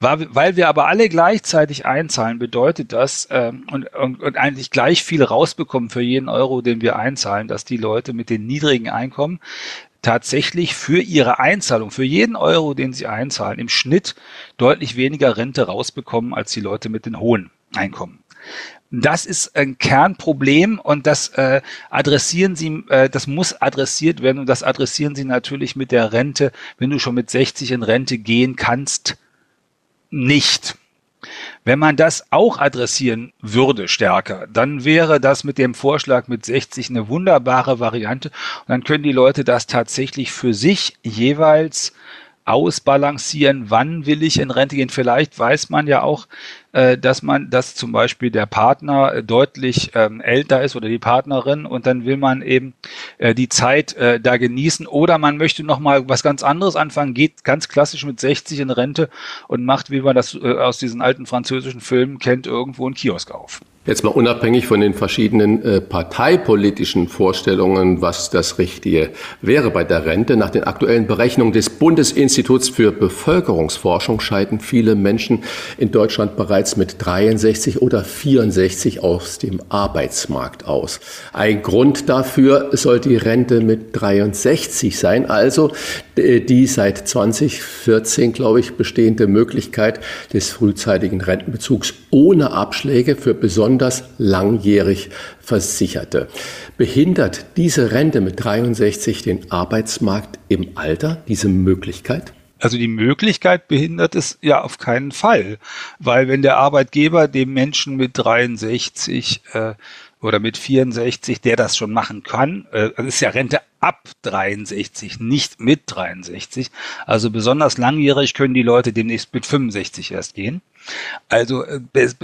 S11: Weil wir aber alle gleichzeitig einzahlen, bedeutet das ähm, und, und, und eigentlich gleich viel rausbekommen für jeden Euro, den wir einzahlen, dass die Leute mit den niedrigen Einkommen tatsächlich für ihre Einzahlung, für jeden Euro, den sie einzahlen, im Schnitt deutlich weniger Rente rausbekommen als die Leute mit den hohen Einkommen. Das ist ein Kernproblem und das äh, adressieren Sie, äh, das muss adressiert werden und das adressieren Sie natürlich mit der Rente, wenn du schon mit 60 in Rente gehen kannst, nicht. Wenn man das auch adressieren würde stärker, dann wäre das mit dem Vorschlag mit 60 eine wunderbare Variante. Und dann können die Leute das tatsächlich für sich jeweils ausbalancieren, wann will ich in Rente gehen. Vielleicht weiß man ja auch, dass man, dass zum Beispiel der Partner deutlich ähm, älter ist oder die Partnerin und dann will man eben äh, die Zeit äh, da genießen oder man möchte noch mal was ganz anderes anfangen, geht ganz klassisch mit 60 in Rente und macht, wie man das äh, aus diesen alten französischen Filmen kennt, irgendwo einen Kiosk auf.
S1: Jetzt mal unabhängig von den verschiedenen äh, parteipolitischen Vorstellungen, was das Richtige wäre bei der Rente. Nach den aktuellen Berechnungen des Bundesinstituts für Bevölkerungsforschung scheiden viele Menschen in Deutschland bereits mit 63 oder 64 aus dem Arbeitsmarkt aus. Ein Grund dafür soll die Rente mit 63 sein, also die seit 2014, glaube ich, bestehende Möglichkeit des frühzeitigen Rentenbezugs ohne Abschläge für besonders langjährig Versicherte. Behindert diese Rente mit 63 den Arbeitsmarkt im Alter, diese Möglichkeit?
S11: Also die Möglichkeit behindert es ja auf keinen Fall, weil wenn der Arbeitgeber dem Menschen mit 63 äh, oder mit 64, der das schon machen kann. Äh, das ist ja Rente ab 63, nicht mit 63. Also besonders langjährig können die Leute demnächst mit 65 erst gehen. Also äh,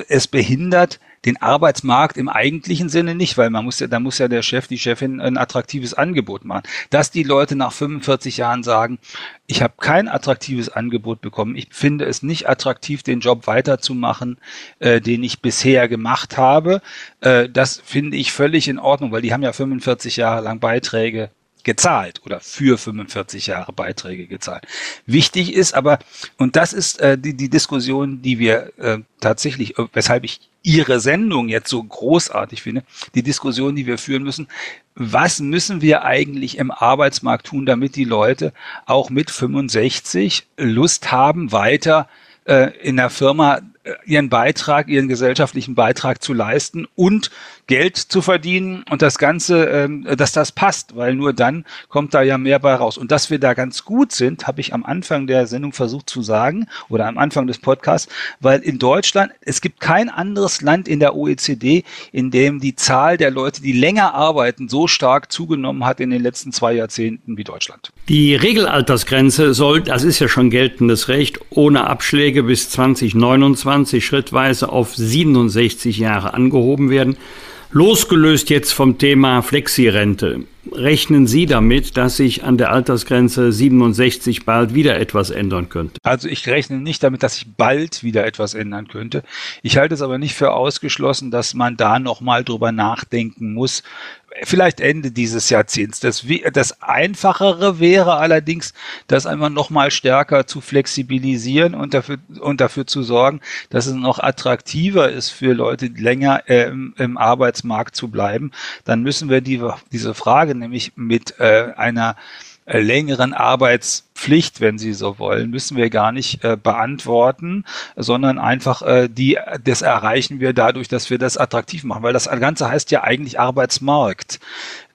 S11: es behindert den Arbeitsmarkt im eigentlichen Sinne nicht, weil man muss ja, da muss ja der Chef, die Chefin ein attraktives Angebot machen. Dass die Leute nach 45 Jahren sagen, ich habe kein attraktives Angebot bekommen, ich finde es nicht attraktiv, den Job weiterzumachen, äh, den ich bisher gemacht habe, äh, das finde ich völlig in Ordnung, weil die haben ja 45 Jahre lang Beiträge gezahlt oder für 45 Jahre Beiträge gezahlt. Wichtig ist aber, und das ist äh, die, die Diskussion, die wir äh, tatsächlich, äh, weshalb ich Ihre Sendung jetzt so großartig finde, die Diskussion, die wir führen müssen, was müssen wir eigentlich im Arbeitsmarkt tun, damit die Leute auch mit 65 Lust haben, weiter äh, in der Firma ihren Beitrag, ihren gesellschaftlichen Beitrag zu leisten und Geld zu verdienen und das Ganze, ähm, dass das passt, weil nur dann kommt da ja mehr bei raus. Und dass wir da ganz gut sind, habe ich am Anfang der Sendung versucht zu sagen oder am Anfang des Podcasts, weil in Deutschland, es gibt kein anderes Land in der OECD, in dem die Zahl der Leute, die länger arbeiten, so stark zugenommen hat in den letzten zwei Jahrzehnten wie Deutschland.
S2: Die Regelaltersgrenze soll, das ist ja schon geltendes Recht, ohne Abschläge bis 2029 schrittweise auf 67 Jahre angehoben werden. Losgelöst jetzt vom Thema Flexirente, rechnen Sie damit, dass sich an der Altersgrenze 67 bald wieder etwas ändern könnte?
S11: Also ich rechne nicht damit, dass sich bald wieder etwas ändern könnte. Ich halte es aber nicht für ausgeschlossen, dass man da nochmal drüber nachdenken muss, vielleicht Ende dieses Jahrzehnts. Das, das Einfachere wäre allerdings, das einfach noch mal stärker zu flexibilisieren und dafür, und dafür zu sorgen, dass es noch attraktiver ist für Leute, länger äh, im, im, Arbeitsmarkt zu bleiben. Dann müssen wir die, diese Frage nämlich mit äh, einer längeren Arbeitspflicht, wenn Sie so wollen, müssen wir gar nicht äh, beantworten, sondern einfach äh, die, das erreichen wir dadurch, dass wir das attraktiv machen, weil das Ganze heißt ja eigentlich Arbeitsmarkt.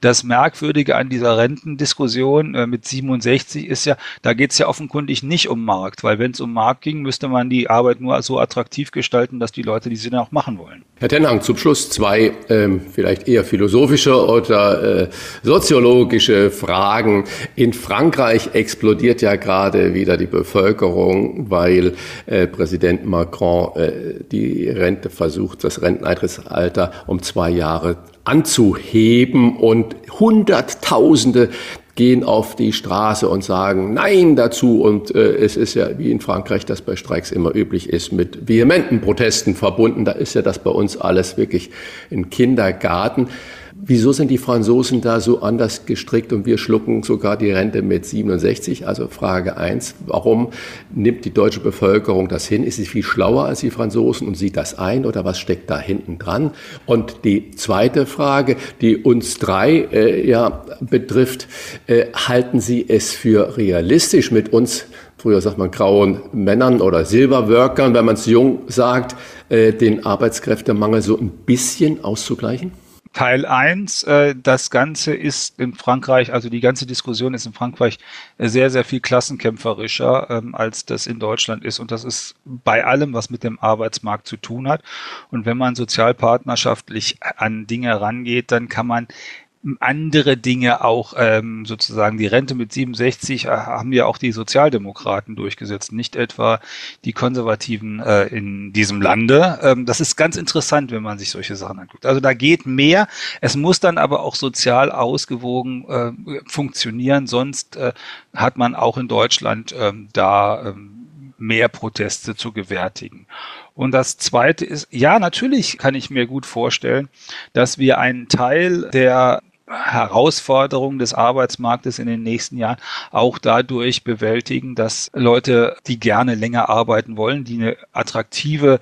S11: Das Merkwürdige an dieser Rentendiskussion äh, mit 67 ist ja, da geht es ja offenkundig nicht um Markt, weil wenn es um Markt ging, müsste man die Arbeit nur so attraktiv gestalten, dass die Leute die Sinne auch machen wollen.
S1: Herr Tenhang, zum Schluss zwei ähm, vielleicht eher philosophische oder äh, soziologische Fragen. In Frankreich explodiert ja gerade wieder die Bevölkerung, weil äh, Präsident Macron äh, die Rente versucht, das Renteneintrittsalter um zwei Jahre anzuheben und Hunderttausende gehen auf die Straße und sagen Nein dazu. Und äh, es ist ja wie in Frankreich, das bei Streiks immer üblich ist, mit vehementen Protesten verbunden. Da ist ja das bei uns alles wirklich ein Kindergarten. Wieso sind die Franzosen da so anders gestrickt und wir schlucken sogar die Rente mit 67? Also Frage eins: Warum nimmt die deutsche Bevölkerung das hin? Ist sie viel schlauer als die Franzosen und sieht das ein oder was steckt da hinten dran? Und die zweite Frage, die uns drei äh, ja betrifft, äh, halten Sie es für realistisch mit uns früher sagt man grauen Männern oder Silberworkern, wenn man es jung sagt, äh, den Arbeitskräftemangel so ein bisschen auszugleichen?
S11: Teil 1, äh, das Ganze ist in Frankreich, also die ganze Diskussion ist in Frankreich sehr, sehr viel klassenkämpferischer, ähm, als das in Deutschland ist. Und das ist bei allem, was mit dem Arbeitsmarkt zu tun hat. Und wenn man sozialpartnerschaftlich an Dinge rangeht, dann kann man andere Dinge auch ähm, sozusagen die Rente mit 67 äh, haben ja auch die Sozialdemokraten durchgesetzt, nicht etwa die Konservativen äh, in diesem Lande. Ähm, das ist ganz interessant, wenn man sich solche Sachen anguckt. Also da geht mehr. Es muss dann aber auch sozial ausgewogen äh, funktionieren, sonst äh, hat man auch in Deutschland ähm, da ähm, mehr Proteste zu gewärtigen. Und das Zweite ist, ja, natürlich kann ich mir gut vorstellen, dass wir einen Teil der Herausforderungen des Arbeitsmarktes in den nächsten Jahren auch dadurch bewältigen, dass Leute, die gerne länger arbeiten wollen, die eine attraktive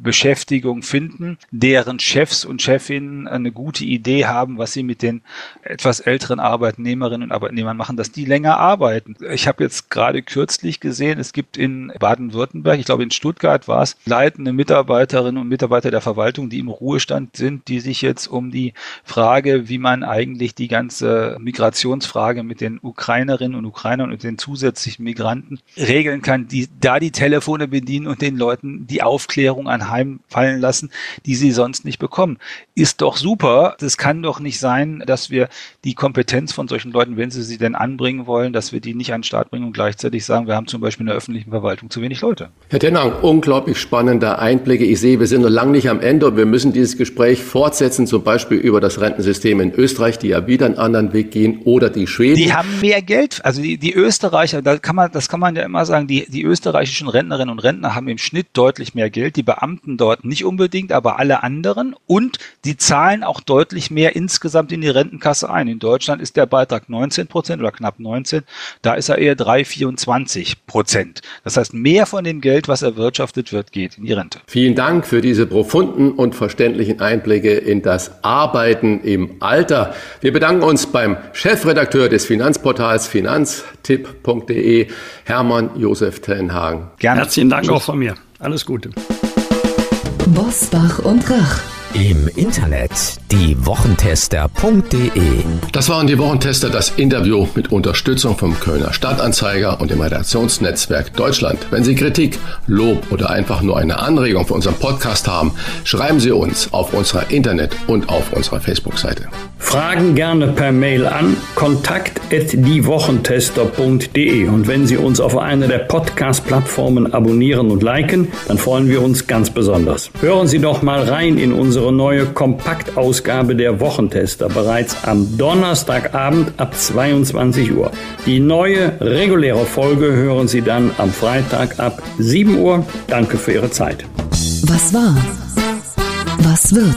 S11: Beschäftigung finden, deren Chefs und Chefinnen eine gute Idee haben, was sie mit den etwas älteren Arbeitnehmerinnen und Arbeitnehmern machen, dass die länger arbeiten. Ich habe jetzt gerade kürzlich gesehen, es gibt in Baden-Württemberg, ich glaube in Stuttgart war es, leitende Mitarbeiterinnen und Mitarbeiter der Verwaltung, die im Ruhestand sind, die sich jetzt um die Frage, wie man eigentlich die ganze Migrationsfrage mit den Ukrainerinnen und Ukrainern und den zusätzlichen Migranten regeln kann, die da die Telefone bedienen und den Leuten die Aufklärung an anheimfallen lassen, die sie sonst nicht bekommen. Ist doch super. Das kann doch nicht sein, dass wir die Kompetenz von solchen Leuten, wenn sie sie denn anbringen wollen, dass wir die nicht an den Start bringen und gleichzeitig sagen, wir haben zum Beispiel in der öffentlichen Verwaltung zu wenig Leute.
S1: Herr Tennang, unglaublich spannende Einblicke. Ich sehe, wir sind noch lange nicht am Ende und wir müssen dieses Gespräch fortsetzen, zum Beispiel über das Rentensystem in Österreich, die ja wieder einen anderen Weg gehen, oder die Schweden.
S11: Die haben mehr Geld. Also die, die Österreicher, da kann man, das kann man ja immer sagen, die, die österreichischen Rentnerinnen und Rentner haben im Schnitt deutlich mehr Geld. Die Beamten dort nicht unbedingt, aber alle anderen. Und die zahlen auch deutlich mehr insgesamt in die Rentenkasse ein. In Deutschland ist der Beitrag 19 Prozent oder knapp 19. Da ist er eher 3, 24 Prozent. Das heißt, mehr von dem Geld, was erwirtschaftet wird, geht in die Rente.
S1: Vielen Dank für diese profunden und verständlichen Einblicke in das Arbeiten im Alter. Wir bedanken uns beim Chefredakteur des Finanzportals finanztipp.de, Hermann Josef Tenhagen.
S2: Gerne. Herzlichen Dank auch von mir. Alles Gute.
S6: Bosbach und Rach.
S4: Im Internet diewochentester.de.
S1: Das waren die Wochentester, das Interview mit Unterstützung vom Kölner Stadtanzeiger und dem Redaktionsnetzwerk Deutschland. Wenn Sie Kritik, Lob oder einfach nur eine Anregung für unseren Podcast haben, schreiben Sie uns auf unserer Internet- und auf unserer Facebook-Seite.
S2: Fragen gerne per Mail an kontakt@diewochentester.de und wenn Sie uns auf einer der Podcast-Plattformen abonnieren und liken, dann freuen wir uns ganz besonders. Hören Sie doch mal rein in unsere neue Kompaktausgabe der Wochentester bereits am Donnerstagabend ab 22 Uhr. Die neue reguläre Folge hören Sie dann am Freitag ab 7 Uhr. Danke für Ihre Zeit.
S6: Was war? Was wird?